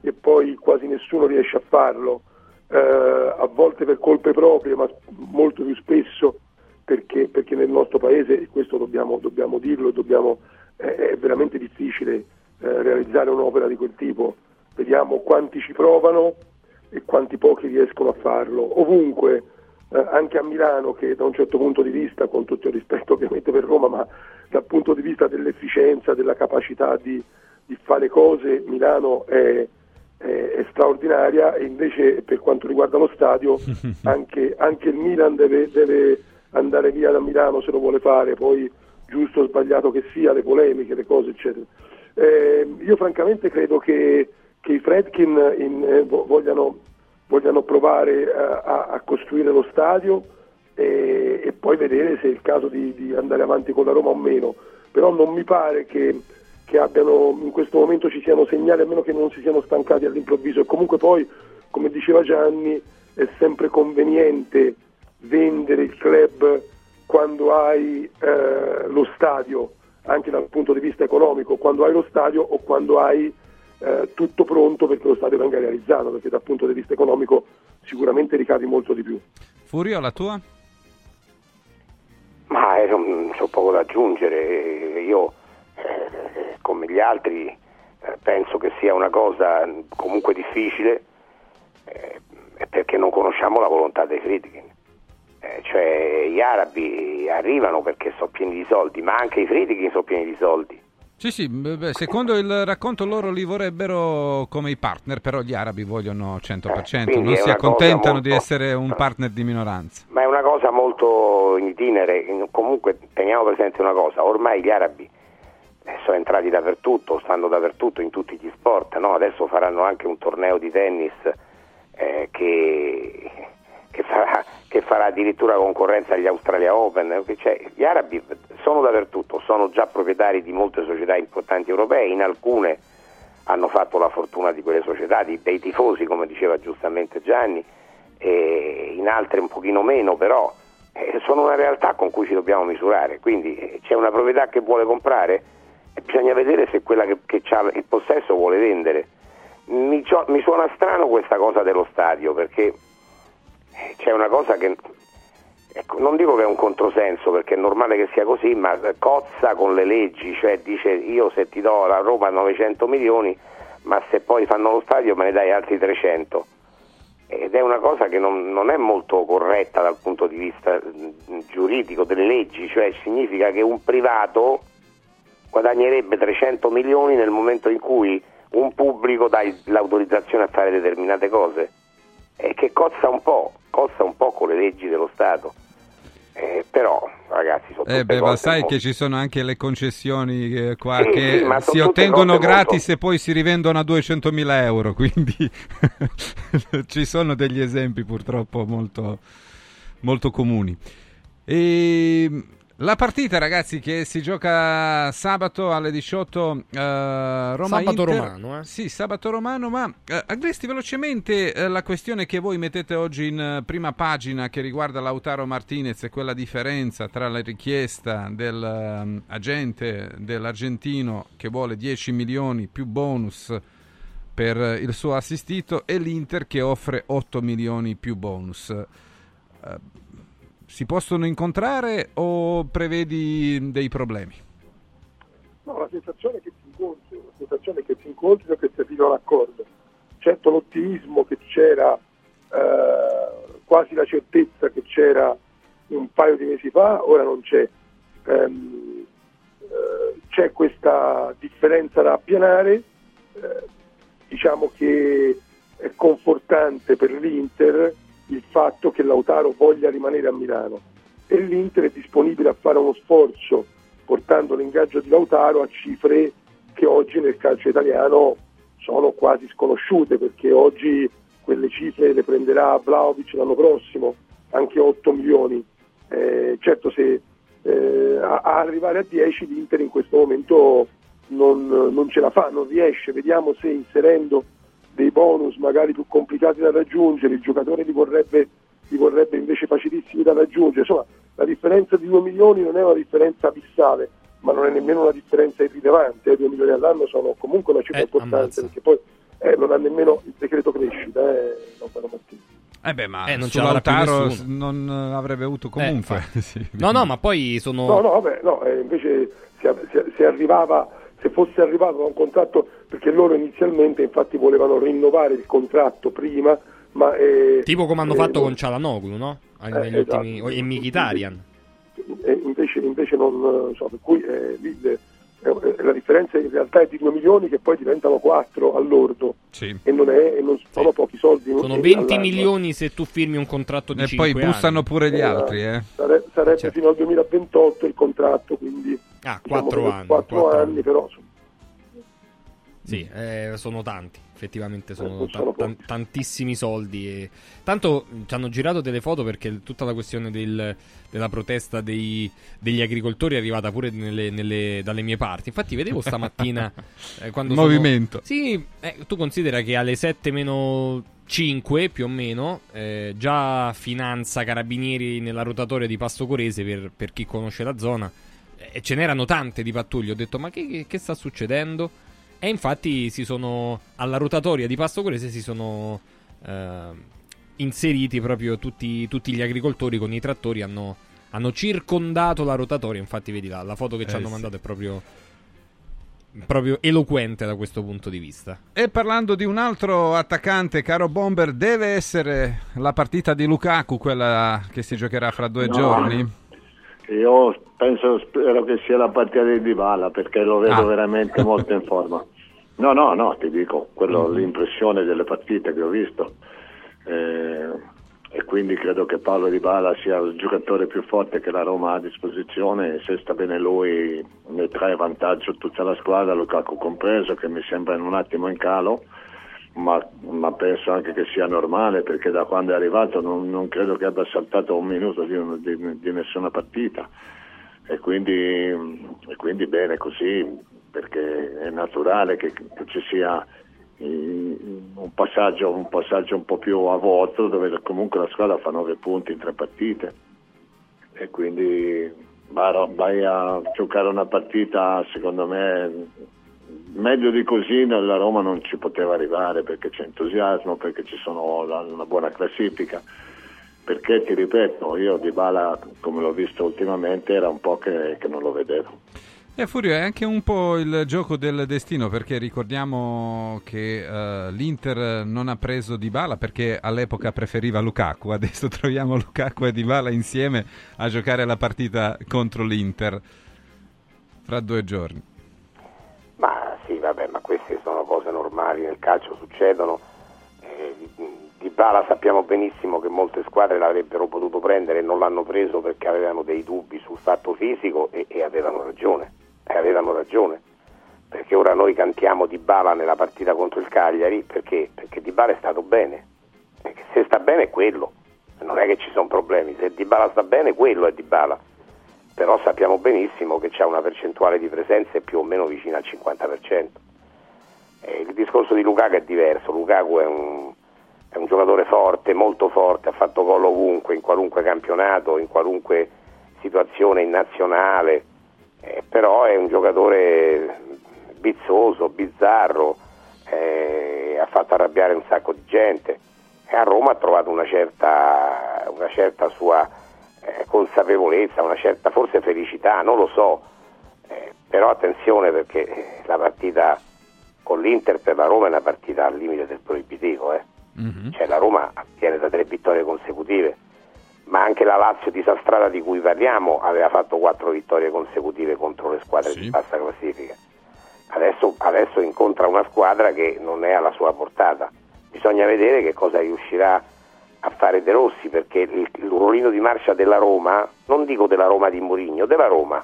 e poi quasi nessuno riesce a farlo, eh, a volte per colpe proprie, ma molto più spesso perché, perché nel nostro paese, e questo dobbiamo, dobbiamo dirlo, dobbiamo, eh, è veramente difficile eh, realizzare un'opera di quel tipo. Vediamo quanti ci provano e quanti pochi riescono a farlo. Ovunque, eh, anche a Milano, che da un certo punto di vista, con tutto il rispetto ovviamente per Roma, ma dal punto di vista dell'efficienza, della capacità di, di fare cose, Milano è, è- è straordinaria e invece per quanto riguarda lo stadio anche, anche il Milan deve, deve andare via da Milano se lo vuole fare, poi giusto o sbagliato che sia, le polemiche, le cose eccetera. Eh, io francamente credo che, che i Fredkin in- eh, vo- vogliano, vogliano provare eh, a, a costruire lo stadio e, e poi vedere se è il caso di, di andare avanti con la Roma o meno. Però non mi pare che, che abbiano in questo momento ci siano segnali, a meno che non si siano stancati all'improvviso. E comunque poi, come diceva Gianni, è sempre conveniente vendere il club quando hai eh, lo stadio, anche dal punto di vista economico, quando hai lo stadio o quando hai eh, tutto pronto perché lo stadio venga realizzato, perché dal punto di vista economico sicuramente ricavi molto di più. Furio, la tua? Ma eh, non c'ho poco da aggiungere, io eh, come gli altri eh, penso che sia una cosa comunque difficile eh, perché non conosciamo la volontà dei Friedkin. Eh, cioè gli arabi arrivano perché sono pieni di soldi, ma anche i Friedkin sono pieni di soldi. Sì, sì, beh, secondo il racconto loro li vorrebbero come i partner, però gli arabi vogliono 100%, quindi non si accontentano cosa di molto- essere un partner di minoranza. Ma è una cosa molto in itinere, comunque teniamo presente una cosa, ormai gli arabi eh, sono entrati dappertutto, stanno dappertutto in tutti gli sport, no? adesso faranno anche un torneo di tennis eh, che, che farà, che farà addirittura concorrenza agli Australia Open, cioè, gli arabi sono dappertutto, sono già proprietari di molte società importanti europee, in alcune hanno fatto la fortuna di quelle società, di- dei tifosi come diceva giustamente Gianni, in altre un pochino meno, però eh, sono una realtà con cui ci dobbiamo misurare, quindi eh, c'è una proprietà che vuole comprare e bisogna vedere se quella che, che ha il possesso vuole vendere. mi, mi suona strano questa cosa dello stadio perché c'è una cosa che ecco, non dico che è un controsenso perché è normale che sia così, ma cozza con le leggi, cioè dice io se ti do la Roma 900 milioni, ma se poi fanno lo stadio me ne dai altri 300. Ed è una cosa che non, non è molto corretta dal punto di vista mh, giuridico delle leggi, cioè significa che un privato guadagnerebbe 300 milioni nel momento in cui un pubblico dà l'autorizzazione a fare determinate cose e che cozza un po', cozza un po' con le leggi dello Stato. Eh, però, ragazzi, sono Eh beh, ma sai molto- che ci sono anche le concessioni eh, qua Sì, che sì, si ottengono gratis molto- e poi si rivendono a 200.000 euro, quindi ci sono degli esempi purtroppo molto, molto comuni. E la partita, ragazzi, che si gioca sabato alle 18 eh, Roma Sabato Inter. romano, eh? Sì, sabato romano, ma eh, Agresti velocemente eh, la questione che voi mettete oggi in eh, prima pagina che riguarda Lautaro Martinez e quella differenza tra la richiesta dell'agente dell'argentino che vuole 10 milioni più bonus per eh, il suo assistito e l'Inter che offre 8 milioni più bonus. Si possono incontrare o prevedi dei problemi? No, la sensazione è che si incontri, la sensazione è che si incontrino e che si arrivi a un accordo. Certo l'ottimismo che c'era, eh, quasi la certezza che c'era un paio di mesi fa, ora non c'è. Eh, c'è questa differenza da appianare, eh, diciamo che è confortante per l'Inter il fatto che Lautaro voglia rimanere a Milano e l'Inter è disponibile a fare uno sforzo portando l'ingaggio di Lautaro a cifre che oggi nel calcio italiano sono quasi sconosciute perché oggi quelle cifre le prenderà Vlaovic l'anno prossimo, anche 8 milioni. Eh, certo se eh, a, a arrivare a 10 l'Inter in questo momento non, non ce la fa, non riesce, vediamo se inserendo dei bonus magari più complicati da raggiungere, il giocatore li vorrebbe, li vorrebbe invece facilissimi da raggiungere, insomma la differenza di 2 milioni non è una differenza abissale, ma non è nemmeno una differenza irrilevante, eh, 2 milioni all'anno sono comunque una cifra importante, ammazza. perché poi eh, non ha nemmeno il decreto crescita, eh, Lautaro Martini. Eh beh, ma Eh, non su Lautaro nessuno. non eh, avrebbe avuto comunque. sì. No, no, ma poi sono... No, no, vabbè, no, eh, invece se, se- se arrivava, se fosse arrivato a un contratto, perché loro inizialmente infatti volevano rinnovare il contratto prima, ma... eh, Tipo come hanno eh, fatto non- con Cialanoglu, no? Negli Eh, ultimi... esatto. E Mkhitaryan. eh, invece, invece non so, per cui eh, lì, eh, eh, la differenza in realtà è di 2 milioni che poi diventano 4 all'ordo Sì. e non, è, e non sono pochi soldi. Sono eh, 20 all'anno. milioni se tu firmi un contratto di E 5 poi bussano pure gli Eh, altri, eh. Sare- sarebbe Certo. fino al 2028 il contratto, quindi Ah, diciamo quattro che anni, quattro quattro anni, anni. però Sì, eh, sono tanti, effettivamente sono Eh, ta- sono tan- tantissimi soldi. E... Tanto ci hanno girato delle foto perché tutta la questione del- della protesta dei- degli agricoltori è arrivata pure nelle- nelle- dalle mie parti. Infatti vedevo stamattina eh, quando sono- Movimento. Sì, eh, tu considera che alle 7 meno 5 più o meno eh, già Finanza Carabinieri nella rotatoria di Pasto Corese per, per chi conosce la zona e ce n'erano tante di pattuglie. Ho detto, ma che, che- che sta succedendo? E infatti si sono alla rotatoria di Pasto Corese si sono eh, inseriti proprio tutti, tutti gli agricoltori con i trattori. Hanno, hanno circondato la rotatoria. Infatti, vedi la, la foto che ci Eh, hanno sì. mandato è proprio, proprio eloquente da questo punto di vista. E parlando di un altro attaccante, caro Bomber, deve essere la partita di Lukaku quella che si giocherà fra due No. giorni? Io penso, spero che sia la partita di Dybala perché lo vedo Ah. veramente molto in forma. No, no, no, ti dico, quello, Mm-hmm. l'impressione delle partite che ho visto. Eh, e quindi credo che Paolo Dybala sia il giocatore più forte che la Roma ha a disposizione e se sta bene lui ne trae vantaggio tutta la squadra, Lukaku compreso, che mi sembra in un attimo in calo. Ma, ma penso anche che sia normale perché da quando è arrivato non, non credo che abbia saltato un minuto di, di- di nessuna partita. E quindi, e quindi bene così perché è naturale che, che ci sia un passaggio, un passaggio un po' più a vuoto dove comunque la squadra fa 9 punti in tre partite. E quindi vai a giocare una partita secondo me meglio di così nella Roma non ci poteva arrivare perché c'è entusiasmo, perché ci sono la- una buona classifica. Perché ti ripeto, io Di Bala, come l'ho visto ultimamente, era un po' che, che non lo vedevo. E Furio è anche un po' il gioco del destino perché ricordiamo che eh, l'Inter non ha preso Dybala perché all'epoca preferiva Lukaku, adesso troviamo Lukaku e Dybala insieme a giocare la partita contro l'Inter fra due giorni. Ma sì, vabbè, ma queste sono normali nel calcio, succedono. Eh, di Bala sappiamo benissimo che molte squadre l'avrebbero potuto prendere e non l'hanno preso perché avevano dei dubbi sul fatto fisico e, e avevano ragione. E avevano ragione. Perché ora noi cantiamo Di Bala nella partita contro il Cagliari perché, perché Di Bala è stato bene. Perché se sta bene è quello. Non è che ci sono problemi. Se Di Bala sta bene, quello è Di Bala però sappiamo benissimo che c'è una percentuale di presenze più o meno vicina al 50%. Eh, il discorso di Lukaku è diverso, Lukaku è un, è un giocatore forte, molto forte, ha fatto gol ovunque, in qualunque campionato, in qualunque situazione in nazionale, eh, però è un giocatore bizzoso, bizzarro, eh, ha fatto arrabbiare un sacco di gente. E a Roma ha trovato una certa, una certa sua eh, consapevolezza, una certa forse felicità, non lo so, eh, però attenzione perché la partita con l'Inter per la Roma è una partita al limite del proibitivo, eh. cioè la Roma viene da tre vittorie consecutive, ma anche la Lazio disastrata di cui parliamo aveva fatto quattro vittorie consecutive contro le squadre di bassa classifica. Adesso, adesso incontra una squadra che non è alla sua portata, bisogna vedere che cosa riuscirà a fare De Rossi perché il, il ruolino di marcia della Roma, non dico della Roma di Mourinho, della Roma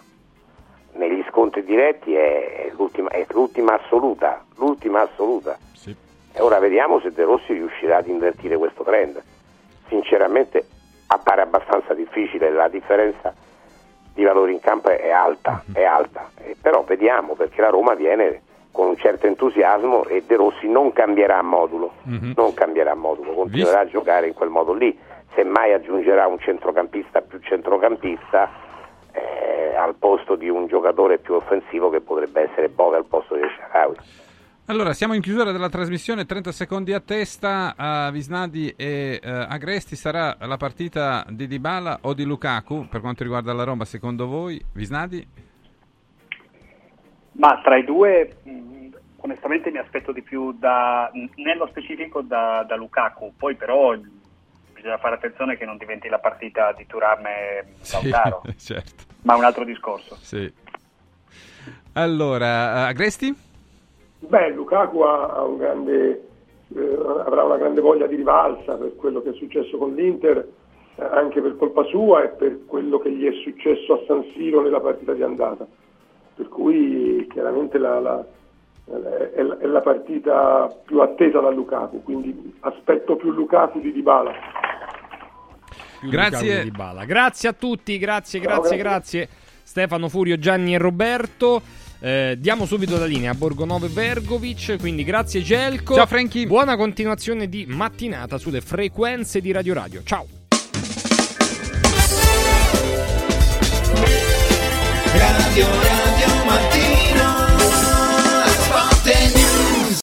negli scontri diretti è l'ultima, è l'ultima assoluta, l'ultima assoluta. E ora vediamo se De Rossi riuscirà ad invertire questo trend. Sinceramente appare abbastanza difficile, la differenza di valori in campo è alta, è alta. Eh, però vediamo perché la Roma viene con un certo entusiasmo e De Rossi non cambierà modulo, non cambierà modulo, continuerà a giocare in quel modo lì, semmai aggiungerà un centrocampista più centrocampista eh, al posto di un giocatore più offensivo che potrebbe essere Bove al posto di Sharawi. Allora, siamo in chiusura della trasmissione, 30 secondi a testa, a Visnadi e eh, Agresti sarà la partita di Dybala o di Lukaku per quanto riguarda la Roma secondo voi? Visnadi? Ma tra i due, mh, onestamente mi aspetto di più da, nello specifico da, da Lukaku, poi però bisogna fare attenzione che non diventi la partita di Turame Lautaro, certo. ma un altro discorso. Sì. Allora, eh, Agresti? Beh, Lukaku ha, ha un grande, eh, avrà una grande voglia di rivalsa per quello che è successo con l'Inter, eh, anche per colpa sua e per quello che gli è successo a San Siro nella partita di andata. Per cui chiaramente la, la- è, la, partita più attesa da Lukaku, quindi aspetto più Lukaku di Dybala. Grazie. Di Dybala. Grazie a tutti, grazie, Ciao, grazie, grazie. grazie. Stefano Furio, Gianni e Roberto. Eh, diamo subito la linea a Borgonove Vergovic, quindi grazie Gelco. Ciao, Franchi. Buona continuazione di mattinata sulle frequenze di Radio Radio. Ciao. Radio Radio